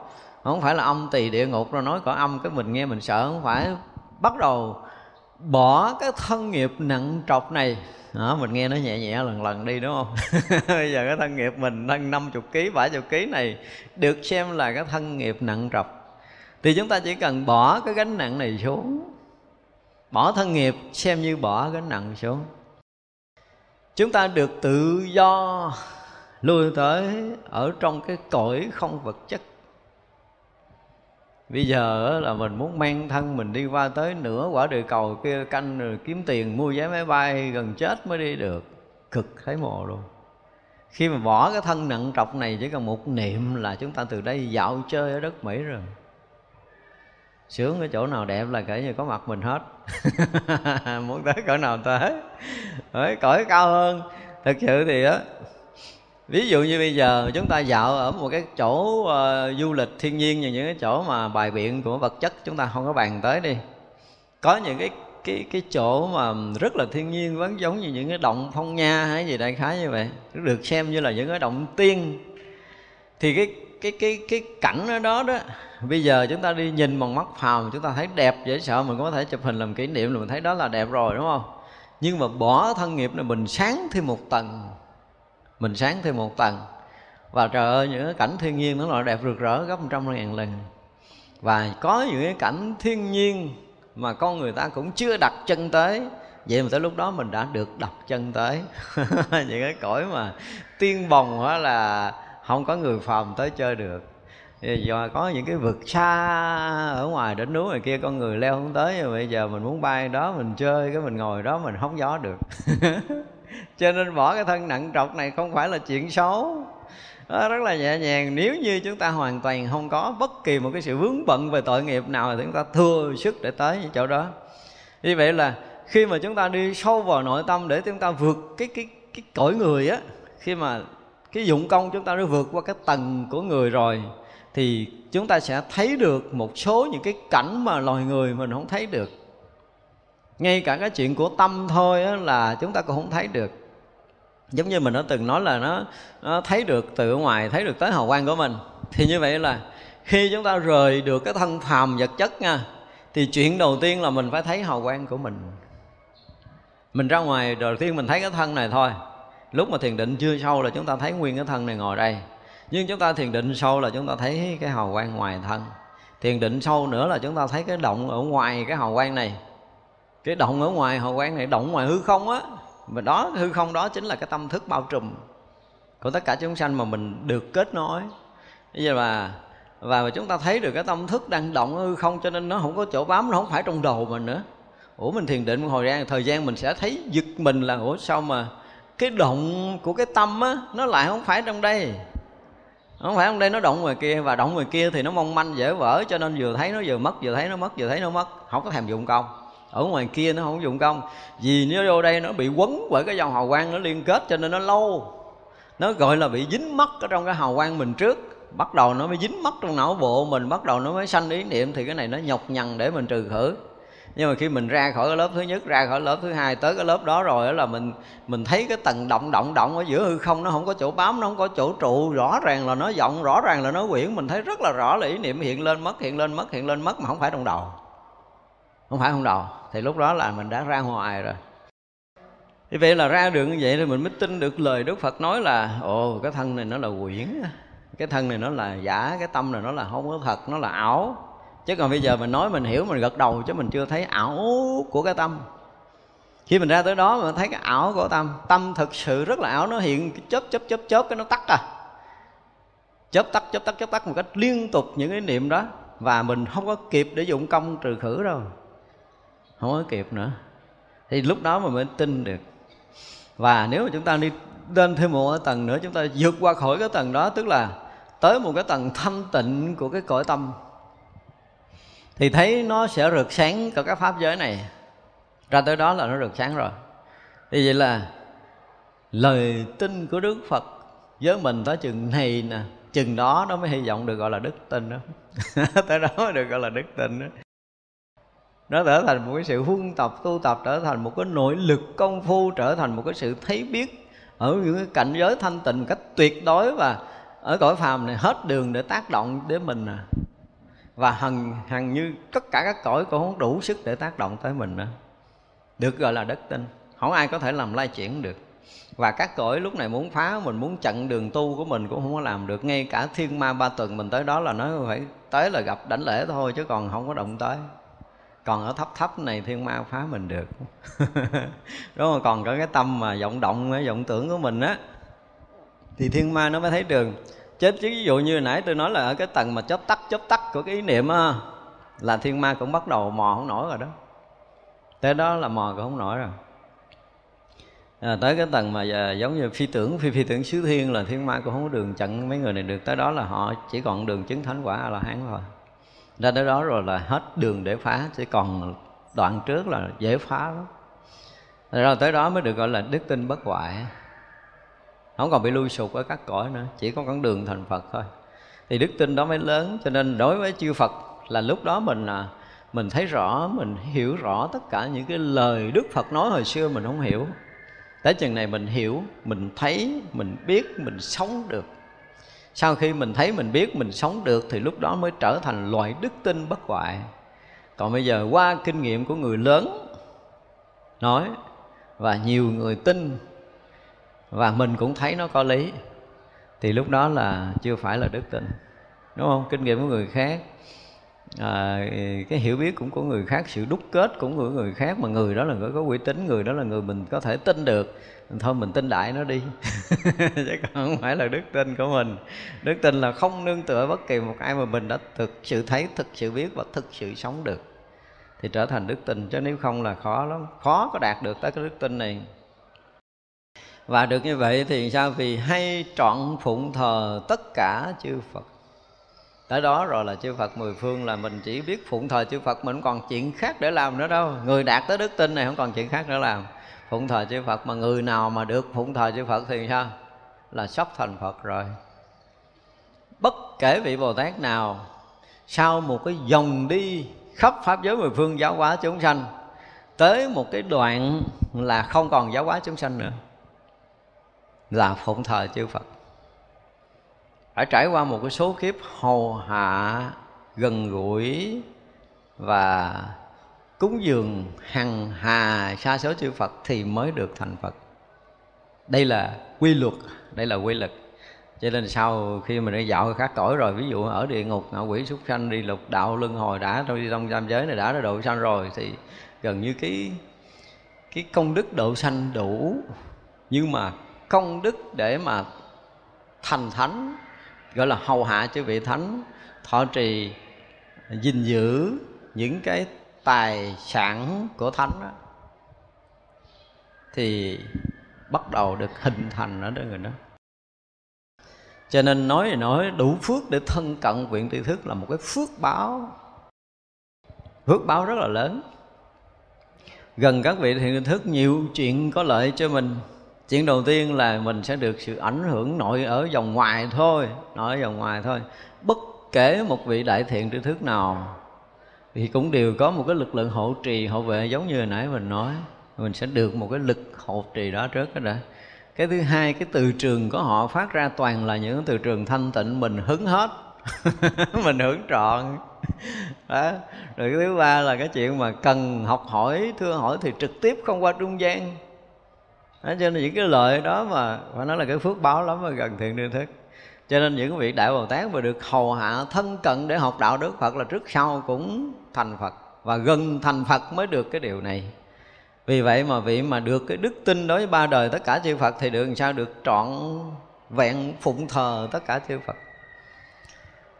Không phải là âm tỳ địa ngục rồi nói cõi âm cái mình nghe mình sợ, không phải. Bắt đầu bỏ cái thân nghiệp nặng trọc này. Đó, mình nghe nó nhẹ nhẹ lần lần đi đúng không? Bây giờ cái thân nghiệp mình thân 50 kg 70 kg này được xem là cái thân nghiệp nặng trọc. Thì chúng ta chỉ cần bỏ cái gánh nặng này xuống. Bỏ thân nghiệp xem như bỏ gánh nặng xuống. Chúng ta được tự do lui tới ở trong cái cõi không vật chất bây giờ là mình muốn mang thân mình đi qua tới nửa quả địa cầu kia, canh rồi kiếm tiền mua vé máy bay, gần chết mới đi được. Cực thấy mồ luôn. Khi mà bỏ cái thân nặng trọc này chỉ cần một niệm là chúng ta từ đây dạo chơi ở đất mỹ rồi. Sướng ở chỗ nào đẹp là kể như có mặt mình hết. Muốn tới cỡ nào tới. Tới cõi cao hơn. Thực sự thì á ví dụ như bây giờ chúng ta dạo ở một cái chỗ uh, du lịch thiên nhiên như những cái chỗ mà bài biện của vật chất chúng ta không có bàn tới đi. Có những cái cái cái chỗ mà rất là thiên nhiên vẫn giống như những cái động phong nha hay gì đại khái như vậy được xem như là những cái động tiên. Thì cái cái cái cái cảnh ở đó đó bây giờ chúng ta đi nhìn bằng mắt phàm chúng ta thấy đẹp dễ sợ mình có thể chụp hình làm kỷ niệm là mình thấy đó là đẹp rồi đúng không? Nhưng mà bỏ thân nghiệp này mình sáng thêm một tầng mình sáng thêm một tầng. Và trời ơi, những cái cảnh thiên nhiên nó là đẹp rực rỡ gấp trăm ngàn lần. Và có những cái cảnh thiên nhiên mà con người ta cũng chưa đặt chân tới. Vậy mà tới lúc đó mình đã được đặt chân tới. Những cái cõi mà tiên bồng hóa là không có người phàm tới chơi được. Do có những cái vực xa ở ngoài đỉnh núi này kia, con người leo không tới. Nhưng bây giờ mình muốn bay đó, mình chơi, cái mình ngồi đó, mình hóng gió được. cho nên bỏ cái thân nặng trọc này không phải là chuyện xấu. Đó, rất là nhẹ nhàng. Nếu như chúng ta hoàn toàn không có bất kỳ một cái sự vướng bận về tội nghiệp nào thì chúng ta thừa sức để tới những chỗ đó. Như vậy là khi mà chúng ta đi sâu vào nội tâm để chúng ta vượt cái cái cái cõi người á khi mà cái dụng công chúng ta đã vượt qua cái tầng của người rồi thì chúng ta sẽ thấy được một số những cái cảnh mà loài người mình không thấy được ngay cả cái chuyện của tâm thôi á, là chúng ta cũng không thấy được. Giống như mình đã từng nói là nó, nó thấy được từ ngoài thấy được tới hào quang của mình. Thì như vậy là khi chúng ta rời được cái thân phàm vật chất nha thì chuyện đầu tiên là mình phải thấy hào quang của mình. Mình ra ngoài đầu tiên mình thấy cái thân này thôi. Lúc mà thiền định chưa sâu là chúng ta thấy nguyên cái thân này ngồi đây. Nhưng chúng ta thiền định sâu là chúng ta thấy cái hào quang ngoài thân. Thiền định sâu nữa là chúng ta thấy cái động ở ngoài cái hào quang này cái động ở ngoài, hào quang này động ngoài hư không á. Mà đó, hư không đó chính là cái tâm thức bao trùm của tất cả chúng sanh mà mình được kết nối. Bây giờ là và chúng ta thấy được cái tâm thức đang động hư không cho nên nó không có chỗ bám, nó không phải trong đầu mình nữa. Ủa, mình thiền định một hồi gian, thời gian mình sẽ thấy giật mình là, ủa, sao mà cái động của cái tâm á, nó lại không phải trong đây? Không phải trong đây, nó động ngoài kia, và động ngoài kia thì nó mong manh dễ vỡ, cho nên vừa thấy nó vừa mất, vừa thấy nó mất, vừa thấy nó mất. Không có thèm dụng công ở ngoài kia nó không dụng công. Vì nếu vô đây nó bị quấn bởi cái dòng hào quang nó liên kết cho nên nó lâu. Nó gọi là bị dính mất ở trong cái hào quang mình trước. Bắt đầu nó mới dính mất trong não bộ mình, bắt đầu nó mới sanh ý niệm thì cái này nó nhọc nhằn để mình trừ khử. Nhưng mà khi mình ra khỏi cái lớp thứ nhất, ra khỏi lớp thứ hai tới cái lớp đó rồi đó là mình mình thấy cái tầng động động động ở giữa hư không nó không có chỗ bám, nó không có chỗ trụ. Rõ ràng là nó vọng rõ ràng là nó quyển. Mình thấy rất là rõ là ý niệm hiện lên, mất, hiện lên, mất, hiện lên, mất mà không phải trong đầu không phải không đầu thì lúc đó là mình đã ra ngoài rồi. Thì vậy là ra được như vậy thì mình mới tin được lời Đức Phật nói là, ồ, cái thân này nó là quyển cái thân này nó là giả, cái tâm này nó là không có thật, nó là ảo. Chứ còn bây giờ mình nói mình hiểu, mình gật đầu chứ mình chưa thấy ảo của cái tâm. Khi mình ra tới đó mình thấy cái ảo của tâm tâm thực sự rất là ảo, nó hiện chớp chớp chớp chớp, cái nó tắt à. Chớp tắt chớp tắt chớp tắt một cách liên tục những cái niệm đó. Và mình không có kịp để dụng công trừ khử đâu không có kịp nữa. Thì lúc đó mình mới tin được. Và nếu mà chúng ta đi lên thêm một tầng nữa, chúng ta vượt qua khỏi cái tầng đó, tức là tới một cái tầng thanh tịnh của cái cõi tâm. Thì thấy nó sẽ rực sáng cả các pháp giới này. Ra tới đó là nó rực sáng rồi. Thì vậy là lời tin của đức phật với mình tới chừng này nè, chừng đó nó mới hy vọng được gọi là đức tin đó. Tới đó mới được gọi là đức tin đó nó trở thành một cái sự huân tập, tu tập, trở thành một cái nội lực công phu, trở thành một cái sự thấy biết ở những cái cảnh giới thanh tịnh cách tuyệt đối và ở cõi phàm này hết đường để tác động đến mình à. Và hằng hằng như tất cả các cõi cũng không đủ sức để tác động tới mình nữa được gọi là đất tinh không ai có thể làm lai chuyển được. Và các cõi lúc này muốn phá mình, muốn chặn đường tu của mình cũng không có làm được. Ngay cả thiên ma ba tuần mình tới đó là nó phải tới là gặp đảnh lễ thôi chứ còn không có động tới còn ở thấp thấp này thiên ma phá mình được. Đúng không? Còn có cái tâm mà vọng động vọng tưởng của mình á thì thiên ma nó mới thấy đường chết chứ ví dụ như nãy tôi nói là ở cái tầng mà chớp tắt chớp tắt của cái ý niệm á là thiên ma cũng bắt đầu mò không nổi rồi đó. Tới đó là mò cũng không nổi rồi. À, tới cái tầng mà giờ, giống như phi tưởng phi phi tưởng xứ thiên là thiên ma cũng không có đường chặn mấy người này được. Tới đó là họ chỉ còn đường chứng thánh quả là hán thôi ra tới đó rồi là hết đường để phá chỉ còn đoạn trước là dễ phá lắm rồi tới đó mới được gọi là đức tin bất hoại. Không còn bị lui sụp ở các cõi nữa chỉ có con đường thành phật thôi. Thì đức tin đó mới lớn cho nên đối với chư phật là lúc đó mình à, mình thấy rõ mình hiểu rõ tất cả những cái lời đức phật nói hồi xưa mình không hiểu. Tới chừng này mình hiểu mình thấy mình biết mình sống được sau khi mình thấy mình biết mình sống được thì lúc đó mới trở thành loại đức tin bất hoại. Còn bây giờ qua kinh nghiệm của người lớn nói và nhiều người tin và mình cũng thấy nó có lý thì lúc đó là chưa phải là đức tin. Đúng không? Kinh nghiệm của người khác à, cái hiểu biết cũng của người khác sự đúc kết cũng của người khác mà người đó là người có uy tín người đó là người mình có thể tin được thôi, mình tin đại nó đi. Chứ còn không phải là đức tin của mình. Đức tin là không nương tựa bất kỳ một ai mà mình đã thực sự thấy, thực sự biết và thực sự sống được. Thì trở thành đức tin, chứ nếu không là khó lắm. Khó có đạt được tới cái đức tin này. Và được như vậy thì sao? Vì hay trọn phụng thờ tất cả chư Phật. Tới đó rồi là chư Phật mười phương là mình chỉ biết phụng thờ chư Phật, mình không còn chuyện khác để làm nữa đâu. Người đạt tới đức tin này không còn chuyện khác để làm phụng thờ chư Phật, mà người nào mà được phụng thờ chư Phật thì sao? Là sắp thành Phật rồi. Bất kể vị Bồ Tát nào, sau một cái dòng đi khắp pháp giới mười phương giáo hóa chúng sanh, tới một cái đoạn là không còn giáo hóa chúng sanh nữa, là phụng thờ chư Phật. Phải trải qua một cái số kiếp hầu hạ, gần gũi và cúng dường hằng hà xa số chư Phật thì mới được thành Phật. Đây là quy luật, đây là quy luật. Cho nên sau khi mình đã dạo khác cõi rồi, ví dụ ở địa ngục ngạ quỷ, súc sanh, đi lục đạo, luân hồi đã trong đi trong tam giới này đã đã độ sanh rồi, thì gần như cái cái công đức độ sanh đủ. Nhưng mà công đức để mà thành thánh, gọi là hầu hạ chư vị thánh, thọ trì, gìn giữ những cái tài sản của thánh đó, thì bắt đầu được hình thành ở đó người đó. Cho nên nói thì nói đủ phước để thân cận quyện tri thức là một cái phước báo. Phước báo rất là lớn. Gần các vị thiện thức nhiều chuyện có lợi cho mình. Chuyện đầu tiên là mình sẽ được sự ảnh hưởng nội ở vòng ngoài thôi nội ở vòng ngoài thôi. Bất kể một vị đại thiện tri thức nào thì cũng đều có một cái lực lượng hộ trì hộ vệ giống như hồi nãy mình nói. Mình sẽ được một cái lực hộ trì đó trước đó đã. Cái thứ hai cái từ trường của họ phát ra toàn là những từ trường thanh tịnh mình hứng hết. Mình hưởng trọn. Đó. Rồi cái thứ ba là cái chuyện mà cần học hỏi thưa hỏi thì trực tiếp không qua trung gian. Đó, cho nên những cái lợi đó mà phải nói là cái phước báo lắm mà gần thiện đương thức cho nên những vị đại bồ tát mà được hầu hạ thân cận để học đạo đức phật là trước sau cũng thành phật. Và gần thành phật mới được cái điều này. Vì vậy mà vị mà được cái đức tin đối với ba đời tất cả chư phật thì được làm sao được trọn vẹn phụng thờ tất cả chư phật.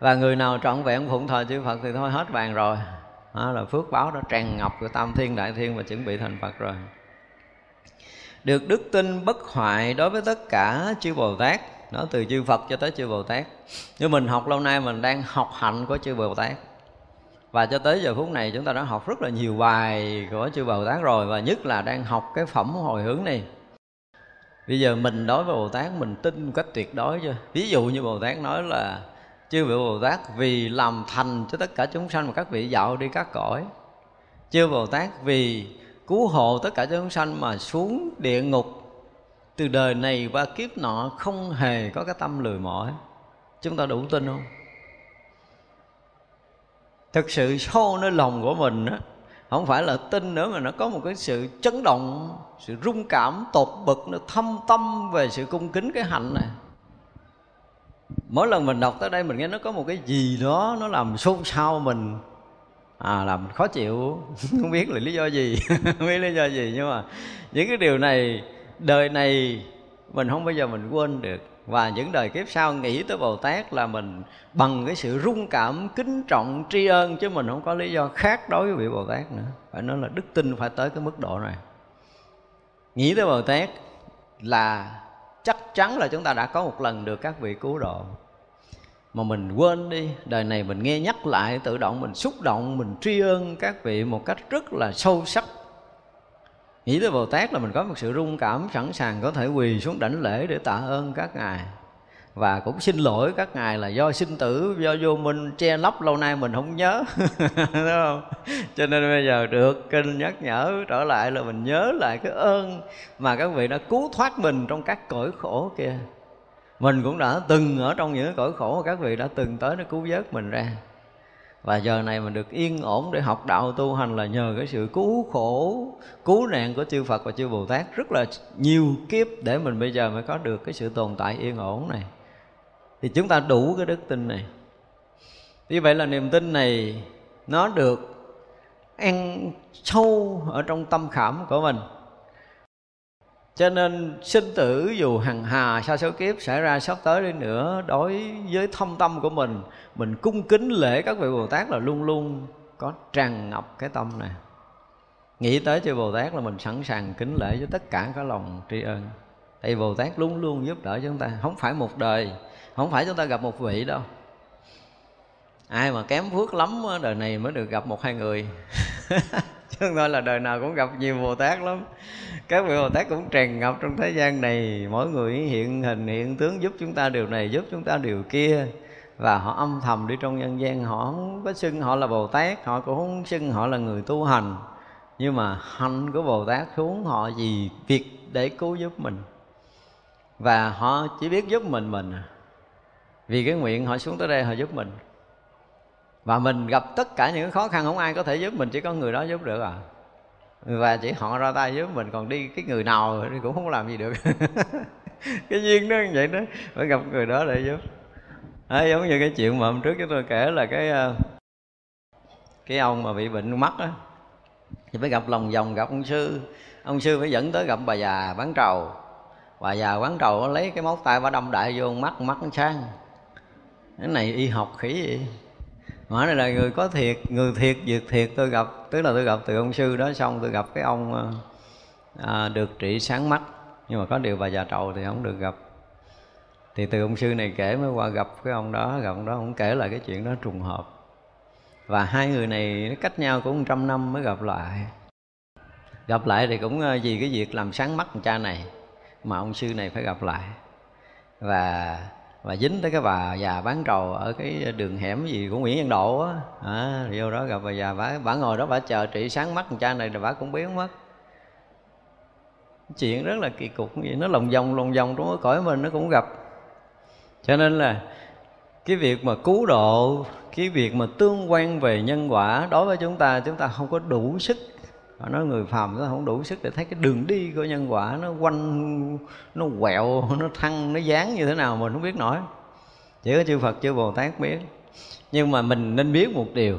Và người nào trọn vẹn phụng thờ chư phật thì thôi hết bàn rồi. Đó là phước báo đã tràn ngập của tam thiên đại thiên và chuẩn bị thành phật rồi. Được đức tin bất hoại đối với tất cả chư bồ tát nó từ chư phật cho tới chư bồ tát. Nếu mình học lâu nay mình đang học hạnh của chư bồ tát và cho tới giờ phút này chúng ta đã học rất là nhiều bài của chư Bồ Tát rồi, và nhất là đang học cái phẩm hồi hướng này. Bây giờ mình đối với Bồ Tát, mình tin một cách tuyệt đối chưa? Ví dụ như Bồ Tát nói là, chư vị Bồ Tát, vì làm thành cho tất cả chúng sanh mà các vị dạo đi các cõi. Chư Bồ Tát, vì cứu hộ tất cả chúng sanh mà xuống địa ngục. Từ đời này qua kiếp nọ không hề có cái tâm lười mỏi. Chúng ta đủ tin không? Thực sự sâu nơi lòng của mình á, không phải là tin nữa mà nó có một cái sự chấn động, sự rung cảm, tột bực, nó thâm tâm về sự cung kính cái hạnh này. Mỗi lần mình đọc tới đây mình nghe nó có một cái gì đó nó làm xôn xao mình. À làm khó chịu, không biết là lý do gì, không biết lý do gì nhưng mà những cái điều này, đời này mình không bao giờ mình quên được và những đời kiếp sau nghĩ tới Bồ Tát là mình bằng cái sự rung cảm, kính trọng, tri ân, chứ mình không có lý do khác đối với vị Bồ Tát nữa. Phải nói là đức tin phải tới cái mức độ này. Nghĩ tới Bồ Tát là chắc chắn là chúng ta đã có một lần được các vị cứu độ. Mà mình quên đi, đời này mình nghe nhắc lại, tự động mình xúc động, mình tri ân các vị một cách rất là sâu sắc nghĩ tới bồ tát là mình có một sự rung cảm sẵn sàng có thể quỳ xuống đảnh lễ để tạ ơn các ngài. Và cũng xin lỗi các ngài là do sinh tử, do vô minh che lấp lâu nay mình không nhớ. Đúng không? Cho nên bây giờ được kinh nhắc nhở trở lại là mình nhớ lại cái ơn mà các vị đã cứu thoát mình trong các cõi khổ kia. Mình cũng đã từng ở trong những cõi khổ mà các vị đã từng tới để cứu vớt mình ra và giờ này mình được yên ổn để học đạo tu hành là nhờ cái sự cứu khổ, cứu nạn của chư Phật và chư Bồ Tát rất là nhiều kiếp để mình bây giờ mới có được cái sự tồn tại yên ổn này. Thì chúng ta đủ cái đức tin này. Như vậy là niềm tin này, nó được ăn sâu ở trong tâm khảm của mình cho nên sinh tử dù hằng hà, sa số kiếp xảy ra sắp tới đi nữa, đối với thâm tâm của mình mình cung kính lễ các vị bồ tát là luôn luôn có tràn ngập cái tâm này. Nghĩ tới cho bồ tát là mình sẵn sàng kính lễ với tất cả cái lòng tri ân. Thì bồ tát luôn luôn giúp đỡ chúng ta, không phải một đời, không phải chúng ta gặp một vị đâu. Ai mà kém phước lắm đời này mới được gặp một hai người. chứ không thôi là đời nào cũng gặp nhiều bồ tát lắm. Các vị bồ tát cũng tràn ngập trong thế gian này. Mỗi người hiện hình, hiện tướng giúp chúng ta điều này, giúp chúng ta điều kia. Và họ âm thầm đi trong nhân gian. Họ không có xưng họ là bồ tát, họ cũng không xưng họ là người tu hành. Nhưng mà hành của bồ tát xuống họ gì việc để cứu giúp mình. Và họ chỉ biết giúp mình mình à. vì cái nguyện họ xuống tới đây họ giúp mình và mình gặp tất cả những khó khăn không ai có thể giúp mình chỉ có người đó giúp được à. Và chỉ họ ra tay giúp mình còn đi cái người nào thì cũng không làm gì được. Cái duyên đó như vậy đó phải gặp người đó để giúp. À, giống như cái chuyện mà hôm trước chúng tôi kể là cái ờ, cái ông mà bị bệnh mắt á thì phải gặp lòng vòng gặp ông sư. Ông sư phải dẫn tới gặp bà già bán trầu. Bà già bán trầu lấy cái móc tay bà đâm đại vô mắt mắt sang cái này y học khỉ gì mà này là người có thiệt người thiệt việc thiệt tôi gặp tức là tôi gặp từ ông sư đó xong tôi gặp cái ông ờ, à, được trị sáng mắt. Nhưng mà có điều bà già trầu thì không được gặp. Thì từ ông sư này kể mới qua gặp cái ông đó gặp ông đó ông kể lại cái chuyện đó trùng hợp. Và hai người này cách nhau cũng trăm năm mới gặp lại. Gặp lại thì cũng ờ, vì cái việc làm sáng mắt cha này mà ông sư này phải gặp lại. Và và dính tới cái bà già bán trầu ở cái đường hẻm gì của Nguyễn Văn Độ á. À, vô đó gặp bà già bà, bà ngồi đó bà chờ trị sáng mắt cha này rồi bà cũng biến mất. Chuyện rất là kỳ cục vậy nó lòng vòng lòng vòng trong cái cõi mình nó cũng gặp. Cho nên là cái việc mà cứu độ cái việc mà tương quan về nhân quả đối với chúng ta chúng ta không có đủ sức họ nói người phàm nó không đủ sức để thấy cái đường đi của nhân quả. Nó quanh, nó quẹo, nó thăng, nó dán như thế nào mình không biết nổi. Chỉ có chư phật, chư bồ tát biết. Nhưng mà mình nên biết một điều.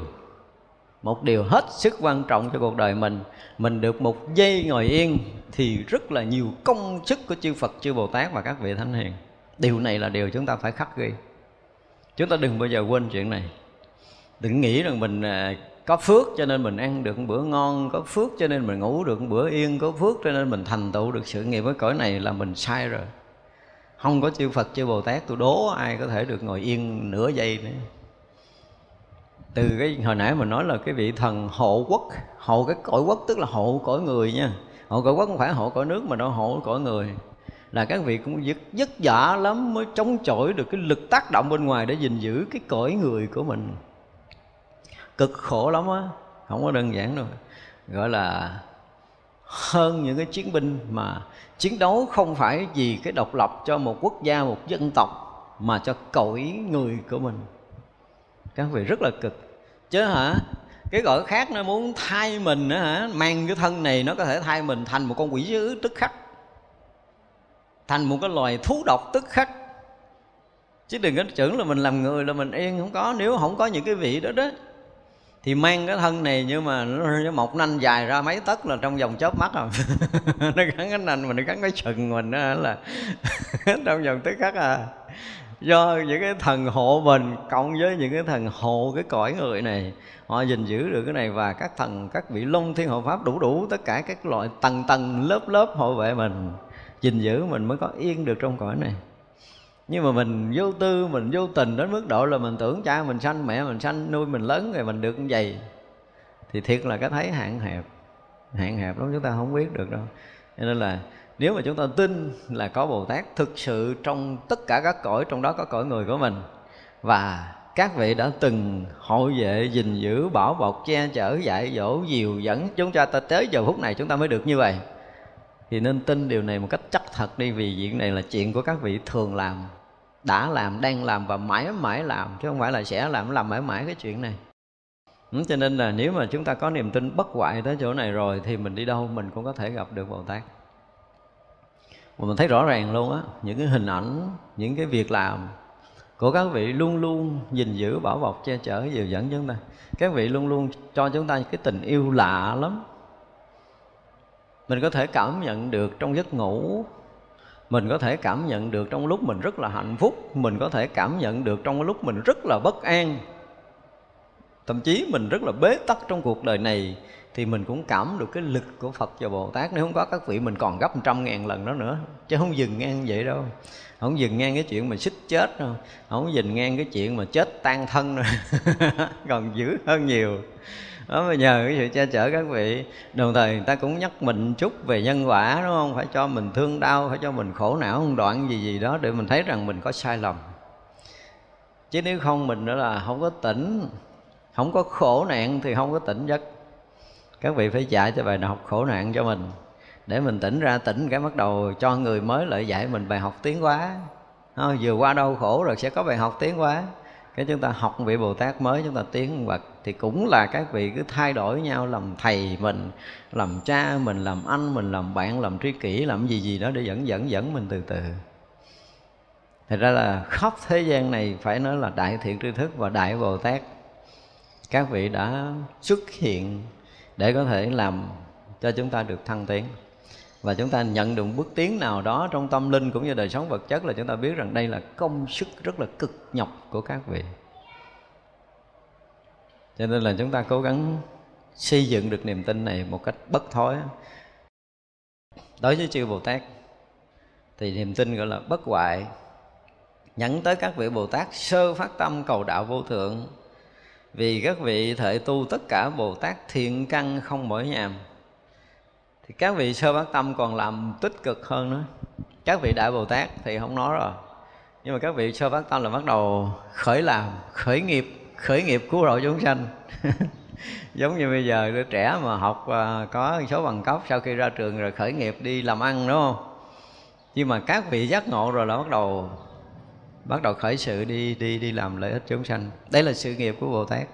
Một điều hết sức quan trọng cho cuộc đời mình. Mình được một giây ngồi yên thì rất là nhiều công sức của chư phật, chư bồ tát và các vị thánh hiền. Điều này là điều chúng ta phải khắc ghi. Chúng ta đừng bao giờ quên chuyện này. Đừng nghĩ rằng mình à, có phước cho nên mình ăn được một bữa ngon, có phước cho nên mình ngủ được một bữa yên, có phước cho nên mình thành tựu được sự nghiệp với cõi này là mình sai rồi. Không có chư Phật, chư Bồ Tát, tôi đố ai có thể được ngồi yên nửa giây nữa. Từ cái hồi nãy mình nói là cái vị thần hộ quốc, hộ cái cõi quốc, tức là hộ cõi người nha. Hộ cõi quốc không phải hộ cõi nước mà nó hộ cõi người. Là các vị cũng vất vất vả lắm mới chống chọi được cái lực tác động bên ngoài để gìn giữ cái cõi người của mình cực khổ lắm á, không có đơn giản đâu. Gọi là hơn những cái chiến binh mà chiến đấu không phải vì cái độc lập cho một quốc gia, một dân tộc, mà cho cõi người của mình. Các vị rất là cực. Chứ hả, cái gọi khác nó muốn thay mình nữa hả, mang cái thân này nó có thể thay mình thành một con quỷ dữ tức khắc, thành một cái loài thú độc tức khắc. Chứ đừng có tưởng là mình làm người là mình yên, không có. Nếu không có những cái vị đó đó thì mang cái thân này nhưng mà nó một nanh dài ra mấy tấc là trong vòng chớp mắt rồi. Nó gắn cái nanh mình nó gắn cái sừng mình đó là trong vòng tức khắc à. Do những cái thần hộ mình cộng với những cái thần hộ cái cõi người này, họ gìn giữ được cái này và các thần, các vị long thiên hộ pháp đủ đủ tất cả các loại tầng tầng lớp lớp hộ vệ mình, gìn giữ mình mới có yên được trong cõi này nhưng mà mình vô tư, mình vô tình đến mức độ là mình tưởng cha mình sanh, mẹ mình sanh, nuôi mình lớn rồi mình được như vậy. Thì thiệt là cái thấy hạn hẹp hạn hẹp lắm, chúng ta không biết được đâu. Cho nên là nếu mà chúng ta tin là có bồ tát thực sự trong tất cả các cõi, trong đó có cõi người của mình, và các vị đã từng hộ vệ, gìn giữ, bảo bọc, che chở, dạy dỗ, dìu dẫn chúng ta tới giờ phút này chúng ta mới được như vậy, thì nên tin điều này một cách chắc thật đi, vì chuyện này là chuyện của các vị thường làm đã làm, đang làm và mãi mãi làm, chứ không phải là sẽ làm làm mãi mãi cái chuyện này. Ừ, cho nên là nếu mà chúng ta có niềm tin bất hoại tới chỗ này rồi thì mình đi đâu mình cũng có thể gặp được bồ tát. Mà mình thấy rõ ràng luôn á, những cái hình ảnh, những cái việc làm, của các vị luôn luôn gìn giữ, bảo bọc, che chở dìu dẫn chúng ta. Các vị luôn luôn cho chúng ta cái tình yêu lạ lắm. Mình có thể cảm nhận được trong giấc ngủ mình có thể cảm nhận được trong lúc mình rất là hạnh phúc, mình có thể cảm nhận được trong lúc mình rất là bất an. Thậm chí mình rất là bế tắc trong cuộc đời này thì mình cũng cảm được cái lực của Phật và Bồ Tát. Nếu không có các vị, mình còn gấp trăm ngàn lần đó nữa, chứ không dừng ngang vậy đâu. Không dừng ngang cái chuyện mà xích chết đâu, không dừng ngang cái chuyện mà chết tan thân rồi còn dữ hơn nhiều đó bây nhờ cái sự che chở các vị đồng thời người ta cũng nhắc mình chút về nhân quả đúng không? Phải cho mình thương đau phải cho mình khổ não không đoạn gì gì đó để mình thấy rằng mình có sai lầm. Chứ nếu không mình nữa là không có tỉnh không có khổ nạn thì không có tỉnh giấc. Các vị phải dạy cho bài học khổ nạn cho mình để mình tỉnh ra tỉnh cái bắt đầu cho người mới lại dạy mình bài học tiến hóa. À, vừa qua đau khổ rồi sẽ có bài học tiến hóa cái chúng ta học vị bồ tát mới, chúng ta tiến một bậc, thì cũng là các vị cứ thay đổi nhau, làm thầy mình, làm cha mình, làm anh mình, làm bạn, làm tri kỷ, làm gì gì đó để dẫn dẫn dẫn mình từ từ. Thật ra là khắp thế gian này phải nói là đại thiện tri thức và đại bồ tát, các vị đã xuất hiện để có thể làm cho chúng ta được thăng tiến và chúng ta nhận được bước tiến nào đó trong tâm linh cũng như đời sống vật chất là chúng ta biết rằng đây là công sức rất là cực nhọc của các vị. Cho nên là chúng ta cố gắng xây dựng được niềm tin này một cách bất thối. Đối với chư bồ tát, thì niềm tin gọi là bất hoại nhẫn tới các vị bồ tát sơ phát tâm cầu đạo vô thượng. Vì các vị thể tu tất cả bồ tát thiện căn không mỗi nhàm thì các vị sơ bát tâm còn làm tích cực hơn nữa. Các vị đại bồ tát thì không nói rồi. Nhưng mà các vị sơ bát tâm là bắt đầu khởi làm, khởi nghiệp khởi nghiệp cứu độ chúng sanh. Giống như bây giờ đứa trẻ mà học à, có số bằng cấp sau khi ra trường rồi khởi nghiệp đi làm ăn, đúng không? Nhưng mà các vị giác ngộ rồi là bắt đầu bắt đầu khởi sự đi đi đi làm lợi ích chúng sanh. Đây là sự nghiệp của bồ tát.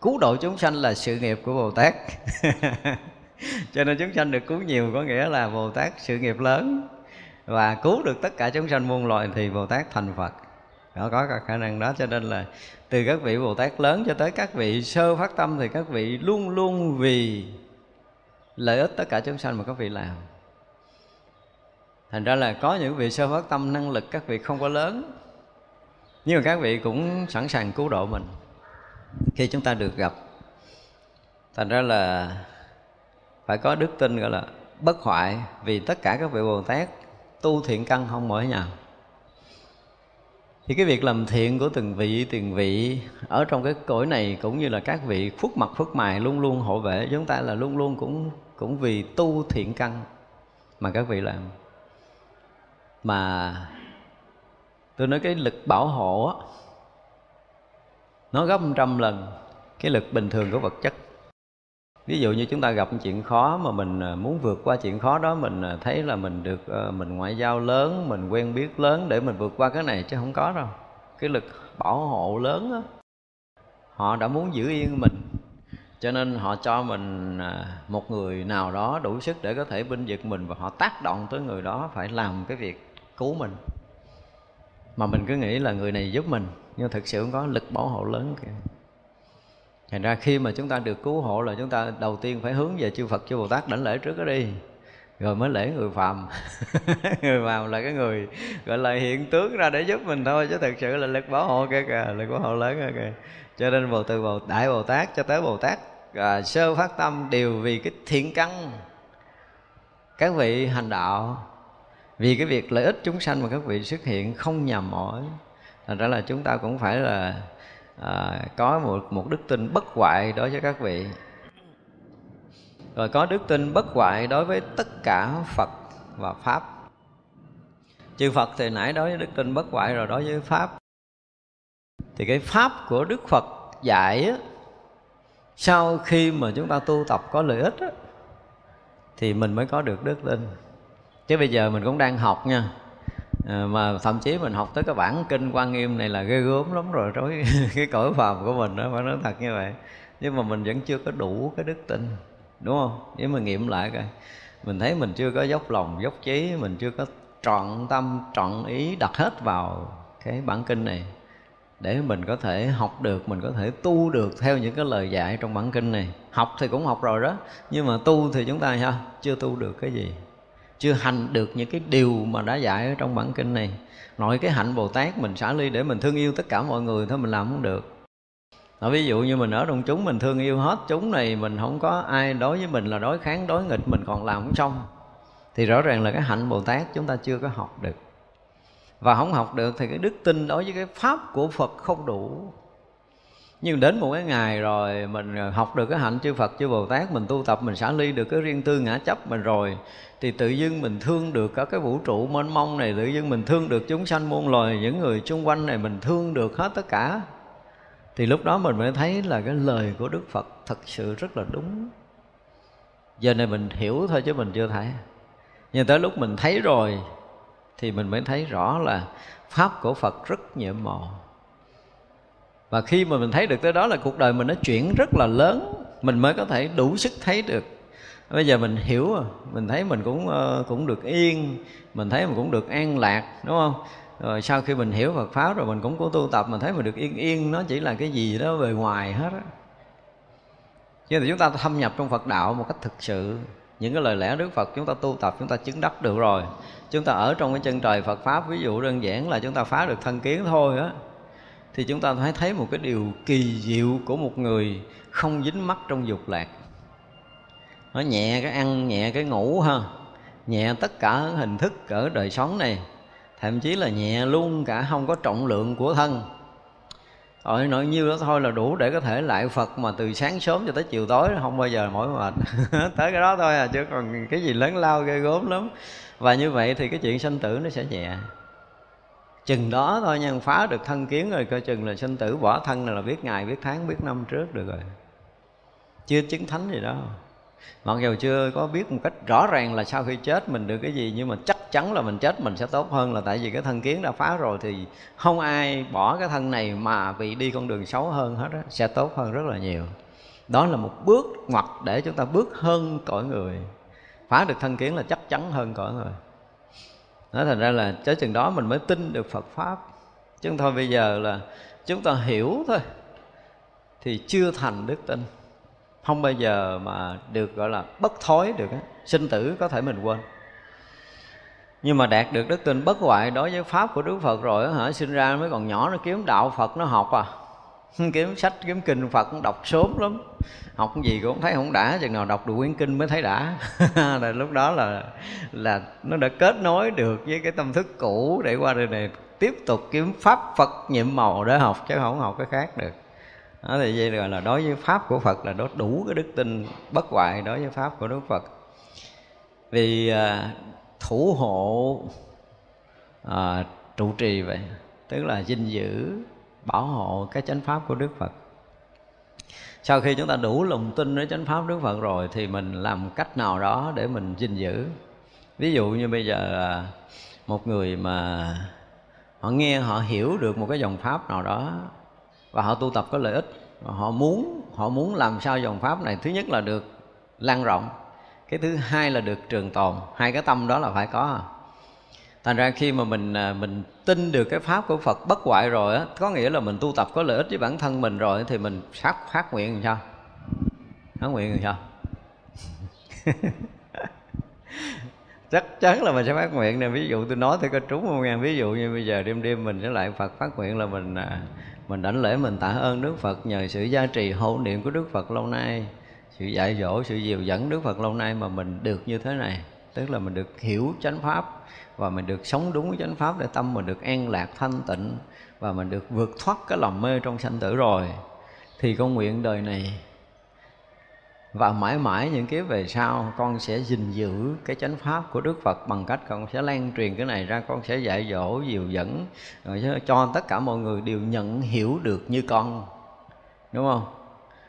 Cứu độ chúng sanh là sự nghiệp của bồ tát. cho nên chúng sanh được cứu nhiều có nghĩa là bồ tát sự nghiệp lớn. Và cứu được tất cả chúng sanh muôn loài thì bồ tát thành phật. Đó, có khả năng đó, cho nên là từ các vị bồ tát lớn cho tới các vị sơ phát tâm thì các vị luôn luôn vì lợi ích tất cả chúng sanh mà các vị làm. Thành ra là có những vị sơ phát tâm năng lực các vị không có lớn, nhưng mà các vị cũng sẵn sàng cứu độ mình khi chúng ta được gặp. Thành ra là phải có đức tin gọi là bất hoại vì tất cả các vị bồ tát tu thiện căn không mỗi nhà. Thì cái việc làm thiện của từng vị từng vị ở trong cái cõi này cũng như là các vị phước mặt phước mài luôn luôn hộ vệ, chúng ta là luôn luôn cũng cũng vì tu thiện căn mà các vị làm. Mà tôi nói cái lực bảo hộ á, nó gấp trăm lần cái lực bình thường của vật chất ví dụ như chúng ta gặp chuyện khó mà mình à, muốn vượt qua chuyện khó đó, mình à, thấy là mình được ờ, mình ngoại giao lớn, mình quen biết lớn để mình vượt qua cái này chứ không có đâu. Cái lực bảo hộ lớn á, họ đã muốn giữ yên mình. Cho nên họ cho mình à, một người nào đó đủ sức để có thể binh vực mình và họ tác động tới người đó phải làm cái việc cứu mình. Mà mình cứ nghĩ là người này giúp mình, nhưng thực sự không có lực bảo hộ lớn kìa thành ra khi mà chúng ta được cứu hộ là chúng ta đầu tiên phải hướng về chư Phật chư Bồ Tát đảnh lễ trước đó đi. Rồi mới lễ người phàm. Người phàm là cái người gọi là hiện tướng ra để giúp mình thôi chứ thật sự là lực bảo hộ kia kìa lực bảo hộ lớn kìa. Cho nên bồ từ bồ đại bồ tát cho tới bồ tát à, sơ phát tâm đều vì cái thiện căn các vị hành đạo. Vì cái việc lợi ích chúng sanh mà các vị xuất hiện không nhầm mỏi. Thành ra là chúng ta cũng phải là à, có một một đức tin bất hoại đối với các vị. Rồi có đức tin bất hoại đối với tất cả Phật và pháp. Chư phật thì nãy đối với đức tin bất hoại rồi đối với pháp. Thì cái pháp của đức phật dạy á, sau khi mà chúng ta tu tập có lợi ích á, thì mình mới có được đức tin. Chứ bây giờ mình cũng đang học nha à, mà thậm chí mình học tới cái bản kinh quan nghiêm này là ghê gớm lắm rồi đối cái cõi phàm của mình đó phải nói thật như vậy. Nhưng mà mình vẫn chưa có đủ cái đức tin đúng không? Nếu mà nghiệm lại coi mình thấy mình chưa có dốc lòng dốc trí mình chưa có trọn tâm trọn ý đặt hết vào cái bản kinh này để mình có thể học được mình có thể tu được theo những cái lời dạy trong bản kinh này. Học thì cũng học rồi đó nhưng mà tu thì chúng ta ha chưa tu được cái gì chưa hành được những cái điều mà đã dạy ở trong bản kinh này. Nội cái hạnh bồ tát mình xả ly để mình thương yêu tất cả mọi người thôi, mình làm không được. Nói ví dụ như mình ở trong chúng, mình thương yêu hết chúng này, mình không có ai đối với mình là đối kháng, đối nghịch, mình còn làm không xong. Thì rõ ràng là cái hạnh bồ tát chúng ta chưa có học được. Và không học được thì cái đức tin đối với cái pháp của phật không đủ nhưng đến một cái ngày rồi mình ờ, học được cái hạnh chư Phật, chư Bồ Tát, mình tu tập, mình xả ly được cái riêng tư ngã chấp mình rồi, thì tự dưng mình thương được cả cái vũ trụ mênh mông này, tự dưng mình thương được chúng sanh muôn loài, những người xung quanh này, mình thương được hết tất cả. Thì lúc đó mình mới thấy là cái lời của Đức Phật thật sự rất là đúng. Giờ này mình hiểu thôi chứ mình chưa thấy. Nhưng tới lúc mình thấy rồi, thì mình mới thấy rõ là pháp của Phật rất nhiệm màu và khi mà mình thấy được tới đó là cuộc đời mình nó chuyển rất là lớn, mình mới có thể đủ sức thấy được. Bây giờ mình hiểu rồi, mình thấy mình cũng ờ, cũng được yên, mình thấy mình cũng được an lạc, đúng không? Rồi sau khi mình hiểu Phật pháp rồi mình cũng có tu tập, mình thấy mình được yên yên, nó chỉ là cái gì đó về ngoài hết á. Nhưng mà chúng ta thâm nhập trong Phật đạo một cách thực sự, những cái lời lẽ Đức Phật chúng ta tu tập, chúng ta chứng đắc được rồi. Chúng ta ở trong cái chân trời Phật pháp, ví dụ đơn giản là chúng ta phá được thân kiến thôi á thì chúng ta phải thấy một cái điều kỳ diệu của một người không dính mắc trong dục lạc. Nó nhẹ cái ăn, nhẹ cái ngủ ha, nhẹ tất cả hình thức ở đời sống này, thậm chí là nhẹ luôn cả không có trọng lượng của thân. Rồi nội nhiêu đó thôi là đủ để có thể lại Phật mà từ sáng sớm cho tới chiều tối, không bao giờ mỏi mệt. Tới cái đó thôi à chứ còn cái gì lớn lao ghê gốm lắm. Và như vậy thì cái chuyện sanh tử nó sẽ nhẹ chừng đó thôi nha, phá được thân kiến rồi, coi chừng là sinh tử bỏ thân này là biết ngày, biết tháng, biết năm trước được rồi. Chưa chứng thánh gì đó mặc dù chưa có biết một cách rõ ràng là sau khi chết mình được cái gì, nhưng mà chắc chắn là mình chết mình sẽ tốt hơn là tại vì cái thân kiến đã phá rồi thì không ai bỏ cái thân này mà bị đi con đường xấu hơn hết á, sẽ tốt hơn rất là nhiều. Đó là một bước ngoặt để chúng ta bước hơn cõi người. Phá được thân kiến là chắc chắn hơn cõi người nó thành ra là tới chừng đó mình mới tin được Phật pháp. Chứ thôi, bây giờ là chúng ta hiểu thôi, thì chưa thành đức tin. Không bao giờ mà được, gọi là, bất thối được á. Sinh tử có thể mình quên. Nhưng mà đạt được đức tin bất hoại đối với pháp của đức phật rồi hả, sinh ra mới còn nhỏ, nó kiếm đạo phật, nó học à. kiếm sách kiếm kinh phật cũng đọc sớm lắm. Học cái gì cũng thấy không đã chừng nào đọc được quyển kinh mới thấy đã. Là lúc đó là là nó đã kết nối được với cái tâm thức cũ để qua đời này tiếp tục kiếm pháp phật nhiệm màu để học chứ không học cái khác được. Đó thì vậy gọi là đối với pháp của phật là đó đủ cái đức tin bất hoại đối với pháp của đức phật. Vì à, thủ hộ à, trụ trì vậy tức là gìn giữ bảo hộ cái chánh pháp của đức phật. Sau khi chúng ta đủ lòng tin với chánh pháp đức phật rồi thì mình làm cách nào đó để mình gìn giữ. Ví dụ như bây giờ à, một người mà họ nghe, họ hiểu được một cái dòng pháp nào đó và họ tu tập có lợi ích, và họ muốn họ muốn làm sao dòng pháp này thứ nhất là được lan rộng, cái thứ hai là được trường tồn, hai cái tâm đó là phải có thành ra khi mà mình à, mình tin được cái pháp của Phật bất hoại rồi á, có nghĩa là mình tu tập có lợi ích với bản thân mình rồi thì mình sắp phát nguyện làm sao? Phát nguyện làm sao? Chắc chắn là mình sẽ phát nguyện nè. Ví dụ tôi nói thì có trúng không ngàn ví dụ như bây giờ đêm đêm mình sẽ lại Phật phát nguyện là mình à, mình đảnh lễ mình tạ ơn Đức Phật nhờ sự gia trì hộ niệm của Đức Phật lâu nay, sự dạy dỗ, sự dìu dẫn Đức Phật lâu nay mà mình được như thế này. Tức là mình được hiểu chánh pháp và mình được sống đúng với chánh pháp để tâm, mình được an lạc, thanh tịnh. Và mình được vượt thoát cái lòng mê trong sanh tử rồi. Thì con nguyện đời này, và mãi mãi những kiếp về sau, con sẽ gìn giữ cái chánh pháp của Đức Phật bằng cách con sẽ lan truyền cái này ra, con sẽ dạy dỗ, dìu dẫn, rồi cho tất cả mọi người đều nhận hiểu được như con. Đúng không?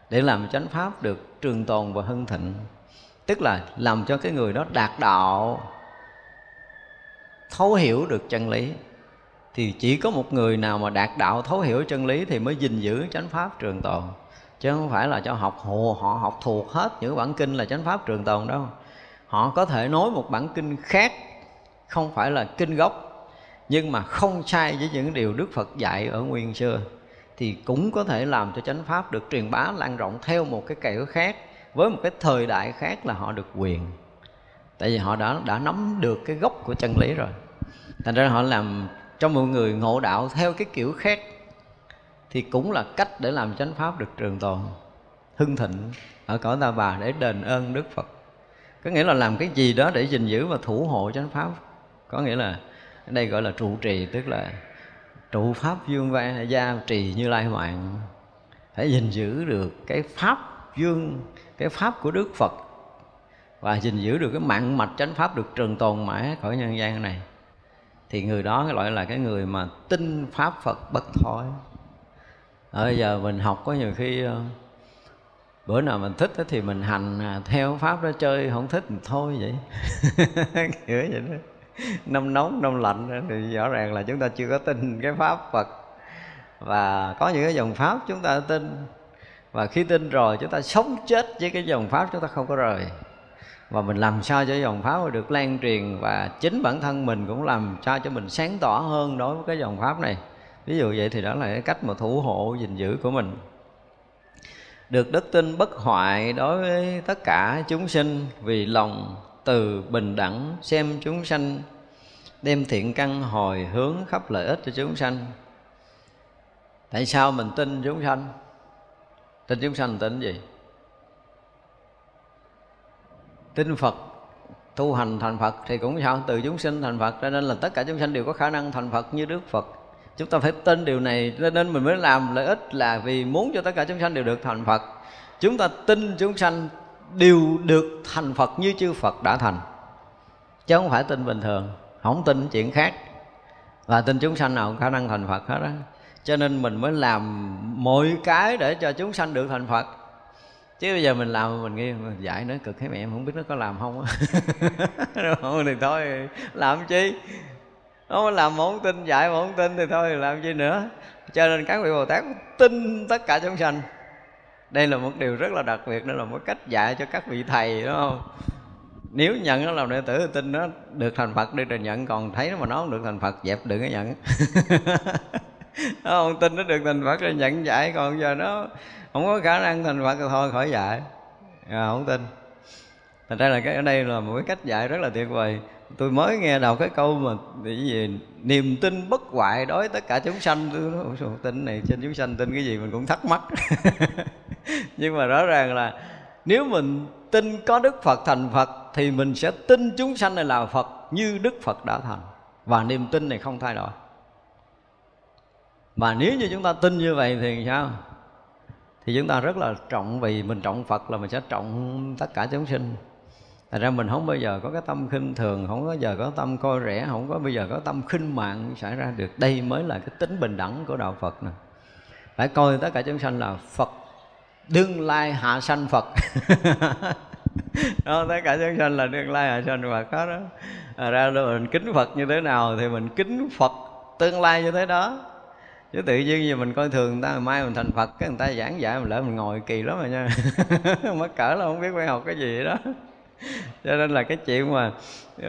Để làm chánh pháp được trường tồn và hưng thịnh. Tức là làm cho cái người đó đạt đạo thấu hiểu được chân lý. Thì chỉ có một người nào mà đạt đạo thấu hiểu chân lý thì mới gìn giữ chánh pháp trường tồn. Chứ không phải là cho học hồ, họ học thuộc hết những bản kinh là chánh pháp trường tồn đâu. Họ có thể nói một bản kinh khác, không phải là kinh gốc, nhưng mà không sai với những điều đức phật dạy ở nguyên xưa. Thì cũng có thể làm cho chánh pháp được truyền bá lan rộng theo một cái kiểu khác, với một cái thời đại khác là họ được quyền tại vì họ đã đã nắm được cái gốc của chân lý rồi. Thành ra họ làm cho mọi người ngộ đạo theo cái kiểu khác, thì cũng là cách để làm chánh pháp được trường tồn, hưng thịnh ở cõi ta bà để đền ơn đức phật. Có nghĩa là làm cái gì đó để gìn giữ và thủ hộ chánh pháp. Có nghĩa là ở đây gọi là trụ trì, tức là trụ pháp dương va, gia trì như lai mạng phải gìn giữ được cái pháp dương, cái pháp của đức phật và gìn giữ được cái mạng mạch chánh pháp được trường tồn mãi khỏi nhân gian này, thì người đó gọi là cái người mà tin pháp phật bất thối ở bây giờ mình học có nhiều khi ờ, bữa nào mình thích thì mình hành à, theo pháp đó chơi, không thích thì thôi vậy. Kiểu vậy đó. Năm nóng năm lạnh thì rõ ràng là chúng ta chưa có tin cái pháp phật. Và có những cái dòng pháp chúng ta tin, và khi tin rồi chúng ta sống chết với cái dòng pháp chúng ta không có rời và mình làm sao cho dòng pháp được lan truyền và chính bản thân mình cũng làm sao cho mình sáng tỏ hơn đối với cái dòng pháp này. Ví dụ vậy thì đó là cái cách mà thủ hộ, gìn giữ của mình. Được đức tin bất hoại đối với tất cả chúng sinh vì lòng từ bình đẳng xem chúng sanh, đem thiện căn hồi hướng khắp lợi ích cho chúng sanh. Tại sao mình tin chúng sanh? Tin chúng sanh tin gì? Tin phật, tu hành thành phật thì cũng sao? Từ chúng sinh thành phật cho nên là tất cả chúng sanh đều có khả năng thành phật như đức phật. Chúng ta phải tin điều này cho nên mình mới làm lợi ích là vì muốn cho tất cả chúng sanh đều được thành phật. Chúng ta tin chúng sanh đều được thành phật như chư phật đã thành. Chứ không phải tin bình thường, không tin chuyện khác. Và tin chúng sanh nào khả năng thành phật hết đó cho nên mình mới làm mọi cái để cho chúng sanh được thành phật chứ bây giờ mình làm mình nghĩ dạy nó cực thấy mẹ em không biết nó có làm không á. Không thì thôi, làm chi? Nó làm mà không tin, dạy mà không tin thì thôi, làm chi nữa? Cho nên các vị bồ tát tin tất cả chúng sanh. Đây là một điều rất là đặc biệt, đó là một cách dạy cho các vị thầy, đúng không? Nếu nhận nó làm đệ tử thì tin nó được thành phật đi rồi nhận, còn thấy nó mà nó không được thành phật, dẹp đừng có nhận. Nó không, tin nó được thành phật rồi nhận dạy, còn giờ nó không có khả năng thành phật thì thôi khỏi dạy. À, không tin. Thành ra là cái ở đây là một cái cách dạy rất là tuyệt vời. Tôi mới nghe đầu cái câu mà cái gì niềm tin bất hoại đối tất cả chúng sanh. Tôi nói Ủa, tin này trên chúng sanh tin cái gì mình cũng thắc mắc. Nhưng mà rõ ràng là nếu mình tin có đức phật thành phật thì mình sẽ tin chúng sanh này là phật như đức phật đã thành. Và niềm tin này không thay đổi. Và nếu như chúng ta tin như vậy thì sao? Thì chúng ta rất là trọng vì mình trọng phật là mình sẽ trọng tất cả chúng sinh. Thành ra mình không bao giờ có cái tâm khinh thường Không bao giờ có tâm coi rẻ Không có bao giờ có tâm khinh mạng xảy ra được. Đây mới là cái tính bình đẳng của Đạo Phật nè. Phải coi tất cả chúng sanh là Phật. Đương lai hạ sanh Phật. Đó, tất cả chúng sanh là đương lai hạ sanh Phật. Đó, đó. À, ra mình kính Phật như thế nào Thì mình kính Phật tương lai như thế đó chứ tự nhiên giờ mình coi thường người ta mai mình thành phật cái người ta giảng dạy mình lỡ mình ngồi kỳ lắm rồi nha. Mất cỡ là không biết phải học cái gì đó. Cho nên là cái chuyện mà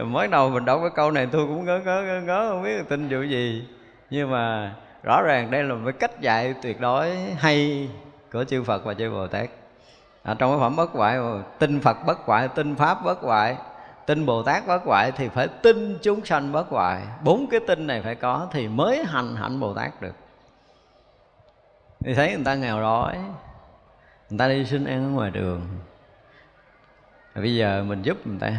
mới đầu mình đọc cái câu này tôi cũng ngớ ngớ ngớ ngớ không biết là tin vụ gì. Nhưng mà rõ ràng đây là một cái cách dạy tuyệt đối hay của chư Phật và chư Bồ Tát. À, trong cái phẩm bất hoại tin Phật bất hoại tin Pháp bất hoại tin Bồ Tát bất hoại thì phải tin chúng sanh bất hoại. Bốn cái tin này phải có thì mới hành hạnh Bồ Tát được thì thấy người ta nghèo đói, người ta đi xin ăn ở ngoài đường. Bây giờ mình giúp người ta.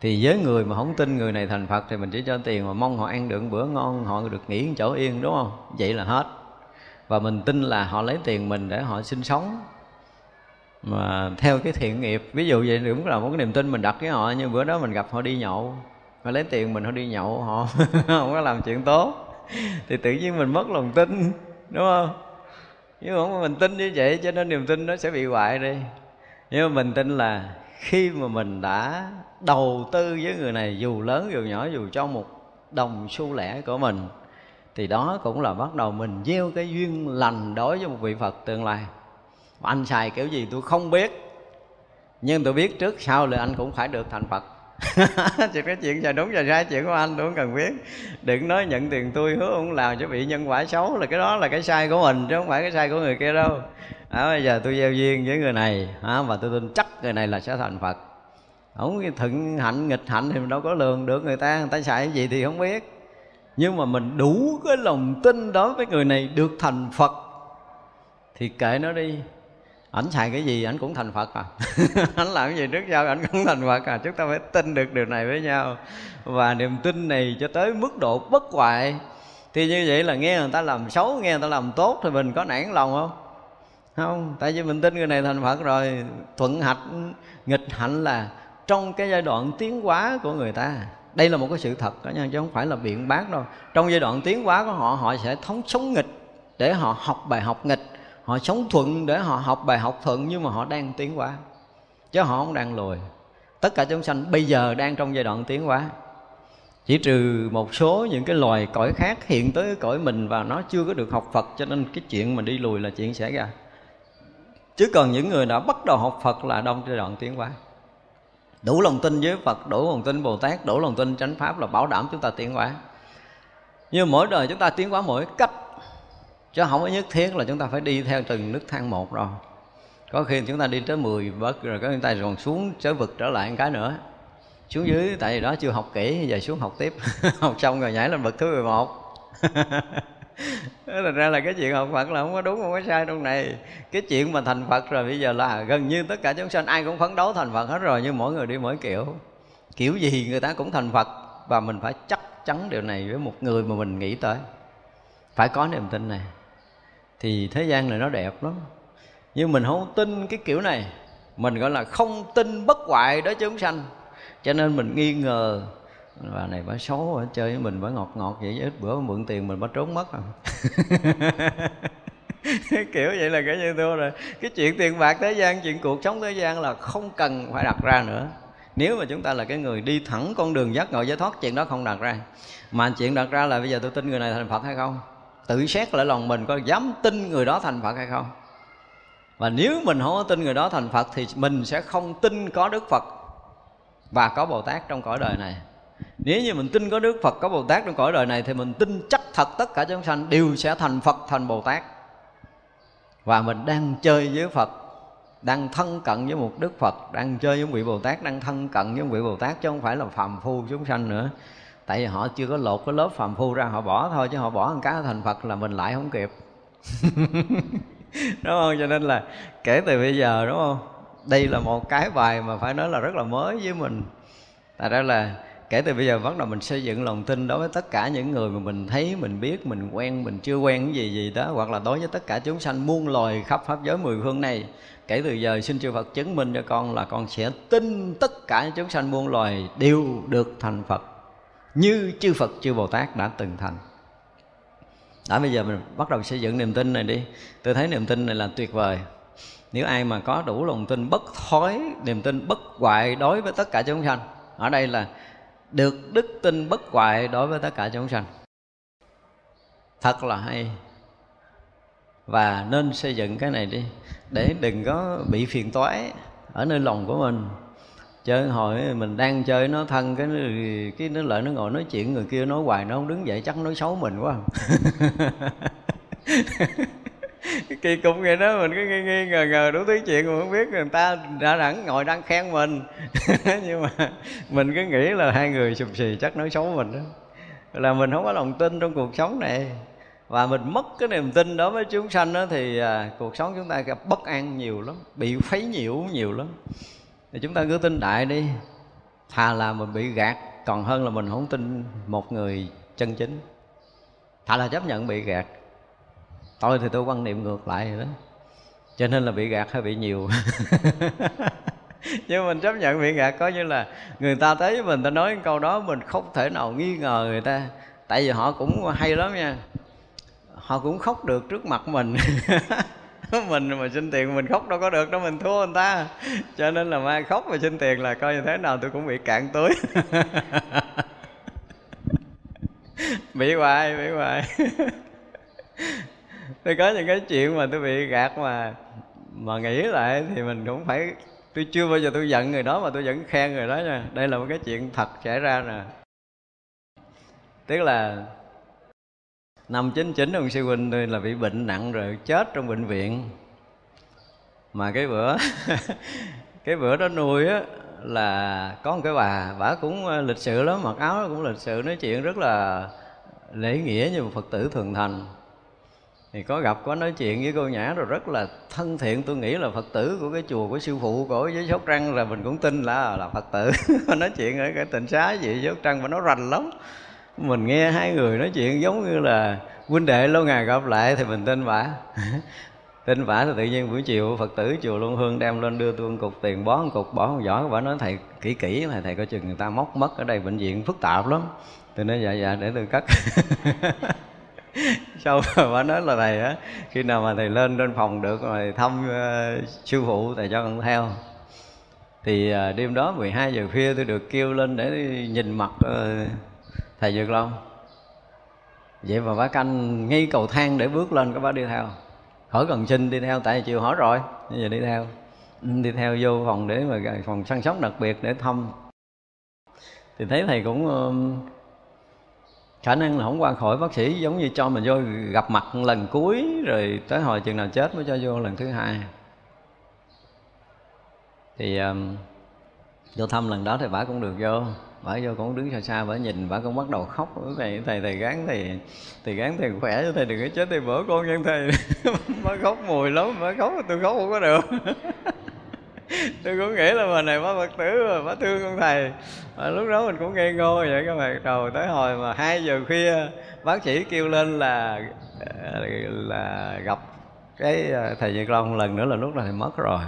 Thì với người mà không tin người này thành Phật thì mình chỉ cho tiền mà mong họ ăn được bữa ngon, họ được nghỉ chỗ yên, đúng không? Vậy là hết. Và mình tin là họ lấy tiền mình để họ sinh sống. Mà theo cái thiện nghiệp, ví dụ vậy cũng là một cái niềm tin mình đặt với họ, như bữa đó mình gặp họ đi nhậu. Họ lấy tiền mình, họ đi nhậu, họ không có làm chuyện tốt. Thì tự nhiên mình mất lòng tin đúng không? Nhưng mà mình tin như vậy, cho nên niềm tin nó sẽ bị hoại đi. Nhưng mà mình tin là khi mà mình đã đầu tư với người này, dù lớn dù nhỏ, dù cho một đồng xu lẻ của mình, thì đó cũng là bắt đầu mình gieo cái duyên lành đối với một vị phật tương lai. Anh xài kiểu gì tôi không biết, nhưng tôi biết trước sau là anh cũng phải được thành phật. chỉ cái chuyện giờ đúng giờ sai chuyện của anh đúng cần biết. Đừng nói nhận tiền tôi hứa không làm cho bị nhân quả xấu là cái đó là cái sai của mình chứ không phải cái sai của người kia đâu. À, bây giờ tôi gieo duyên với người này à, và tôi tin chắc người này là sẽ thành phật. Không thuận hạnh nghịch hạnh thì mình đâu có lường được người ta người ta xài cái gì thì không biết. Nhưng mà mình đủ cái lòng tin đối với người này được thành phật. Thì kệ nó đi ảnh xài cái gì, ảnh cũng thành phật à? Ảnh làm cái gì trước sau, ảnh cũng thành phật à? Chúng ta phải tin được điều này với nhau. Và niềm tin này cho tới mức độ bất hoại. Thì như vậy là nghe người ta làm xấu, nghe người ta làm tốt thì mình có nản lòng không? Không, tại vì mình tin người này thành phật rồi. Thuận hạnh, nghịch hạnh là trong cái giai đoạn tiến hóa của người ta. Đây là một cái sự thật đó nha, chứ không phải là biện bác đâu. Trong giai đoạn tiến hóa của họ họ sẽ thống sống nghịch để họ học bài học nghịch họ sống thuận để họ học bài học thuận nhưng mà họ đang tiến hóa. Chứ họ không đang lùi. Tất cả chúng sanh bây giờ đang trong giai đoạn tiến hóa. Chỉ trừ một số những cái loài cõi khác hiện tới cõi mình và nó chưa có được học Phật cho nên cái chuyện mà đi lùi là chuyện xảy ra. Chứ còn những người đã bắt đầu học Phật là đông giai đoạn tiến hóa. Đủ lòng tin với Phật, đủ lòng tin Bồ Tát, đủ lòng tin chánh pháp là bảo đảm chúng ta tiến hóa. Nhưng mỗi đời chúng ta tiến hóa mỗi cách chứ không có nhất thiết là chúng ta phải đi theo từng nước thang một đâu có khi chúng ta đi tới 10 bậc rồi có người ta còn xuống trở vực trở lại một cái nữa. Xuống dưới, tại vì đó chưa học kỹ, giờ xuống học tiếp. Học xong rồi nhảy lên bậc thứ 11 Thành ra là cái chuyện học Phật là không có đúng, không có sai trong này. Cái chuyện mà thành Phật rồi bây giờ là gần như tất cả chúng sanh ai cũng phấn đấu thành Phật hết rồi, Nhưng mỗi người đi mỗi kiểu. Kiểu gì người ta cũng thành Phật, Và mình phải chắc chắn điều này với một người mà mình nghĩ tới. Phải có niềm tin này. Thì thế gian này nó đẹp lắm. Nhưng mình không tin cái kiểu này. Mình gọi là không tin bất hoại đó chúng sanh. Cho nên mình nghi ngờ. Bà này bà xấu bà chơi với mình bà ngọt ngọt vậy ít bữa mượn tiền mình bà trốn mất à. Kiểu vậy là cái như thua rồi. Cái chuyện tiền bạc thế gian, chuyện cuộc sống thế gian là không cần phải đặt ra nữa. Nếu mà chúng ta là cái người đi thẳng con đường giác ngộ giải thoát, chuyện đó không đặt ra. Mà chuyện đặt ra là bây giờ tôi tin người này thành phật hay không? Tự xét lại lòng mình có dám tin người đó thành phật hay không. Và nếu mình không có tin người đó thành phật thì mình sẽ không tin có đức phật và có bồ tát trong cõi đời này. Nếu như mình tin có Đức Phật, có Bồ Tát trong cõi đời này Thì mình tin chắc thật tất cả chúng sanh đều sẽ thành Phật, thành Bồ Tát. Và mình đang chơi với Phật, Đang thân cận với một Đức Phật, Đang chơi với một vị Bồ Tát, Đang thân cận với một vị Bồ Tát Chứ không phải là phàm phu chúng sanh nữa. Tại vì họ chưa có lột cái lớp phàm phu ra, Họ bỏ thôi, chứ họ bỏ một cái thành Phật là mình lại không kịp Đúng không? Cho nên là kể từ bây giờ, đúng không? Đây là một cái bài mà phải nói là rất là mới với mình Tại ra là kể từ bây giờ bắt đầu mình xây dựng lòng tin đối với tất cả những người mà mình thấy, mình biết, mình quen, mình chưa quen cái gì gì đó, hoặc là đối với tất cả chúng sanh muôn loài khắp pháp giới mười phương này, kể từ giờ xin chư Phật chứng minh cho con là con sẽ tin tất cả chúng sanh muôn loài đều được thành Phật như chư Phật, chư Bồ Tát đã từng thành. Đã, bây giờ mình bắt đầu xây dựng niềm tin này đi. Tôi thấy niềm tin này là tuyệt vời. Nếu ai mà có đủ lòng tin bất thói niềm tin bất hoại đối với tất cả chúng sanh, ở đây là được đức tin bất hoại đối với tất cả chúng sanh. Thật là hay. Và nên xây dựng cái này đi, để đừng có bị phiền toái ở nơi lòng của mình chơi hồi mình đang chơi nó thân cái cái nó lại nó ngồi nói chuyện người kia nói hoài nó không đứng dậy chắc nói xấu mình quá. Kỳ cục vậy đó mình cứ nghi nghi ngờ ngờ đủ thứ chuyện mà không biết người ta đã đẳng ngồi đang khen mình. Nhưng mà mình cứ nghĩ là hai người sụp xì chắc nói xấu mình đó. Là mình không có lòng tin trong cuộc sống này. Và mình mất cái niềm tin đó với chúng sanh đó thì à, cuộc sống chúng ta gặp bất an nhiều lắm bị phấy nhiễu nhiều lắm thì chúng ta cứ tin đại đi. Thà là mình bị gạt, còn hơn là mình không tin một người chân chính. Thà là chấp nhận bị gạt. Tôi thì tôi quan niệm ngược lại rồi đó. Cho nên là bị gạt hay bị nhiều. Nhưng mình chấp nhận bị gạt có như là người ta tới với mình ta nói câu đó, mình không thể nào nghi ngờ người ta. Tại vì họ cũng hay lắm nha. Họ cũng khóc được trước mặt mình. mình mà xin tiền mình khóc đâu có được đâu, mình thua người ta. Cho nên là mai khóc mà xin tiền là coi như thế nào tôi cũng bị cạn túi. Bị hoài bị hoài. Tôi có những cái chuyện mà tôi bị gạt mà mà nghĩ lại thì mình cũng phải, tôi chưa bao giờ tôi giận người đó mà tôi vẫn khen người đó nha. Đây là một cái chuyện thật xảy ra nè. Tức là năm chín chín ông sư huynh tôi là bị bệnh nặng rồi, chết trong bệnh viện. Mà cái bữa cái bữa đó nuôi á, là có một cái bà bà cũng ờ, lịch sự lắm, mặc áo cũng lịch sự, nói chuyện rất là lễ nghĩa như một phật tử thường thành. Thì có gặp, có nói chuyện với cô nhã rồi rất là thân thiện. Tôi nghĩ là phật tử của cái chùa của sư phụ của với sóc trăng là mình cũng tin là là phật tử. Nói chuyện ở cái tịnh xá gì sóc trăng mà nó rành lắm mình nghe hai người nói chuyện giống như là huynh đệ lâu ngày gặp lại thì mình tin vả. Tin vả thì tự nhiên buổi chiều phật tử chùa luân hương đem lên đưa tôi một cục tiền bó một cục bỏ một giỏ bả nói thầy kỹ kỹ này thầy coi chừng người ta móc mất ở đây bệnh viện phức tạp lắm. Tôi nói dạ dạ để tôi cất sau bà nói là thầy á khi nào mà thầy lên trên phòng được rồi thăm uh, sư phụ thầy cho con theo. Thì uh, đêm đó 12 giờ khuya tôi được kêu lên để nhìn mặt uh, thầy Dược Long. Vậy mà bác canh ngay cầu thang để bước lên các bác đi theo? Khỏi cần xin đi theo tại vì hỏi rồi. Bây giờ đi theo. Ừ, đi theo vô phòng để mà phòng săn sóc đặc biệt để thăm. Thì thấy thầy cũng khả năng là không qua khỏi. Bác sĩ giống như cho mình vô gặp mặt lần cuối rồi tới hồi chừng nào chết mới cho vô lần thứ hai. Thì um, vô thăm lần đó thì bà cũng được vô bả vô con đứng xa xa bả nhìn, bả con bắt đầu khóc. Thầy thầy thầy gán thầy thầy gán thầy khỏe cho thầy đừng có chết thầy bữa con nhân thầy. Bả khóc mùi lắm, bả khóc, tôi khóc không có được. Tôi cũng nghĩ là bà này bà phật tử mà bà thương con thầy. Và lúc đó mình cũng ngây ngô vậy các bạn đầu tới hồi mà hai giờ khuya, bác sĩ kêu lên là ờ, là gặp cái ờ, thầy Nhật Long lần nữa là lúc này thầy mất rồi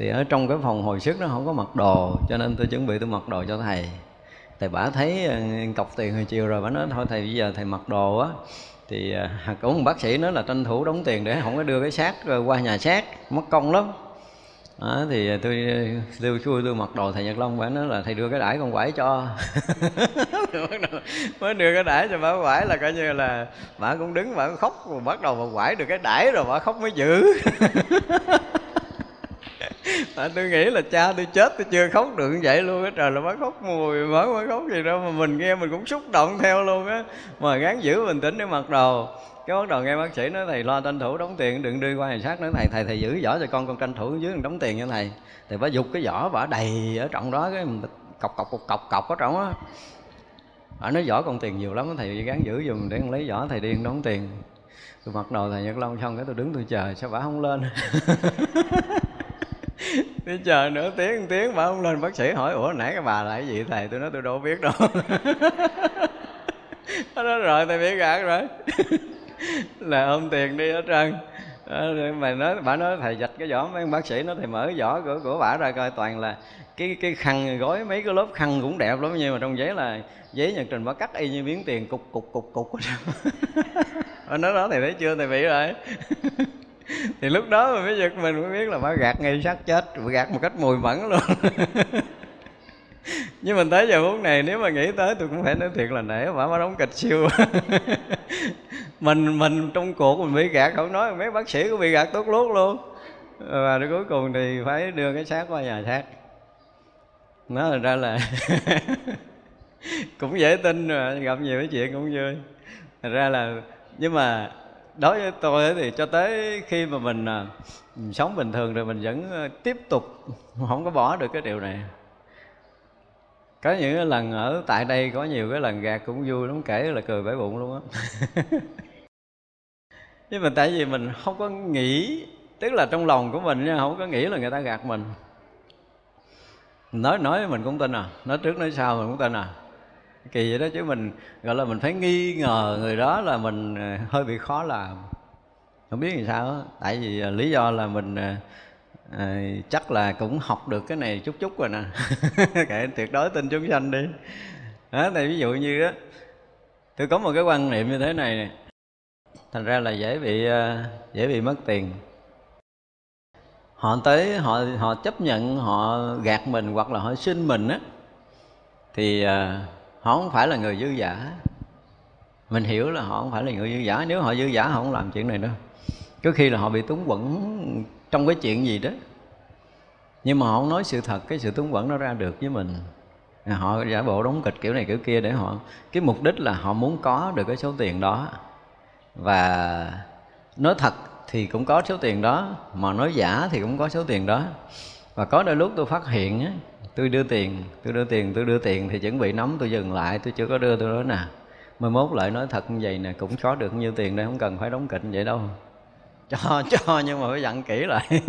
thì ở trong cái phòng hồi sức nó không có mặc đồ cho nên tôi chuẩn bị tôi mặc đồ cho thầy. Thầy bả thấy ờ, cọc tiền hồi chiều rồi bả nói thôi thầy bây giờ thầy mặc đồ á. Thì ờ, cũng một bác sĩ nói là tranh thủ đóng tiền để không có đưa cái xác qua nhà xác mất công lắm. Đó, thì tôi ờ, lưu chui tôi mặc đồ thầy nhật long phải nói là thầy đưa cái đãi con quải cho. Mới đưa cái đãi cho bà quải là coi như là bà cũng đứng bà khóc rồi bắt đầu bà quải được cái đãi rồi bà khóc mới giữ. à, tôi nghĩ là cha tôi chết tôi chưa khóc được như vậy luôn á. Trời là mới khóc mùi mới mới khóc gì đâu mà mình nghe mình cũng xúc động theo luôn á. Mà gắng giữ bình tĩnh để mặc đồ. Cái bắt đầu nghe bác sĩ nói thầy lo tranh thủ đóng tiền đừng đưa qua hàng sát nữa thầy thầy thầy giữ giỏ cho con con tranh thủ dưới đóng tiền cho thầy. Thầy bà dục cái giỏ bả đầy ở trong đó cái cọc cọc cọc cọc cọc ở trong á. Ở nói giỏ con tiền nhiều lắm thầy gắng giữ dùm để con lấy giỏ thầy điên đóng tiền. Tôi mặc đồ thầy nhật long xong cái tôi đứng tôi chờ sao bả không lên? tôi chờ nửa tiếng, một tiếng bà không lên bác sĩ hỏi, ủa, nãy cái bà là cái gì? Thầy tôi nói tôi đâu biết đâu. Nó nói, rồi, thầy biết gạt rồi. Là ôm tiền đi hết trơn. Mà nói, bà nói, thầy dạch cái vỏ, mấy bác sĩ nó thầy mở cái vỏ của của bà ra coi toàn là cái cái khăn gói mấy cái lớp khăn cũng đẹp lắm, nhưng mà trong giấy là, giấy nhật trình bà cắt y như miếng tiền cục cục cục cục nó nói đó, thầy thấy chưa? Thầy bị rồi thì lúc đó mà mới giật mình mới biết là bà gạt ngay sát chết gạt một cách mùi mẫn luôn. Nhưng mình tới giờ phút này nếu mà nghĩ tới tôi cũng phải nói thiệt là nể bả bà đóng kịch siêu. Mình mình trong cuộc mình bị gạt không nói mấy bác sĩ cũng bị gạt tốt lốt luôn. Và đến cuối cùng thì phải đưa cái xác qua nhà xác. Nó ra là cũng dễ tin rồi, gặp nhiều cái chuyện cũng vui. Thật ra là nhưng mà đối với tôi thì cho tới khi mà mình, à, mình sống bình thường rồi mình vẫn à, tiếp tục không có bỏ được cái điều này. Có những cái lần ở tại đây có nhiều cái lần gạt cũng vui lắm kể là cười bể bụng luôn á. Nhưng mà tại vì mình không có nghĩ tức là trong lòng của mình không có nghĩ là người ta gạt mình. Nói nói mình cũng tin à nói trước nói sau mình cũng tin à kỳ vậy đó chứ mình gọi là mình phải nghi ngờ người đó là mình ờ, hơi bị khó làm. Không biết làm sao đó. tại vì ờ, lý do là mình à, chắc là cũng học được cái này chút chút rồi nè. Kệ tuyệt đối tin chúng sanh đi. Đó thì ví dụ như đó tôi có một cái quan niệm như thế này, nè. Thành ra là dễ bị dễ bị mất tiền. Họ tới họ họ chấp nhận họ gạt mình hoặc là họ xin mình á thì à, họ không phải là người dư giả mình hiểu là họ không phải là người dư giả nếu họ dư giả họ không làm chuyện này đâu. Có khi là họ bị túng quẩn trong cái chuyện gì đó. Nhưng mà họ không nói sự thật, cái sự túng quẩn nó ra được với mình. À, họ giả bộ đóng kịch kiểu này kiểu kia để họ, cái mục đích là họ muốn có được cái số tiền đó. Và nói thật thì cũng có số tiền đó, mà nói giả thì cũng có số tiền đó. Và có đôi lúc tôi phát hiện tôi đưa tiền tôi đưa tiền tôi đưa tiền thì chuẩn bị nắm tôi dừng lại tôi chưa có đưa tôi nói nè mai mốt lại nói thật như vậy nè cũng có được nhiêu tiền đây không cần phải đóng kịch vậy đâu. Cho cho nhưng mà phải dặn kỹ lại.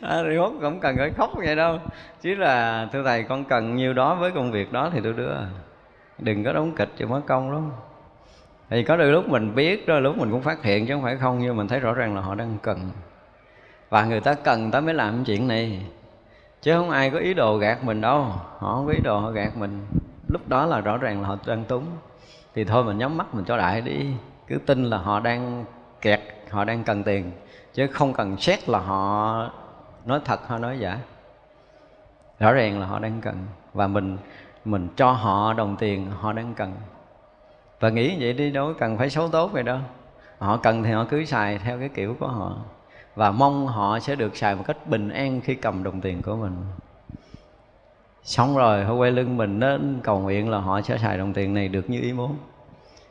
À, thì mốt cũng cần phải khóc vậy đâu. Chứ là thưa thầy con cần nhiêu đó với công việc đó thì tôi đưa. Đừng có đóng kịch cho mất công lắm. Thì có đôi lúc mình biết đôi lúc mình cũng phát hiện chứ không phải không nhưng mình thấy rõ ràng là họ đang cần. Và người ta cần ta mới làm chuyện này chứ không ai có ý đồ gạt mình đâu. Họ không có ý đồ họ gạt mình. Lúc đó là rõ ràng là họ đang túng. Thì thôi mình nhắm mắt mình cho đại đi. Cứ tin là họ đang kẹt, họ đang cần tiền. Chứ không cần xét là họ nói thật hay nói giả. Rõ ràng là họ đang cần. Và mình mình cho họ đồng tiền, họ đang cần. Và nghĩ vậy đi đâu cần phải xấu tốt vậy đâu. Họ cần thì họ cứ xài theo cái kiểu của họ và mong họ sẽ được xài một cách bình an khi cầm đồng tiền của mình. Xong rồi họ quay lưng mình nên cầu nguyện là họ sẽ xài đồng tiền này được như ý muốn.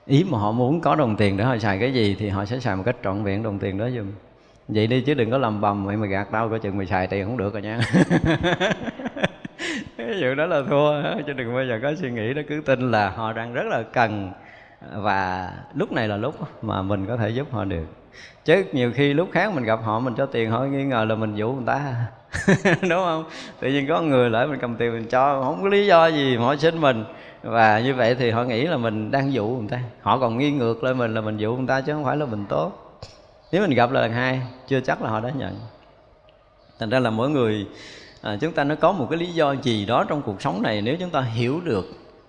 Ý mà họ muốn có đồng tiền để họ xài cái gì thì họ sẽ xài một cách trọn vẹn đồng tiền đó giùm. Vậy đi chứ đừng có làm bầm vậy mà gạt đau coi chừng mày xài tiền không được rồi nha. Cái vụ đó là thua, chứ đừng bao giờ có suy nghĩ đó. Cứ tin là họ đang rất là cần. Và lúc này là lúc mà mình có thể giúp họ được chứ nhiều khi lúc khác mình gặp họ mình cho tiền họ nghi ngờ là mình dụ người ta. Đúng không? Tự nhiên có người lại mình cầm tiền mình cho không có lý do gì mà họ xin mình. Và như vậy thì họ nghĩ là mình đang dụ người ta. Họ còn nghi ngược lên mình là mình dụ người ta chứ không phải là mình tốt. Nếu mình gặp lần hai chưa chắc là họ đã nhận. Thành ra là mỗi người à, chúng ta nó có một cái lý do gì đó trong cuộc sống này. Nếu chúng ta hiểu được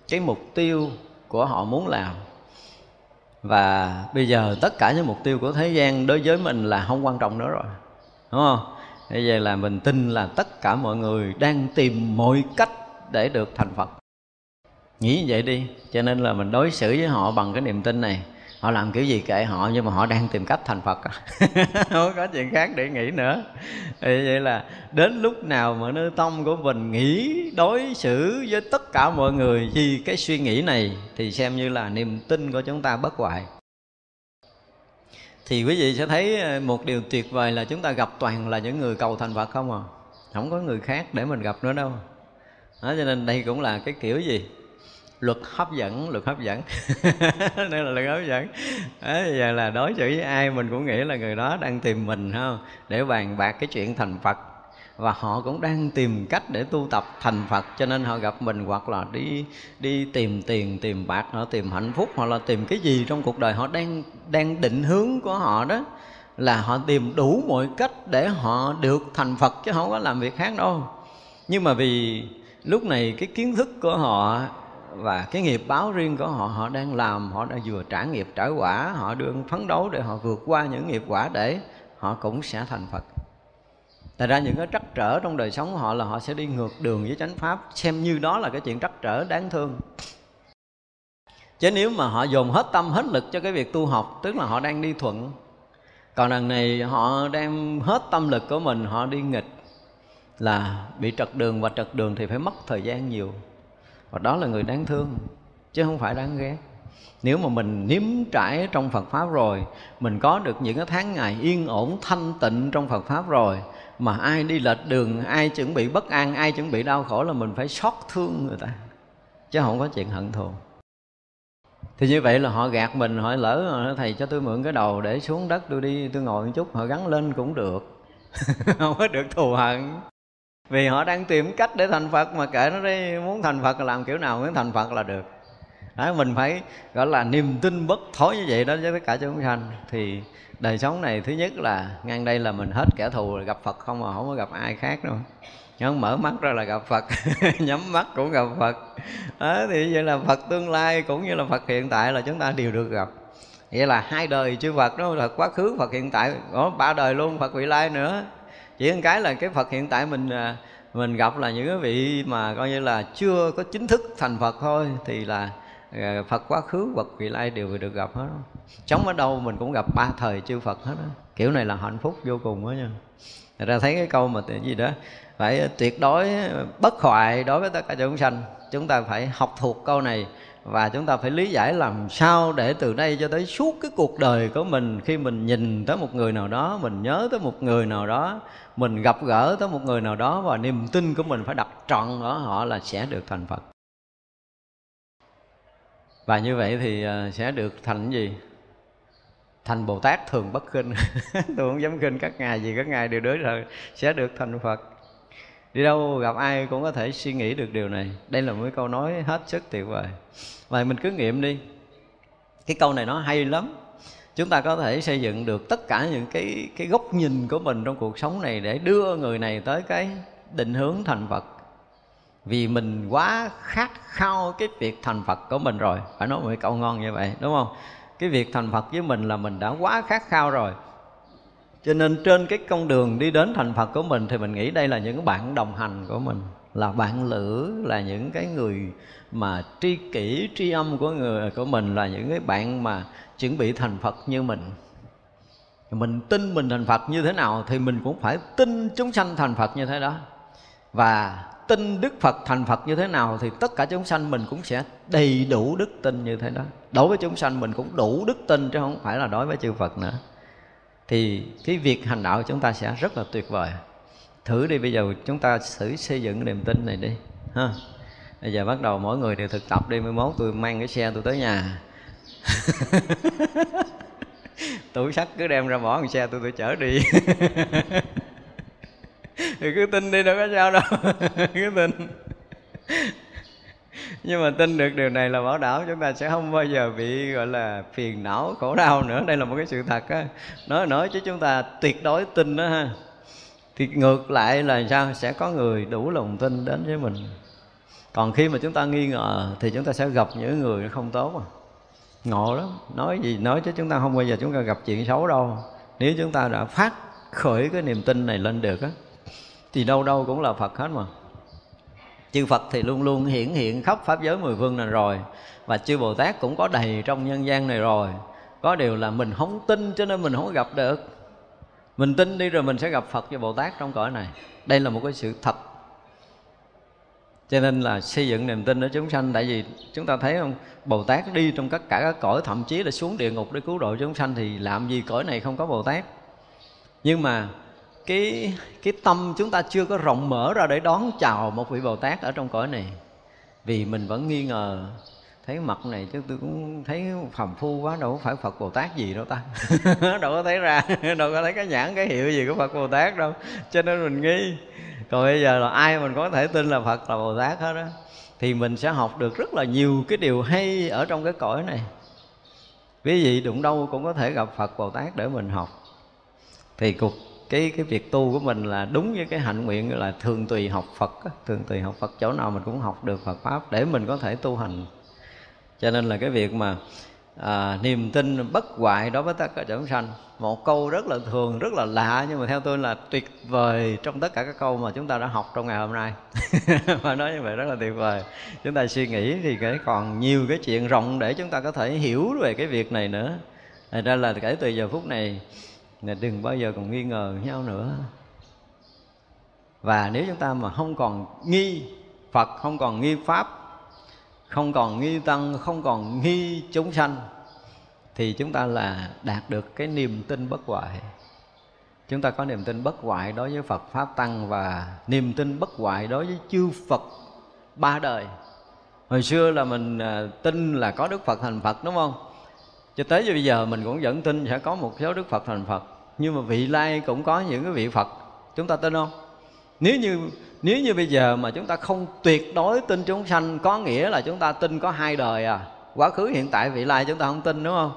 cái mục tiêu của họ muốn làm và bây giờ tất cả những mục tiêu của thế gian đối với mình là không quan trọng nữa rồi, đúng không? Bây giờ là mình tin là tất cả mọi người đang tìm mọi cách để được thành phật. Nghĩ như vậy đi, cho nên là mình đối xử với họ bằng cái niềm tin này họ làm kiểu gì kệ họ nhưng mà họ đang tìm cách thành phật à. không có chuyện khác để nghĩ nữa. Thì vậy là đến lúc nào mà nơi tâm của mình nghĩ đối xử với tất cả mọi người vì cái suy nghĩ này thì xem như là niềm tin của chúng ta bất hoại. Thì quý vị sẽ thấy ờ, một điều tuyệt vời là chúng ta gặp toàn là những người cầu thành Phật không à? Không có người khác để mình gặp nữa đâu. Đó, cho nên đây cũng là cái kiểu gì? Luật hấp dẫn luật hấp dẫn. Đây là luật hấp dẫn. Đó, giờ là đối xử với ai mình cũng nghĩ là người đó đang tìm mình không? Để bàn bạc cái chuyện thành phật. Và họ cũng đang tìm cách để tu tập thành Phật cho nên họ gặp mình hoặc là đi đi tìm tiền tìm bạc họ tìm hạnh phúc hoặc là tìm cái gì trong cuộc đời họ đang đang định hướng của họ đó là họ tìm đủ mọi cách để họ được thành Phật chứ không có làm việc khác đâu. Nhưng mà vì lúc này cái kiến thức của họ và cái nghiệp báo riêng của họ họ đang làm, họ đã vừa trả nghiệp trả quả, họ đương phấn đấu để họ vượt qua những nghiệp quả để họ cũng sẽ thành phật. Tại ra những cái trắc trở trong đời sống của họ là họ sẽ đi ngược đường với chánh pháp, Xem như đó là cái chuyện trắc trở đáng thương. Chứ nếu mà họ dồn hết tâm, hết lực cho cái việc tu học, Tức là họ đang đi thuận. Còn đằng này họ đem hết tâm lực của mình, Họ đi nghịch Là bị trật đường, và trật đường thì phải mất thời gian nhiều và đó là người đáng thương, chứ không phải đáng ghét. Nếu mà mình nếm trải trong Phật pháp rồi, mình có được những cái tháng ngày yên ổn, thanh tịnh trong Phật pháp rồi, mà ai đi lệch đường, ai chuẩn bị bất an, ai chuẩn bị đau khổ là mình phải xót thương người ta, chứ không có chuyện hận thù. Thì như vậy là họ gạt mình, họ lỡ thầy cho tôi mượn cái đầu để xuống đất, tôi đi, tôi ngồi một chút. Họ gắn lên cũng được, không có được thù hận vì họ đang tìm cách để thành phật mà kể nó đi muốn thành phật là làm kiểu nào muốn thành phật là được. Đó, mình phải gọi là niềm tin bất thối như vậy đó với tất cả chúng sanh. Thì đời sống này thứ nhất là ngang đây là mình hết kẻ thù gặp phật không mà không có gặp ai khác đâu. Nhắm mở mắt ra là gặp phật nhắm mắt cũng gặp phật. Đó, thì vậy là phật tương lai cũng như là phật hiện tại là chúng ta đều được gặp. Vậy là hai đời chư phật đó là quá khứ phật hiện tại. Có ba đời luôn phật vị lai nữa chỉ một cái là cái phật hiện tại mình à, mình gặp là những cái vị mà coi như là chưa có chính thức thành phật thôi, thì là à, phật quá khứ, phật vị lai đều được gặp hết. Sống ở đâu mình cũng gặp ba thời chư phật hết đó. kiểu này là hạnh phúc vô cùng đó nha. Thật ra thấy cái câu mà gì đó, phải tuyệt đối bất hoại đối với tất cả chúng sanh. Chúng ta phải học thuộc câu này và chúng ta phải lý giải làm sao để từ đây cho tới suốt cái cuộc đời của mình, khi mình nhìn tới một người nào đó, mình nhớ tới một người nào đó mình gặp gỡ tới một người nào đó và niềm tin của mình phải đặt trọn ở họ là sẽ được thành phật. Và như vậy thì à, sẽ được thành gì? Thành bồ tát thường bất khinh. Tôi không dám khinh các ngài gì các ngài đều đối rồi sẽ được thành phật. Đi đâu gặp ai cũng có thể suy nghĩ được điều này. Đây là một câu nói hết sức tuyệt vời. Và mình cứ nghiệm đi. Cái câu này nó hay lắm chúng ta có thể xây dựng được tất cả những cái cái góc nhìn của mình trong cuộc sống này để đưa người này tới cái định hướng thành Phật. Vì mình quá khát khao cái việc thành Phật của mình rồi. Phải nói một câu ngon như vậy, đúng không? Cái việc thành Phật với mình là mình đã quá khát khao rồi. Cho nên trên cái con đường đi đến thành Phật của mình thì mình nghĩ đây là những bạn đồng hành của mình, là bạn lữ, là những cái người mà tri kỷ, tri âm của người, của mình, là những cái bạn mà chuẩn bị thành Phật như mình. Mình tin mình thành Phật như thế nào thì mình cũng phải tin chúng sanh thành Phật như thế đó. Và tin Đức Phật thành Phật như thế nào thì tất cả chúng sanh mình cũng sẽ đầy đủ đức tin như thế đó. Đối với chúng sanh mình cũng đủ đức tin chứ không phải là đối với chư Phật nữa. Thì cái việc hành đạo của chúng ta sẽ rất là tuyệt vời. Thử đi, bây giờ chúng ta thử xây dựng niềm tin này đi, ha. Bây giờ bắt đầu mỗi người đều thực tập đi mai mốt tôi mang cái xe tôi tới nhà. tủ sắt cứ đem ra bỏ con xe tôi tôi chở đi. Thì cứ tin đi, đâu có sao đâu. Cứ tin. Nhưng mà tin được điều này là bảo đảm chúng ta sẽ không bao giờ bị, gọi là, phiền não, khổ đau nữa. Đây là một cái sự thật á. Nói nói chứ chúng ta tuyệt đối tin đó ha. Thì ngược lại là sao? Sẽ có người đủ lòng tin đến với mình. Còn khi mà chúng ta nghi ngờ thì chúng ta sẽ gặp những người không tốt à ngộ lắm. Nói gì, nói chứ chúng ta không bao giờ chúng ta gặp chuyện xấu đâu. Nếu chúng ta đã phát khởi cái niềm tin này lên được á, thì đâu đâu cũng là phật hết mà. Chư phật thì luôn luôn hiển hiện khắp pháp giới mười phương này rồi, và chư bồ tát cũng có đầy trong nhân gian này rồi. Có điều là mình không tin cho nên mình không gặp được. Mình tin đi rồi mình sẽ gặp phật và bồ tát trong cõi này. Đây là một cái sự thật cho nên là xây dựng niềm tin ở chúng sanh, tại vì chúng ta thấy không, bồ tát đi trong tất cả các cõi, thậm chí là xuống địa ngục để cứu độ chúng sanh thì làm gì cõi này không có bồ tát? Nhưng mà cái cái tâm chúng ta chưa có rộng mở ra để đón chào một vị bồ tát ở trong cõi này. Vì mình vẫn nghi ngờ, thấy mặt này chứ tôi cũng thấy phàm phu quá, đâu có phải phật bồ tát gì đâu ta. Đâu có thấy ra, đâu có thấy cái nhãn cái hiệu gì của phật bồ tát đâu. Cho nên mình nghi còn bây giờ là ai mình có thể tin là phật, là bồ tát hết đó thì mình sẽ học được rất là nhiều cái điều hay ở trong cái cõi này. Quý vị đụng đâu cũng có thể gặp phật, bồ tát để mình học. Thì cuộc cái cái việc tu của mình là đúng với cái hạnh nguyện là thường tùy học Phật thường tùy học Phật, chỗ nào mình cũng học được Phật pháp để mình có thể tu hành. Cho nên là cái việc mà à, niềm tin bất hoại đối với tất cả chúng sanh. Một câu rất là thường rất là lạ nhưng mà theo tôi là tuyệt vời trong tất cả các câu mà chúng ta đã học trong ngày hôm nay. Mà nói như vậy rất là tuyệt vời. Chúng ta suy nghĩ thì cái còn nhiều cái chuyện rộng để chúng ta có thể hiểu về cái việc này nữa. Thành ra là kể từ giờ phút này đừng bao giờ còn nghi ngờ nhau nữa. Và nếu chúng ta mà không còn nghi Phật không còn nghi Pháp không còn nghi Tăng, không còn nghi chúng sanh, thì chúng ta là đạt được cái niềm tin bất hoại. Chúng ta có niềm tin bất hoại đối với Phật Pháp Tăng và niềm tin bất hoại đối với chư Phật ba đời. Hồi xưa là mình à, tin là có Đức Phật thành Phật, đúng không? Cho tới bây giờ mình cũng vẫn tin sẽ có một số Đức Phật thành Phật. Nhưng mà vị lai cũng có những cái vị Phật, chúng ta tin không? Nếu như nếu như bây giờ mà chúng ta không tuyệt đối tin chúng sanh, có nghĩa là chúng ta tin có hai đời à. Quá khứ, hiện tại, vị lai chúng ta không tin, đúng không?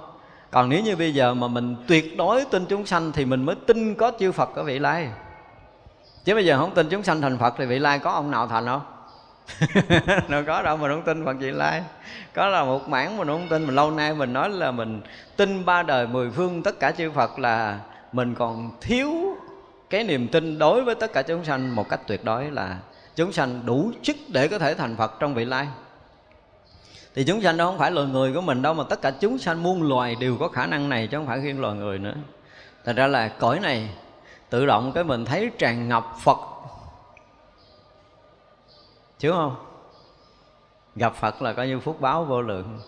Còn nếu như bây giờ mà mình tuyệt đối tin chúng sanh thì mình mới tin có chư phật có vị lai. Chứ bây giờ không tin chúng sanh thành phật thì vị lai có ông nào thành không? Đâu có đâu mà không tin Phật vị lai. Có là một mảng mà không tin, mà lâu nay mình nói là mình tin ba đời mười phương tất cả chư Phật là mình còn thiếu cái niềm tin đối với tất cả chúng sanh một cách tuyệt đối là chúng sanh đủ chức để có thể thành Phật trong vị lai. Thì chúng sanh đó không phải loài người của mình đâu mà tất cả chúng sanh muôn loài đều có khả năng này chứ không phải riêng loài người nữa. Thật ra là cõi này tự động cái mình thấy tràn ngập phật. Chứ không? Gặp phật là coi như phúc báo vô lượng.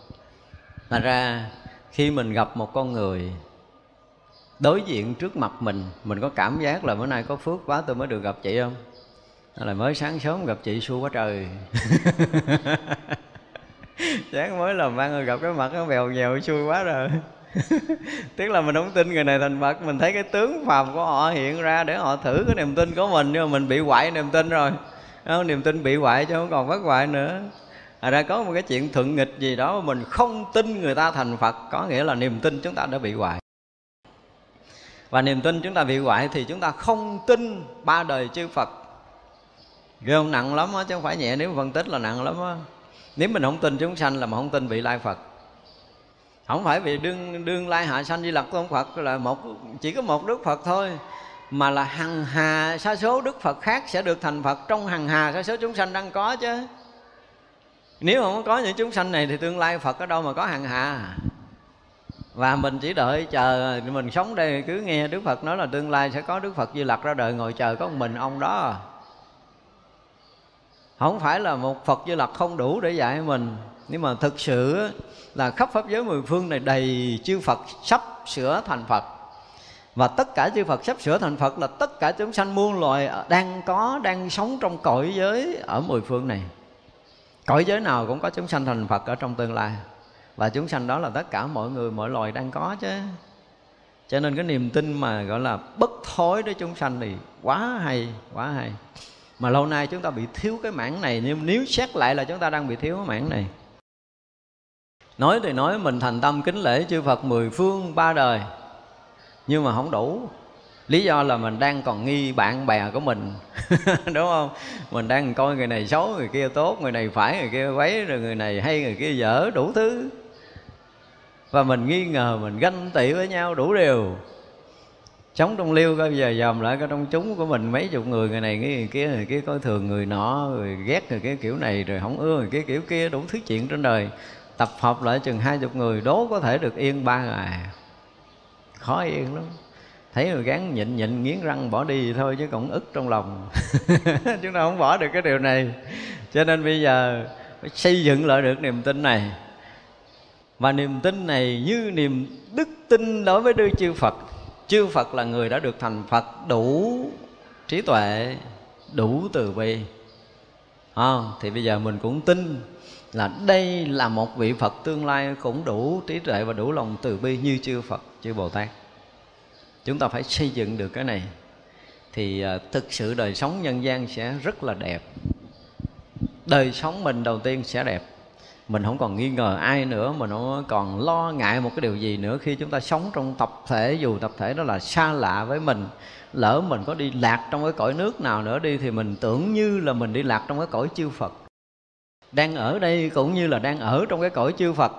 Thành ra khi mình gặp một con người đối diện trước mặt mình mình có cảm giác là bữa nay có phước quá, tôi mới được gặp chị không? Là mới sáng sớm gặp chị xua quá trời? Sáng mới làm ăn rồi gặp cái mặt nó bèo nhèo xui quá rồi. Tức là mình không tin người này thành phật, mình thấy cái tướng phàm của họ hiện ra để họ thử cái niềm tin của mình, nhưng mà mình bị hoại niềm tin rồi. Không? niềm tin bị hoại chứ không còn bất hoại nữa. À ra có một cái chuyện thuận nghịch gì đó mà mình không tin người ta thành phật, có nghĩa là niềm tin chúng ta đã bị hoại và niềm tin chúng ta bị hoại thì chúng ta không tin ba đời chư phật. Ghê không? Nặng lắm á, chứ không phải nhẹ, nếu phân tích là nặng lắm á. Nếu mình không tin chúng sanh là mà không tin vị lai phật. Không phải vì đương đương lai hạ sanh di lặc tôn phật là một, chỉ có một đức phật thôi, mà là hằng hà sa số đức phật khác sẽ được thành phật trong hằng hà sa số chúng sanh đang có chứ. Nếu không có những chúng sanh này thì tương lai phật ở đâu mà có hằng hà? Và mình chỉ đợi chờ mình sống đây cứ nghe đức phật nói là tương lai sẽ có đức phật di lặc ra đời ngồi chờ có một mình ông đó không phải là một phật di lặc không đủ để dạy mình nhưng mà thực sự là khắp pháp giới mười phương này đầy chư phật sắp sửa thành phật và tất cả chư Phật sắp sửa thành Phật là tất cả chúng sanh muôn loài đang có, đang sống trong cõi giới ở mười phương này. Cõi giới nào cũng có chúng sanh thành Phật ở trong tương lai. Và chúng sanh đó là tất cả mọi người, mọi loài đang có chứ. Cho nên cái niềm tin mà gọi là bất thối đối chúng sanh thì quá hay, quá hay. Mà lâu nay chúng ta bị thiếu cái mảng này nhưng nếu xét lại là chúng ta đang bị thiếu cái mảng này. Nói thì nói mình thành tâm kính lễ chư Phật mười phương ba đời. Nhưng mà không đủ. Lý do là mình đang còn nghi bạn bè của mình. Đúng không? Mình đang coi người này xấu người kia tốt người này phải người kia quấy rồi người này hay người kia dở đủ thứ và mình nghi ngờ, mình ganh tị với nhau đủ điều. Sống trong liêu coi giờ dòm lại cái trong chúng của mình mấy chục người người này, người kia người kia coi thường người nọ, rồi ghét người kia kiểu này, rồi không ưa người kia kiểu kia, đủ thứ chuyện trên đời. Tập hợp lại chừng hai chục người, đố có thể được yên ba ngày. Khó yên lắm. Thấy người gán nhịn nhịn nghiến răng bỏ đi thôi chứ còn ức trong lòng. Chúng ta không bỏ được cái điều này. Cho nên bây giờ phải xây dựng lại được niềm tin này và niềm tin này như niềm đức tin đối với đức chư Phật. Chư Phật là người đã được thành Phật đủ trí tuệ đủ từ bi. À, thì bây giờ mình cũng tin là đây là một vị Phật tương lai cũng đủ trí tuệ và đủ lòng từ bi như chư Phật chư Bồ Tát. Chúng ta phải xây dựng được cái này thì à, thực sự đời sống nhân gian sẽ rất là đẹp. Đời sống mình đầu tiên sẽ đẹp mình không còn nghi ngờ ai nữa mình không còn lo ngại một cái điều gì nữa khi chúng ta sống trong tập thể, dù tập thể đó là xa lạ với mình. Lỡ mình có đi lạc trong cái cõi nước nào nữa đi, thì mình tưởng như là mình đi lạc trong cái cõi chư Phật. Đang ở đây cũng như là đang ở trong cái cõi chư Phật.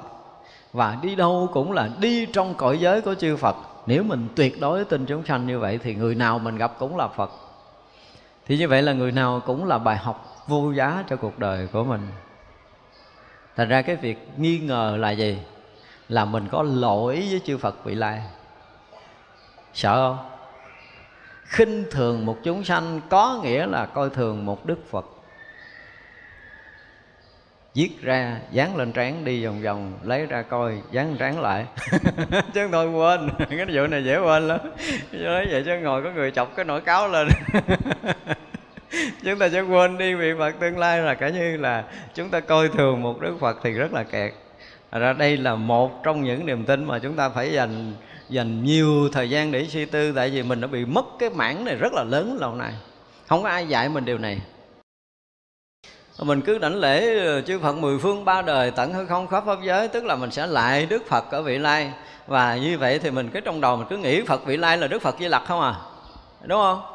Và đi đâu cũng là đi trong cõi giới của chư Phật. Nếu mình tuyệt đối tin chúng sanh như vậy, thì người nào mình gặp cũng là Phật. Thì như vậy là người nào cũng là bài học vô giá cho cuộc đời của mình thành ra cái việc nghi ngờ là gì? Là mình có lỗi với chư phật vị lai. Sợ không? Khinh thường một chúng sanh có nghĩa là coi thường một đức phật. Viết ra, dán lên trán đi vòng vòng, lấy ra coi, dán trán lại. Chứ thôi quên, cái vụ này dễ quên lắm. Nói vậy chứ ngồi có người chọc cái nỗi cáo lên. chúng ta sẽ quên đi vị phật tương lai là cả như là chúng ta coi thường một đức phật thì rất là kẹt. Ra đây là một trong những niềm tin mà chúng ta phải dành dành nhiều thời gian để suy tư, tại vì mình đã bị mất cái mảng này rất là lớn lâu nay. Không có ai dạy mình điều này. Mình cứ đảnh lễ ờ, chư Phật mười phương ba đời tận hư không khắp pháp giới, tức là mình sẽ lại Đức Phật ở vị lai. Và như vậy thì mình cái trong đầu mình cứ nghĩ Phật vị lai là Đức Phật Di Lặc không à? Đúng không?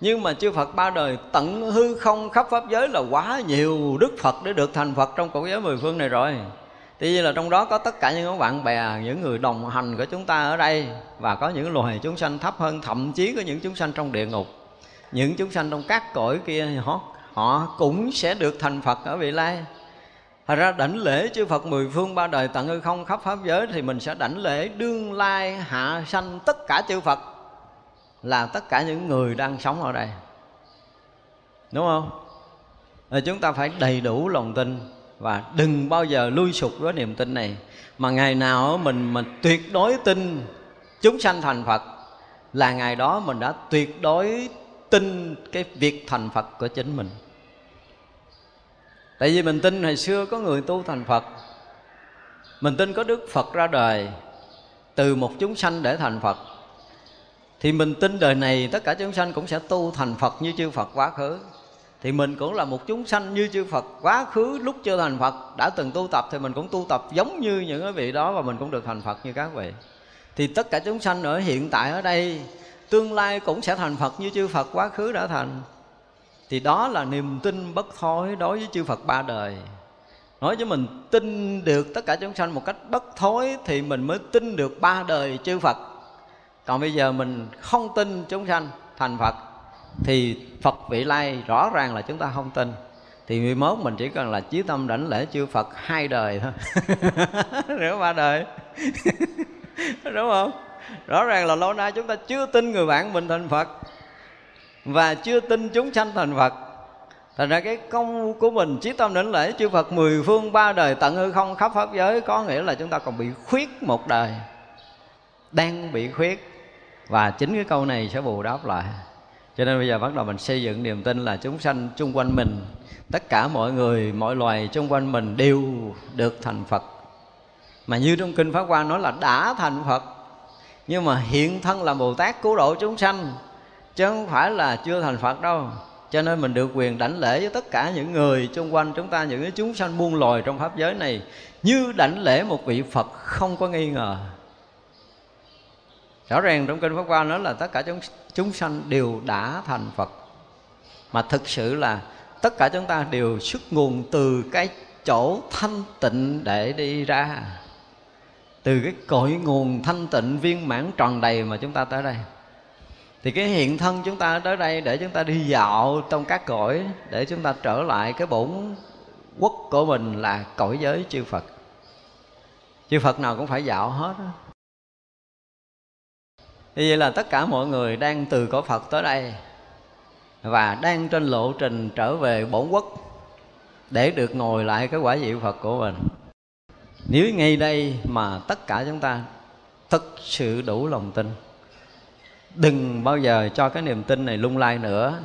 Nhưng mà chư Phật ba đời tận hư không khắp pháp giới là quá nhiều Đức Phật để được thành Phật trong cõi giới mười phương này rồi. Tuy nhiên là trong đó có tất cả những bạn bè, những người đồng hành của chúng ta ở đây Và có những loài chúng sanh thấp hơn, thậm chí có những chúng sanh trong địa ngục. Những chúng sanh trong các cõi kia họ, họ cũng sẽ được thành Phật ở vị lai. Thật ra đảnh lễ chư Phật mười phương ba đời tận hư không khắp pháp giới Thì mình sẽ đảnh lễ đương lai hạ sanh tất cả chư Phật. Là tất cả những người đang sống ở đây. Đúng không? Rồi chúng ta phải đầy đủ lòng tin và đừng bao giờ lui sụp với niềm tin này. Mà ngày nào mình mình tuyệt đối tin chúng sanh thành Phật, là ngày đó mình đã tuyệt đối tin cái việc thành Phật của chính mình. Tại vì mình tin hồi xưa có người tu thành Phật, mình tin có Đức Phật ra đời từ một chúng sanh để thành Phật thì mình tin đời này tất cả chúng sanh cũng sẽ tu thành Phật như chư Phật quá khứ. Thì mình cũng là một chúng sanh như chư Phật quá khứ, lúc chưa thành Phật, đã từng tu tập thì mình cũng tu tập giống như những cái vị đó và mình cũng được thành Phật như các vị. Thì tất cả chúng sanh ở hiện tại ở đây, tương lai cũng sẽ thành Phật như chư Phật quá khứ đã thành. Thì đó là niềm tin bất thối đối với chư Phật ba đời. Nói cho mình tin được tất cả chúng sanh một cách bất thối thì mình mới tin được ba đời chư Phật còn bây giờ mình không tin chúng sanh thành Phật, thì Phật vị lai rõ ràng là chúng ta không tin. Thì 11 mình chỉ cần là chí tâm đảnh lễ chư Phật hai đời thôi. Nữa ba đời. Đúng không? Rõ ràng là lâu nay chúng ta chưa tin người bạn mình thành Phật và chưa tin chúng sanh thành Phật. Thành ra cái công của mình, chí tâm đảnh lễ chư Phật mười phương ba đời tận hư không khắp pháp giới, Có nghĩa là chúng ta còn bị khuyết một đời. Đang bị khuyết. Và chính cái câu này sẽ bù đắp lại. Cho nên bây giờ bắt đầu mình xây dựng niềm tin là chúng sanh chung quanh mình. Tất cả mọi người, mọi loài chung quanh mình đều được thành phật. Mà như trong kinh pháp hoa nói là đã thành phật. Nhưng mà hiện thân là bồ tát cứu độ chúng sanh, chứ không phải là chưa thành phật đâu. Cho nên mình được quyền đảnh lễ với tất cả những người chung quanh chúng ta, những cái chúng sanh muôn loài trong pháp giới này. Như đảnh lễ một vị phật không có nghi ngờ rõ ràng trong kinh pháp hoa nói là tất cả chúng chúng sanh đều đã thành phật. Mà thực sự là tất cả chúng ta đều xuất nguồn từ cái chỗ thanh tịnh để đi ra. Từ cái cội nguồn thanh tịnh viên mãn tròn đầy mà chúng ta tới đây. Thì cái hiện thân chúng ta tới đây để chúng ta đi dạo trong các cõi, để chúng ta trở lại cái bổn quốc của mình là cõi giới chư Phật. Chư Phật nào cũng phải dạo hết đó. Như vậy là tất cả mọi người đang từ cõi Phật tới đây Và đang trên lộ trình trở về bổn quốc Để được ngồi lại cái quả vị Phật của mình. Nếu ngay đây mà tất cả chúng ta thực sự đủ lòng tin, Đừng bao giờ cho cái niềm tin này lung lay nữa,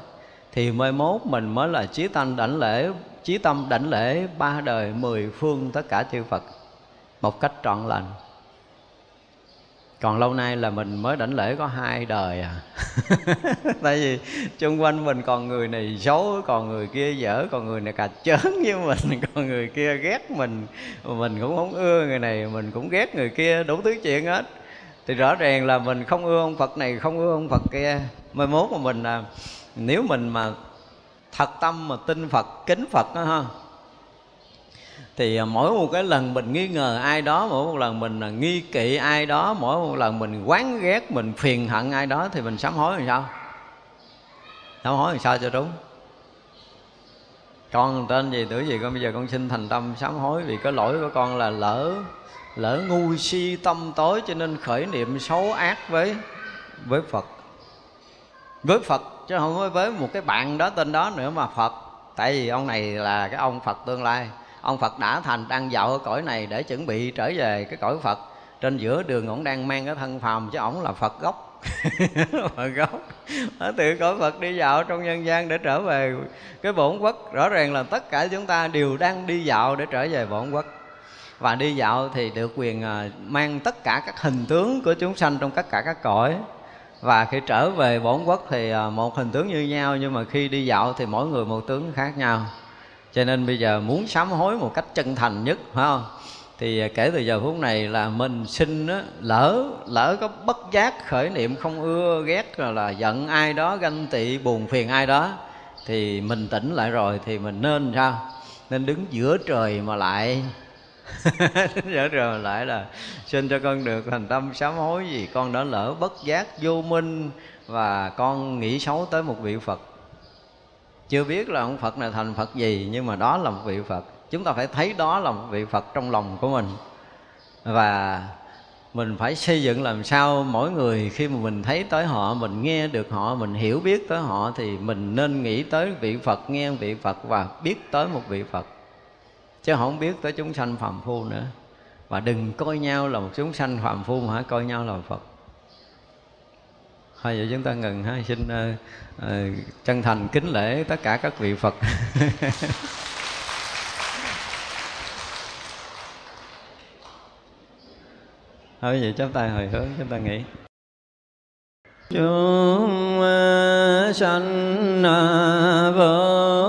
Thì mai mốt mình mới là chí tâm đảnh lễ, Chí tâm đảnh lễ ba đời mười phương tất cả chư Phật Một cách trọn lành còn lâu nay là mình mới đảnh lễ có hai đời à? Tại vì xung quanh mình còn người này xấu, còn người kia dở, còn người này cà chớn với mình, còn người kia ghét mình. Mình cũng không ưa người này, mình cũng ghét người kia, đủ thứ chuyện hết. Thì rõ ràng là mình không ưa ông phật này, không ưa ông phật kia. Mai mốt mà mình là nếu mình mà thật tâm mà tin phật, kính phật đó ha thì à, mỗi một cái lần mình nghi ngờ ai đó, mỗi một lần mình à, nghi kỵ ai đó, mỗi một lần mình quán ghét, mình phiền hận ai đó thì mình sám hối làm sao? Sám hối làm sao cho đúng? Con tên gì, tuổi gì, con bây giờ con xin thành tâm sám hối vì cái lỗi của con là lỡ lỡ ngu si tâm tối cho nên khởi niệm xấu ác với với Phật. Với Phật chứ không với một cái bạn đó, tên đó nữa mà Phật. Tại vì ông này là cái ông Phật tương lai ông phật đã thành đang dạo ở cõi này để chuẩn bị trở về cái cõi phật. Trên giữa đường ổng đang mang cái thân phàm, chứ ổng là phật gốc. Phật gốc. Ở từ cõi phật đi dạo trong nhân gian để trở về cái bổn quốc. Rõ ràng là tất cả chúng ta đều đang đi dạo để trở về bổn quốc. Và đi dạo thì được quyền à, mang tất cả các hình tướng của chúng sanh trong tất cả các cõi. Và khi trở về bổn quốc thì à, một hình tướng như nhau, nhưng mà khi đi dạo thì mỗi người một tướng khác nhau cho nên bây giờ muốn sám hối một cách chân thành nhất phải không? Thì à, kể từ giờ phút này là mình xin á, lỡ lỡ có bất giác khởi niệm không ưa ghét rồi là giận ai đó ganh tị buồn phiền ai đó thì mình tỉnh lại rồi thì mình nên sao? Nên đứng giữa trời mà lại. Giữa trời mà lại là xin cho con được thành tâm sám hối gì con đã lỡ bất giác vô minh và con nghĩ xấu tới một vị phật chưa biết là ông phật này thành phật gì, nhưng mà đó là một vị phật. Chúng ta phải thấy đó là một vị phật trong lòng của mình. Và mình phải xây dựng làm sao mỗi người khi mà mình thấy tới họ, mình nghe được họ, mình hiểu biết tới họ thì mình nên nghĩ tới vị phật, nghe vị phật và biết tới một vị phật. Chứ không biết tới chúng sanh phàm phu nữa. Và đừng coi nhau là một chúng sanh phàm phu mà hãy coi nhau là phật thôi vậy chúng ta ngừng ha. Xin uh, uh, chân thành kính lễ tất cả các vị phật. Thôi vậy chắp tay hồi hướng chúng ta nghĩ chúng sanh vô